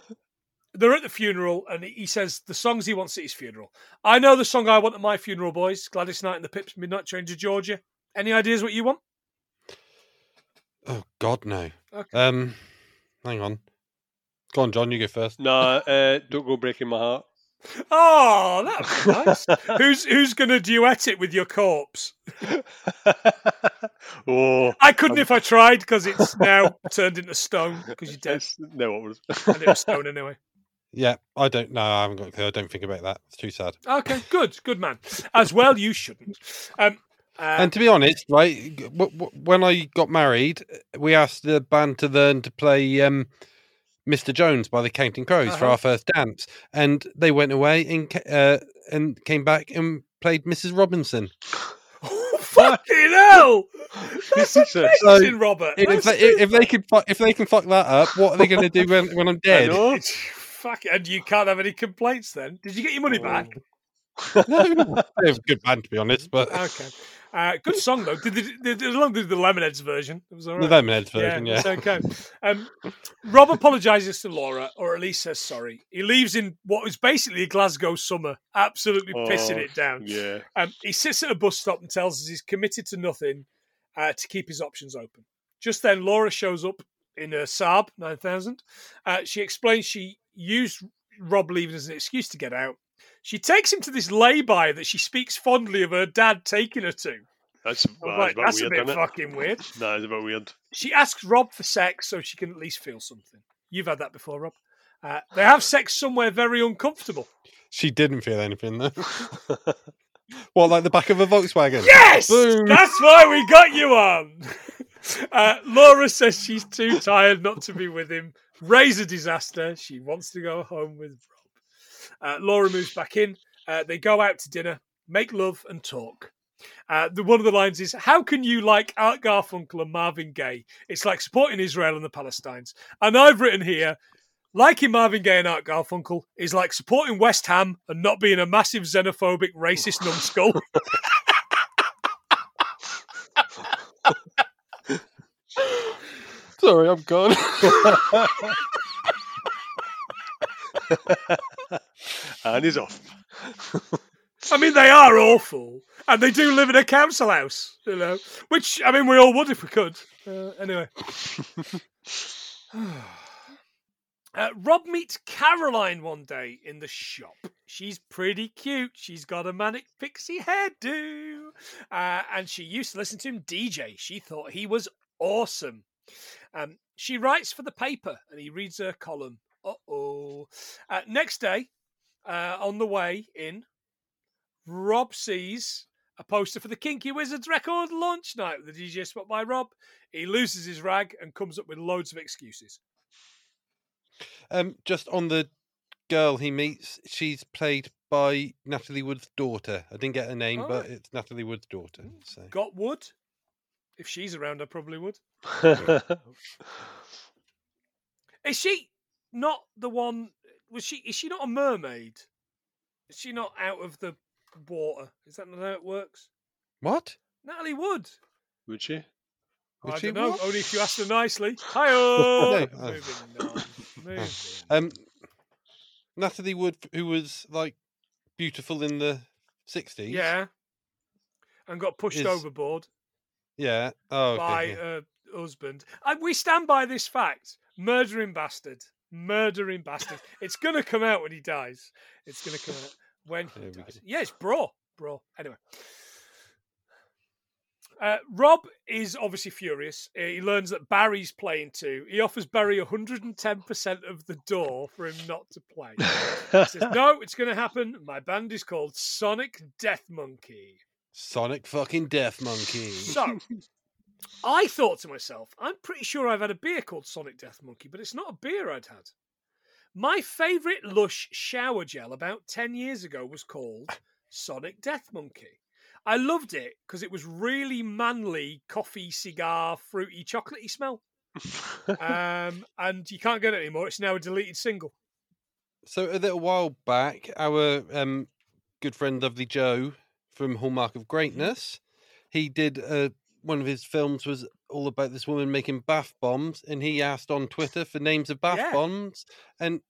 They're at the funeral, and he says the songs he wants at his funeral. I know the song I want at my funeral, boys. Gladys Knight and the Pips, Midnight Train to Georgia. Any ideas what you want? Oh God, no. Okay. Um, hang on. Go on, John. You go first. No, uh, don't go breaking my heart. Oh, that'd nice. who's who's going to duet it with your corpse? oh, I couldn't if I tried because it's now turned into stone because you're dead. it's no, it was. And it was stone anyway. Yeah, I don't know. I haven't got a clue. I don't think about that. It's too sad. Okay, good, good man. As well, you shouldn't. Um, uh, and to be honest, right, g- w- w- when I got married, we asked the band to learn to play um, "Mr. Jones" by the Counting Crows for Uh-huh. our first dance, and they went away and uh, and came back and played Mrs. Robinson. oh, fucking hell! That's This is a- amazing, Robert. If they, if they can fu- if they can fuck that up, what are they going to do when, when I'm dead? Fuck it, and you can't have any complaints then. Did you get your money back? no, a good band to be honest, but Okay. Uh, good song though. Did, did, did, as long as the Lemonheads version, it was all the. Lemonheads version, yeah. it's okay. Um, Rob apologises to Laura, or at least says sorry. He leaves in what is basically a Glasgow summer, absolutely pissing Oh, it down. Yeah. Um, he sits at a bus stop and tells us he's committed to nothing uh, to keep his options open. Just then, Laura shows up in a Saab 9000. Uh, she explains she used Rob leaving as an excuse to get out. She takes him to this lay-by that she speaks fondly of her dad taking her to. That's, well, like, that's that's a a bit bit isn't it? fucking weird. No, it's a bit weird. She asks Rob for sex so she can at least feel something. You've had that before, Rob. Uh, they have sex somewhere very uncomfortable. She didn't feel anything though. what, like the back of a Volkswagen? Yes, Boom. that's why we got you on. Uh, Laura says she's too tired not to be with him. Raise a disaster. She wants to go home with Rob. Uh, Laura moves back in. Uh, they go out to dinner, make love, and talk. Uh, the one of the lines is, "How can you like Art Garfunkel and Marvin Gaye? It's like supporting Israel and the Palestinians." And I've written here, liking Marvin Gaye and Art Garfunkel is like supporting West Ham and not being a massive xenophobic, racist numbskull. Sorry, I'm gone. and he's off. I mean, they are awful, and they do live in a council house, you know. Which I mean, we all would if we could. Uh, anyway, uh, Rob meets Caroline one day in the shop. She's pretty cute. She's got a manic pixie hairdo, uh, and she used to listen to him DJ. She thought he was awesome. Um, she writes for the paper, and he reads her column. Uh-oh. Uh Next day, uh, on the way in, Rob sees a poster for the Kinky Wizards record launch night with the DJ spot by Rob. He loses his rag and comes up with loads of excuses. Um, just on the girl he meets, she's played by Natalie Wood's daughter. I didn't get her name, Oh. but it's Natalie Wood's daughter. So Got wood? If she's around, I probably would. Is she not the one? Was she? Is she not a mermaid? Is she not out of the water? Is that not how it works? what? Natalie Wood. Would she? Would I she don't know. what? Only if you asked her nicely. Hi, No, Moving oh. on. Moving. Um, Natalie Wood, who was like beautiful in the sixties. yeah. And got pushed Is- overboard Yeah. Oh, okay. by yeah. her husband. And we stand by this fact. Murdering bastard. Murdering bastard. It's to come out when he dies. It's to come out when he dies. Yeah, it's bro. Bro. Anyway. Uh, Rob is obviously furious. Uh, He learns that Barry's playing too. He offers Barry 110% of the door for him not to play. He says, No, it's going to happen. My band is called Sonic Death Monkey. Sonic fucking Death Monkey. So, I thought to myself, I'm pretty sure I've had a beer called Sonic Death Monkey, but it's not a beer I'd had. My favourite Lush shower gel about 10 years ago was called Sonic Death Monkey. I loved it because it was really manly, coffee, cigar, fruity, chocolatey smell. Um, and you can't get it anymore. It's now a deleted single. So a little while back, our um, good friend Lovely Joe from Hallmark of Greatness, he did uh, one of his films was all about this woman making bath bombs, and he asked on Twitter for names of bath Yeah. bombs, and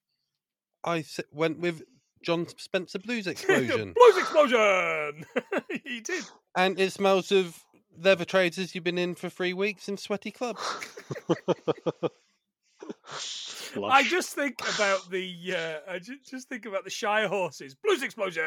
I went with Jon Spencer Blues Explosion, Blues Explosion! he did. and it smells of leather traders you've been in for three weeks in sweaty clubs. I just think about the uh, I just, just think about the Shire horses. Blues explosion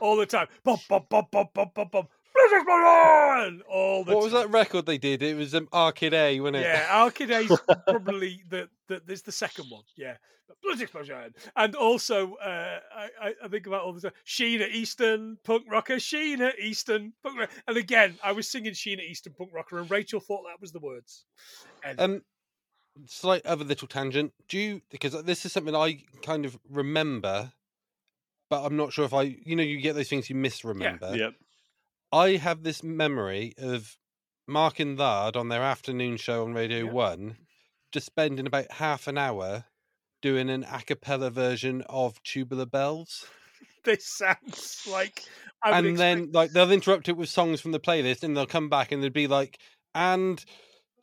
all the time. Bum, bum, bum, bum, bum, bum, bum. Blues explosion all the What was that record they did? It was um, Arcade A, wasn't it? Yeah, Arcade A's probably the, the there's the second one. Yeah, but Blues explosion, and also uh, I, I I think about all the time. Sheena Easton, punk rocker. Sheena Easton, punk rocker. And again, I was singing Sheena Easton, punk rocker, and Rachel thought that was the words. And Um, slight other little tangent. Do you because this is something I kind of remember, but I'm not sure if I. You know, you get those things you misremember. Yep. I have this memory of Mark and Lard on their afternoon show on Radio Yeah. One, just spending about half an hour doing an a cappella version of Tubular Bells. this sounds like. And then expect- like they'll interrupt it with songs from the playlist and they'll come back and they'd be like and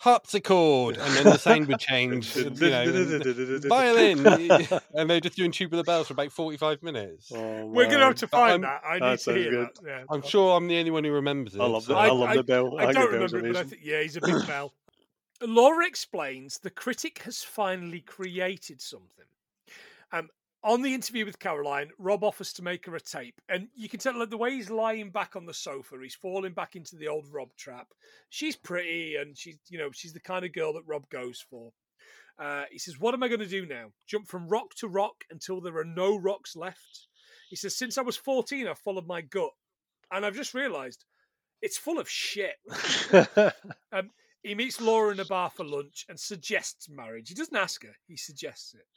harpsichord and then the sound would change you know, violin and they're just doing tubular bells for about 45 minutes Oh, We're gonna have to find I'm- that. I that need to hear good. that. Yeah. i'm sure i'm the only one who remembers it I love so- the, I, I- love I- the bell. I think don't remember it, but I think yeah, he's a big bell. Laura explains the critic has finally created something. Um, on the interview with Caroline, Rob offers to make her a tape, and you can tell like, the way he's lying back on the sofa, he's falling back into the old Rob trap. She's pretty, and she's you know she's the kind of girl that Rob goes for. Uh, he says, "What am I going to do now? Jump from rock to rock until there are no rocks left?" He says, "Since I was 14, I've followed my gut, and I've just realised it's full of shit." He meets Laura in a bar for lunch and suggests marriage. He doesn't ask her, he suggests it.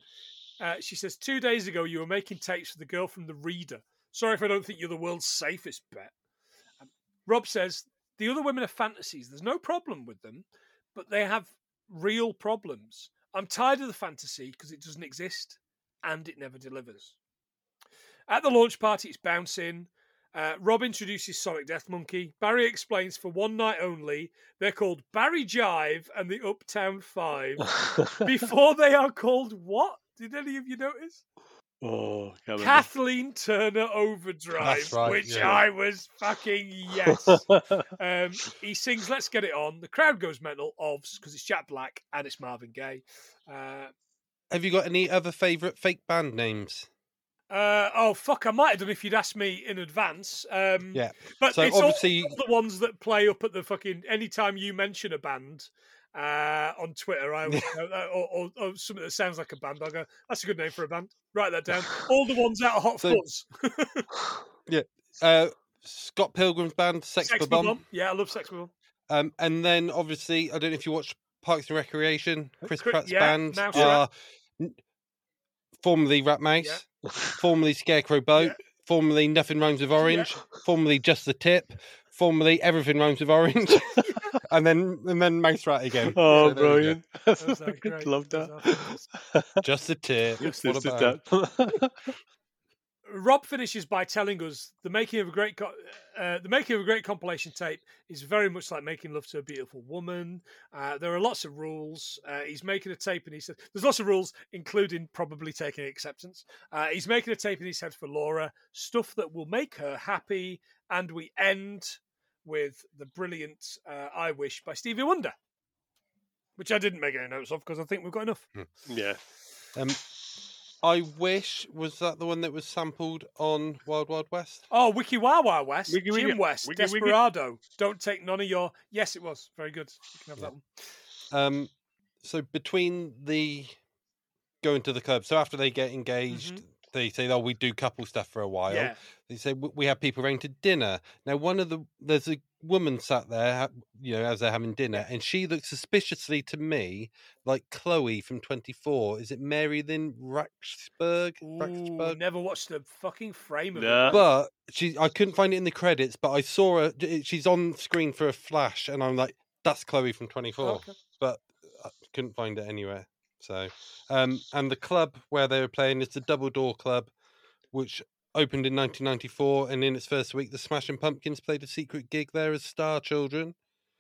Uh, she says, Two days ago, you were making tapes for the girl from The Reader. Sorry if I don't think you're the world's safest bet. Um, Rob says, The other women are fantasies. There's no problem with them, but they have real problems. I'm tired of the fantasy because it doesn't exist and it never delivers. At the launch party, it's bouncing. Uh, Rob introduces Sonic Death Monkey. Barry explains for one night only they're called Barry Jive and the Uptown Five. Before they are called what? Did any of you notice? oh, can't remember. Kathleen Turner Overdrive, right, which yeah. I was fucking yes. um, he sings "Let's Get It On." The crowd goes mental, obvs, because it's Jack Black and it's Marvin Gaye. Uh, have you got any other favorite fake band names uh, oh fuck! I might have done if you'd asked me in advance. Um, Yeah. but So it's obviously- all the ones that play up at the fucking. Anytime you mention a band uh, on Twitter, I uh, or, or, or something that sounds like a band, I go, "That's a good name for a band." Write that down. All the ones out of Hot So- Fuzz. uh Scott Pilgrim's band, Sex, Sex Bomb. Yeah, I love Sex Bomb. Um, and then obviously, I don't know if you watch Parks and Recreation. Chris Chris- Pratt's yeah, band Mouse are n- formerly Rat Mouse, formerly Scarecrow Boat, formerly Nothing Rhymes with Orange, formerly Just the Tip, formerly Everything Rhymes with Orange, and then and then Mouse Rat again. Oh, So there we go. brilliant! Those are great. Love Those that. Just the Tip. It's What a just band. Rob finishes by telling us the making of a great co- uh, the making of a great compilation tape is very much like making love to a beautiful woman. Uh, there are lots of rules. Uh, he's making a tape, and he said there's lots of rules, including probably taking acceptance. Uh, he's making a tape in his head for Laura, stuff that will make her happy, and we end with the brilliant uh, "I Wish" by Stevie Wonder, which I didn't make any notes of because I think we've got enough. yeah. Um, I wish was that the one that was sampled on Wild Wild West. Oh, Wiki Wawa West, Wiki, Jim wiki, West, wiki, wiki. Desperado. Don't take none of your. Yes, it was very good. You can have Yeah. that one. Um, so between the going to the club, so after they get engaged, they say, "Oh, we do couple stuff for a while." Yeah, They say we have people around to dinner. Now, one of the there's a woman sat there, you know, as they're having dinner, and she looks suspiciously to me like Chloe from Twenty Four. Is it Mary Lynn Raxburg? Ooh, Raxburg? never watched the fucking frame of Nah. it. But she, I couldn't find it in the credits, but I saw her. She's on screen for a flash, and I'm like, "That's Chloe from 24." Okay. But I couldn't find it anywhere. So, um, and the club where they were playing is the Double Door Club, which opened in 1994, and in its first week, the Smashing Pumpkins played a secret gig there as Star Children,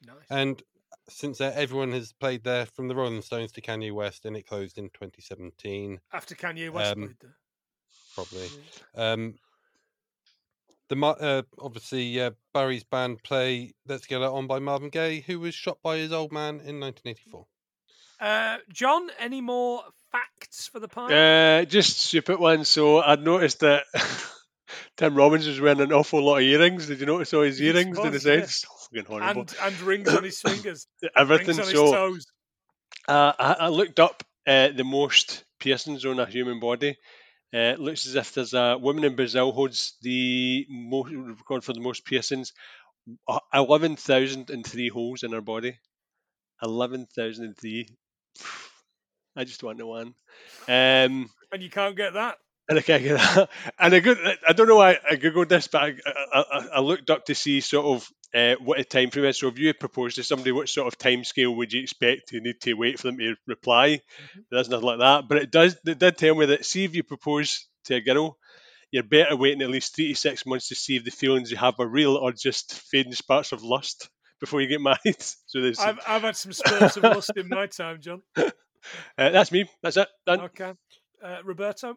Nice. and since then, everyone has played there from the Rolling Stones to Kanye West, and it closed in 2017, After Kanye West um, played there. probably. Yeah. Um, the uh, obviously uh, Barry's band play "Let's Get It On" by Marvin Gaye, who was shot by his old man in 1984. Uh, John, any more facts for the pile? Uh, just stupid one. So I'd noticed that Tim Robbins was wearing an awful lot of earrings. Did you notice all his earrings in was, his head? And and rings on his fingers, Everything. rings So uh, I, I looked up uh, the most piercings on a human body. Uh, it looks as if there's a woman in Brazil holds the most record for the most piercings. Uh, Eleven thousand and three holes in her body. Eleven thousand and three. I just want the one. Um, And you can't get that. and I can't get that. And I, go, I don't know why I googled this, but I, I, I- looked up to see sort of uh, what a time frame is. So if you proposed to somebody, what sort of time scale would you expect you need to wait for them to reply? There's nothing like that. But it does. It did tell me that see if you propose to a girl, you're better waiting at least three to six months to see if the feelings you have are real or just fading sparks of lust before you get married. So there's, I've I've had some spurts of lust in my time, John. uh, that's me. That's it. Done. Okay, uh, Roberto.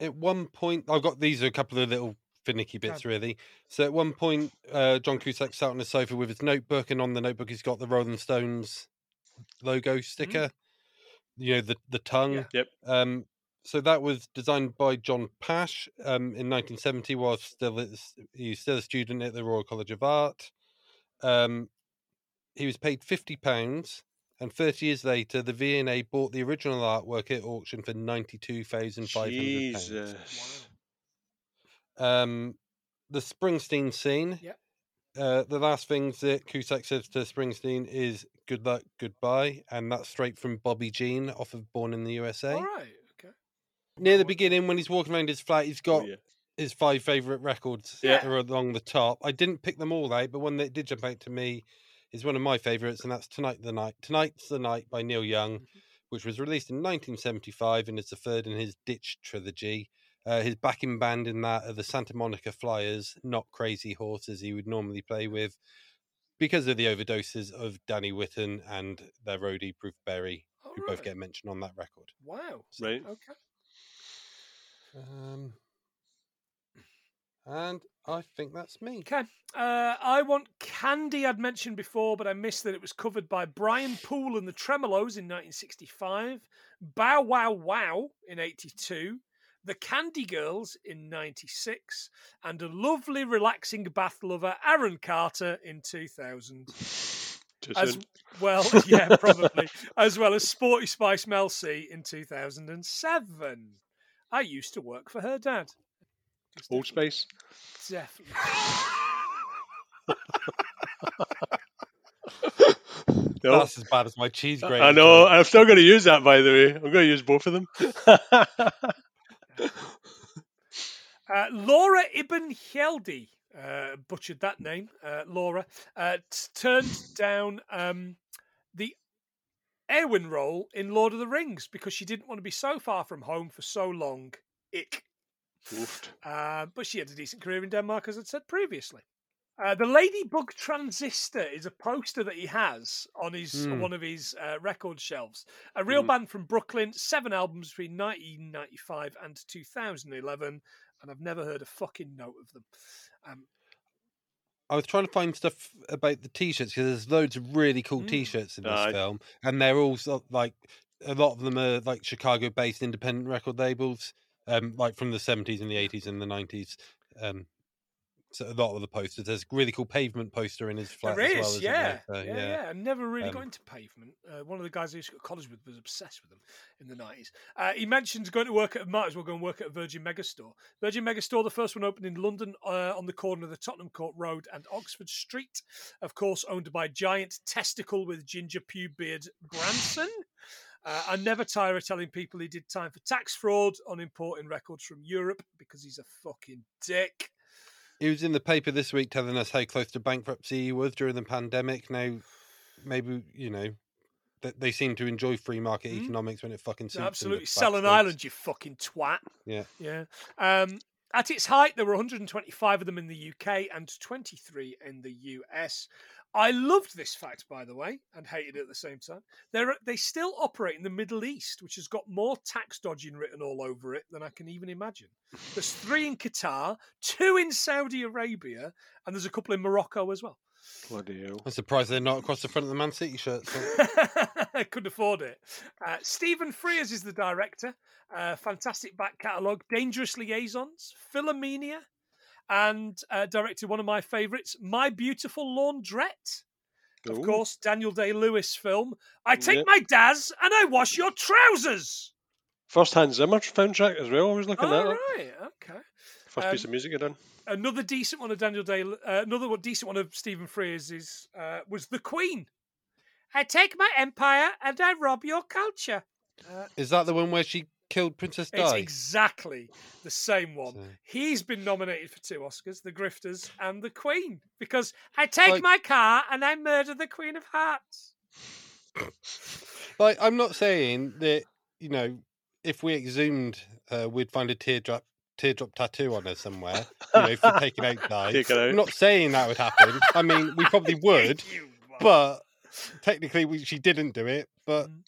At one point, I've got these are a couple of little finicky bits really. So at one point, uh, John Cusack sat on the sofa with his notebook, and on the notebook he's got the Rolling Stones logo sticker. You know the the tongue. Yeah. Yep. Um, so that was designed by John Pasche um, in 1970. While still at, he was still a student at the Royal College of Art. Um, he was paid fifty pounds, and thirty years later, the V&A bought the original artwork at auction for ninety-two thousand five hundred pounds. Jesus. Um, the Springsteen scene. Yep. Uh, the last things that Cusack says to Springsteen is "Good luck, goodbye," and that's straight from Bobby Jean off of Born in the USA. All right. Okay. Near the beginning, when he's walking around his flat, he's got Oh, yeah. His five favorite records Yeah. are along the top. I didn't pick them all out, but one that did jump out to me is one of my favorites, and that's "Tonight the Night." "Tonight's the Night" by Neil Young, Mhm. which was released in 1975 and is the third in his Ditch trilogy. Uh, his backing band in that are the Santa Monica Flyers, not Crazy Horses he would normally play with, because of the overdoses of Danny Whitten and their roadie Bruce Berry, who both get mentioned on that record. Wow. Right. Okay. Um, and I think that's me. Okay. Uh, I want Candy, I'd mentioned before, but I missed that it was covered by Brian Poole and the Tremeloes in 1965, Bow Wow Wow in 82, the Candy Girls in 96, and a lovely, relaxing bath lover, Aaron Carter, in 2000. As well, yeah, probably. as well as Sporty Spice Mel C in 2007. I used to work for her dad. It's Old Spice. Definitely. No. That's as bad as my cheese grater. I know. joke. I'm still going to use that, by the way. I'm going to use both of them. Uh, Laura Ibn Hjeldi, uh, butchered that name, uh, Laura, uh, t- turned down um, the Eowyn role in Lord of the Rings because she didn't want to be so far from home for so long. Ick. Oofed. Uh, but she had a decent career in Denmark, as I'd said previously. Uh, the Ladybug Transistor is a poster that he has on his on Hmm. one of his uh, record shelves. A real Hmm. band from Brooklyn, seven albums between 1995 and 2011, and I've never heard a fucking note of them. Um, I was trying to find stuff about the t-shirts because there's loads of really cool Mm. t-shirts in this Aye. film, and they're all like a lot of them are like Chicago-based independent record labels, um, like from the 70s and the 80s and the 90s. Um, so a lot of the posters. There's a really cool pavement poster in his flat there as is, well. yeah, there? yeah, So, yeah, I never really got Um, into pavement. Uh, one of the guys I used to go to college with was obsessed with them in the nineties. Uh, he mentioned going to work at might as well go and work at a Virgin Megastore. Virgin Megastore, the first one opened in London uh, on the corner of the Tottenham Court Road and Oxford Street. Of course, owned by giant testicle with ginger pube beard Branson. Uh, I never tire of telling people he did time for tax fraud on importing records from Europe because he's a fucking dick. He was in the paper this week telling us how close to bankruptcy he was during the pandemic. Now, maybe you know, they, they seem to enjoy free market Mm. economics when it fucking suits Absolutely. Sell an island, you fucking twat. Yeah. Yeah. Um, at its height, there were 125 of them in the UK and 23 in the US. I loved this fact, by the way, and hated it at the same time. They're, they still operate in the Middle East, which has got more tax dodging written all over it than I can even imagine. There's three in Qatar, two in Saudi Arabia, and there's a couple in Morocco as well. Bloody hell. I'm surprised they're not across the front of the Man City shirts. I couldn't afford it. Uh, Stephen Frears is the director. Uh, fantastic back catalogue. Dangerous Liaisons, Philomena, and uh, directed one of my favourites, My Beautiful Laundrette. Of course, Daniel Day Lewis film. I take Yep. my Daz and I wash your trousers. First Hans Zimmer soundtrack as well. I was looking All at that. right, okay. First piece Um, of music I done. Another decent one of Daniel Day, uh, another one, decent one of Stephen Frears is uh, was The Queen. I take my empire and I rob your culture. Uh, Is that the one where she killed Princess Di. It's exactly the same one. So- He's been nominated for two Oscars, The Grifters and The Queen, because I take Like- my car and I murder the Queen of Hearts. Like, I'm not saying that you know, if we exhumed her, we'd find a teardrop teardrop tattoo on her somewhere. You know, for taking out Di. Take it out. I'm not saying that would happen. I mean, we probably would, You but technically, we, she didn't do it. But Mm.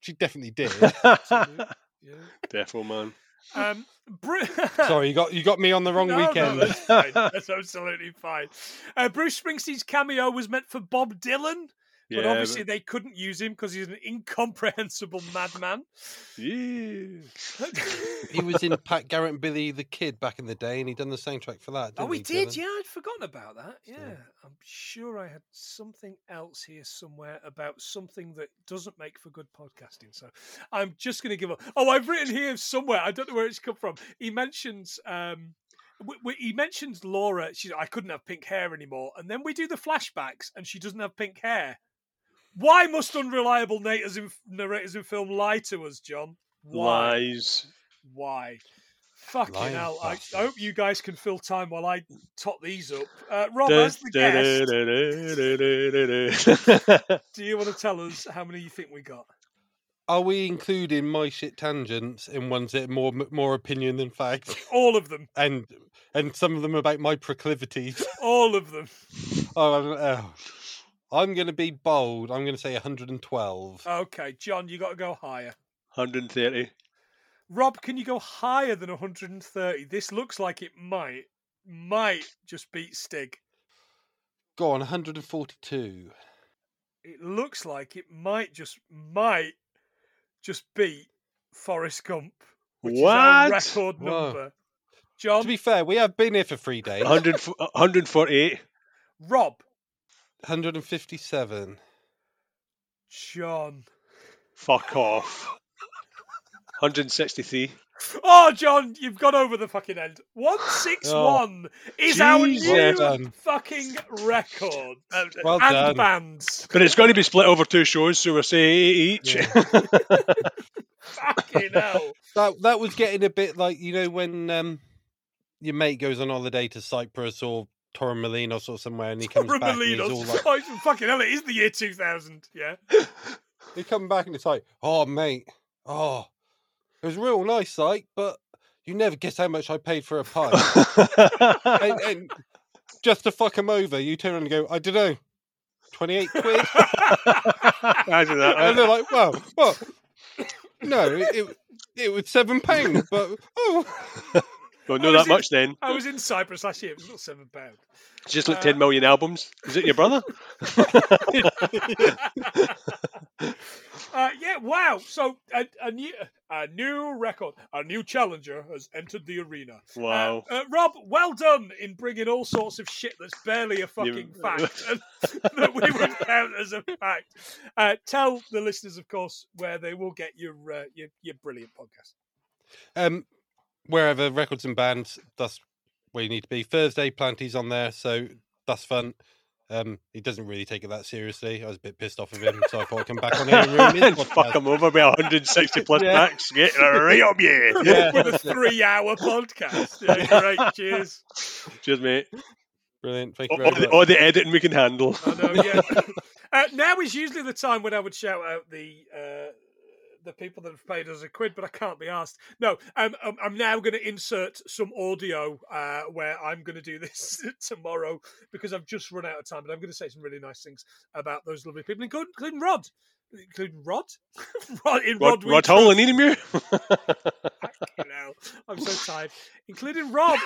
she definitely did. Yeah. Defo man. Um, Bru- Sorry, you got you got me on the wrong No, no, weekend. that's fine. That's absolutely fine. Uh, Bruce Springsteen's cameo was meant for Bob Dylan, but Yeah, obviously they couldn't use him because he's an incomprehensible madman. yeah. he was in Pat Garrett and Billy the Kid back in the day, and he'd done the soundtrack for that. Oh, didn't we he, did. Dylan? Yeah, I'd forgotten about that. Yeah, So- I'm sure I had something else here somewhere about something that doesn't make for good podcasting. So I'm just going to give up. Oh, I've written here somewhere. I don't know where it's come from. He mentions. Um, w- w- he mentions Laura. She, I couldn't have pink hair anymore, and then we do the flashbacks, and she doesn't have pink hair. Why must unreliable narrators in, narrators in film lie to us, John? Why? Lies. Why? Fucking Lying hell. I, I hope you guys can fill time while I top these up. Uh, Rob, as the guest, guest. do you want to tell us how many you think we got? Are we including my shit tangents in ones that more more opinion than fact, All of them. and and some of them about my proclivities? All of them. Oh, I'm, oh. I'm going to be bold. I'm going to say 112. Okay, John, you got to go higher. 130. Rob, can you go higher than 130? This looks like it might, might just beat Stig. Go on, 142. It looks like it might just, might just beat Forrest Gump, which is our What? record Whoa. number. John, To be fair, we have been here for three days. 100, 148. Rob, 157. John. Fuck off. 163. Oh, John, you've gone over the fucking end. 161 is our new Well done. fucking record. Well and done. bands. But it's going to be split over two shows, so we're saying eight each. Fucking hell. That that was getting a bit like you know when um, your mate goes on holiday to Cyprus or Torremolinos or somewhere, and he comes back and he's all like, Oh, fucking hell, it is the year 2000. Yeah. he come back and it's like, oh mate, oh, it was real nice, like, but you never guess how much I paid for a pint. and, and just to fuck him over, you turn around and go, I don't know, twenty eight quid, Imagine that. and they're like, well, what? No, it, it it was seven pounds, but oh, Don't know that in- much then. I was in Cyprus last year. It was not seven pound. Just like Uh, 10 million albums. Is it your brother? Uh, yeah, wow. So a, a new a new record, a new challenger has entered the arena. Uh, Wow. uh, Rob, well done in bringing all sorts of shit that's barely a fucking fact that we would count as a fact. Uh, tell the listeners, of course, where they will get your uh, your, your brilliant podcast. um, wherever records and bands, that's where you need to be. Thursday, Planty's on there, so that's fun. Um, he doesn't really take it that seriously. I was a bit pissed off of him, so I thought I'd come back on here and ruin his and fuck podcast. him over with 160 plus Yeah. packs. Get right up, yeah. Yeah, With a three-hour podcast. Yeah, great. Cheers. Cheers, mate. Brilliant. Thank you All very the, all the editing we can handle. I know, yeah. uh, now is usually the time when I would shout out the uh, the people that have paid us a quid, but I can't be asked. No, um, I'm, I'm now going to insert some audio uh, where I'm going to do this tomorrow because I've just run out of time, but I'm going to say some really nice things about those lovely people, including, including Rod. Including Rod? Rod in Rod, Rod, we Rod trust. Hall and Edinburgh. Fucking hell. I'm so tired. Including Rob,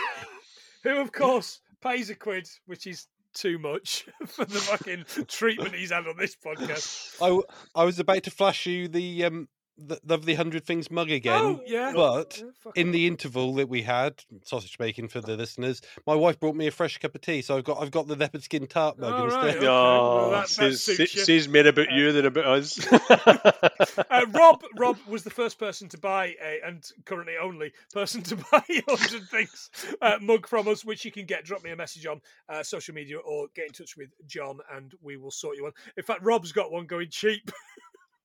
who, of course, pays a quid, which is too much for the fucking treatment he's had on this podcast. I, w- I was about to flash you the um the lovely hundred things mug again, oh, yeah. but Yeah, in the interval that we had sausage making for the listeners, my wife brought me a fresh cup of tea, so I've got I've got the leopard skin tart mug All right, instead. okay. well, Oh, that- that says, suits you. says more about you than about us. Uh, Rob Rob was the first person to buy a, and currently only person to buy a hundred things uh, mug from us, which you can get. Drop me a message on uh, social media or get in touch with John, and we will sort you one. In fact, Rob's got one going cheap,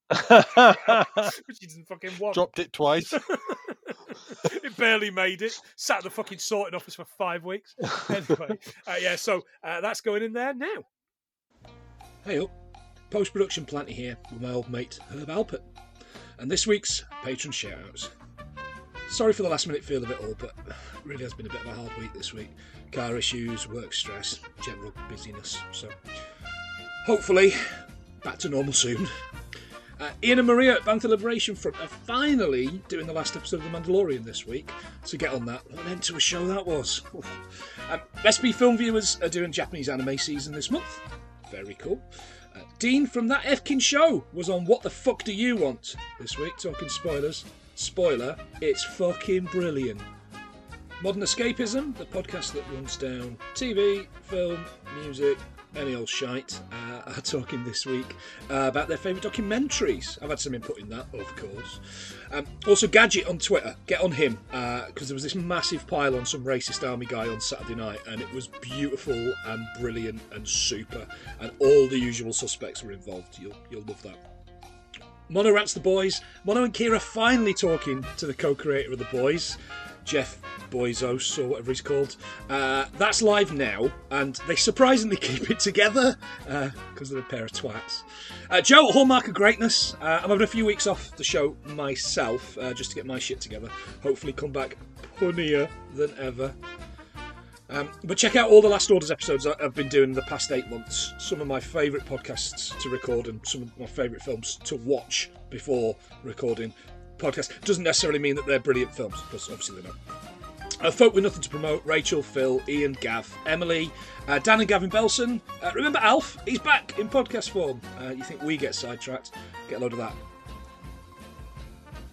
which he doesn't fucking want. Dropped it twice. it barely made it. Sat in the fucking sorting office for five weeks. Anyway, uh, yeah, so uh, that's going in there now. Hey up, post production Planty here with my old mate Herb Alpert, and this week's patron shoutouts. Sorry for the last minute feel of it all, but it really has been a bit of a hard week this week. Car issues, work stress, general busyness. So hopefully back to normal soon. Uh, Ian and Maria at Bantha Liberation Front are finally doing the last episode of The Mandalorian this week. So get on that. What an end to a show that was. Um, SP Film Viewers are doing Japanese anime season this month. Very cool. Uh, Dean from That Efkin Show was on What the Fuck Do You Want this week, talking spoilers. Spoiler, it's fucking brilliant. Modern Escapism, the podcast that runs down TV, film, music, any old shite, uh, are talking this week uh, about their favourite documentaries. I've had some input in that, of course. Um, also, Gadget on Twitter, get on him, because there was this massive pile on some racist army guy on Saturday night, and it was beautiful and brilliant and super, and all the usual suspects were involved. You'll, you'll love that. Mono Rats the Boys. Mono and Kira finally talking to the co creator of The Boys, Jeff Boyzos, or whatever he's called. Uh, that's live now, and they surprisingly keep it together because they're a pair of twats. Uh, Joe, Hallmark of Greatness. Uh, I'm having a few weeks off the show myself uh, just to get my shit together. Hopefully, come back punnier than ever. Um, but check out all the Last Orders episodes I've been doing in the past eight months. Some of my favourite podcasts to record and some of my favourite films to watch before recording podcasts. Doesn't necessarily mean that they're brilliant films, because obviously they're not. Uh, folk with nothing to promote Rachel, Phil, Ian, Gav, Emily, uh, Dan and Gavin Belson. Uh, remember Alf? He's back in podcast form. Uh, you think we get sidetracked? Get a load of that.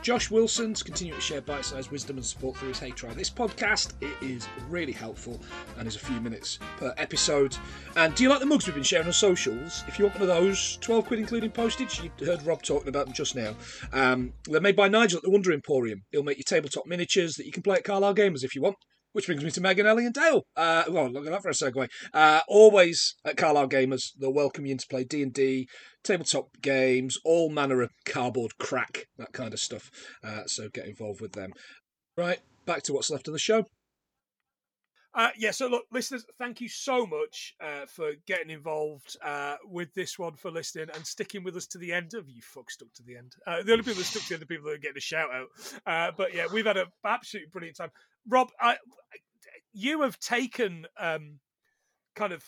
Josh Wilson's continuing to share bite-sized wisdom and support through his Hey Try This podcast. It is really helpful and is a few minutes per episode. And do you like the mugs we've been sharing on socials? If you want one of those, 12 quid including postage, you heard Rob talking about them just now. Um, they're made by Nigel at the Wonder Emporium. He'll make you tabletop miniatures that you can play at Carlisle Gamers if you want. Which brings me to Megan, Ellie, and Dale. Uh, well, look at that for a segue. Uh, always at Carlisle Gamers, they'll welcome you in to play D and D, tabletop games, all manner of cardboard crack, that kind of stuff. Uh, so get involved with them. Right, back to what's left of the show. Uh, yeah, so look, listeners, thank you so much uh, for getting involved uh, with this one, for listening and sticking with us to the end. Of you fuck stuck to the end. Uh, the only people that stuck to the end are people that are getting a shout out. Uh, but yeah, we've had an absolutely brilliant time. Rob, I, you have taken um, kind of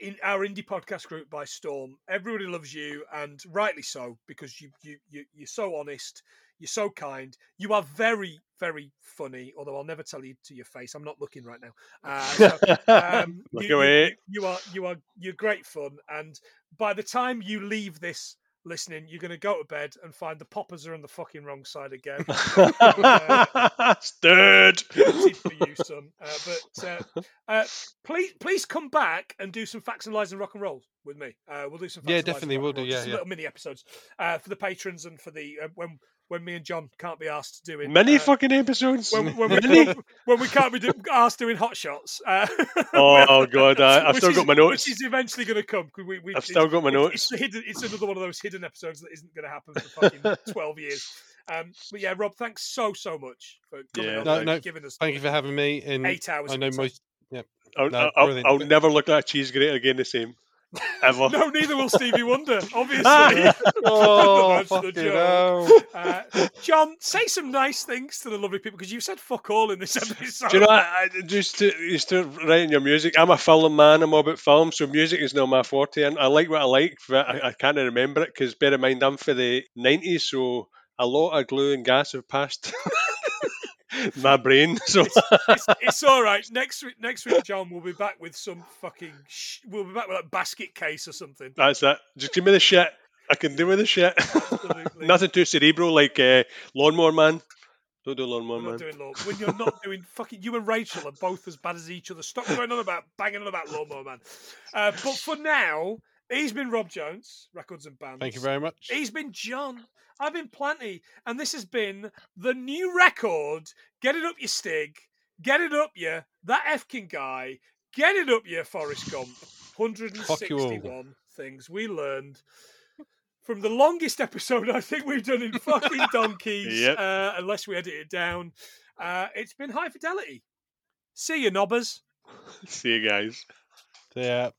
in our indie podcast group by storm. Everybody loves you, and rightly so, because you you, you you're so honest. You're so kind. You are very, very funny. Although I'll never tell you to your face. I'm not looking right now. Uh, so, um, Look you, away. You, you are, you are, you're great fun. And by the time you leave this listening, you're going to go to bed and find the poppers are on the fucking wrong side again. Stirred. For you, son. Uh, but uh, uh, please, please come back and do some facts and lies and rock and roll with me. Uh, we'll do some. Facts Yeah, and Lies and definitely we'll do, yeah, some yeah. little mini episodes uh, for the patrons and for the uh, when when me and John can't be asked doing Many uh, fucking episodes. when, when, we, Many. when we can't be do, asked doing hot shots. Uh, Oh god, I, I've still is- got my notes. Which is eventually going to come. 'cause We, we, I've still got my notes. It's, the hidden, it's another one of those hidden episodes that isn't going to happen for fucking twelve years. Um, but yeah, Rob, thanks so so much for coming Yeah, on No, and no, giving us Thank you for having me. In eight hours. I know your time. most. I'll, No, I'll. I'll never look at a cheese grater again the same. Ever. No, neither will Stevie Wonder, obviously. Oh, That's the fucking joke. hell. Uh, John, say some nice things to the lovely people because you said fuck all in this episode. Do you know, I, I just to, just to writing your music. I'm a film man. I'm all about film, so music is not my forte. And I like what I like, but I, I can't remember it because bear in mind I'm for the '90s, so a lot of glue and gas have passed my brain. So it's, it's all right. Next week, next week, John, we'll be back with some fucking. Sh- we'll be back with a basket case or something. that's it. Just give me the shit. I can do with the shit. Absolutely. Nothing too cerebral like uh, Lawnmower Man. Don't do Lawnmower We're not Man. doing law. When you're not doing fucking, you and Rachel are both as bad as each other. Stop going on about banging on about lawnmower man. Uh, but for now, he's been Rob Jones, records and bands. Thank you very much. He's been John. I've been Planty, and this has been the new record. Get it up, you Stig. Get it up, you that Efkin guy. Get it up, you Forrest Gump. Fuck you all. 161 things we learned from the longest episode I think we've done in fucking donkeys, Yep. uh, unless we edit it down. Uh, it's been high fidelity. See you, nobbers. See you guys. Yeah.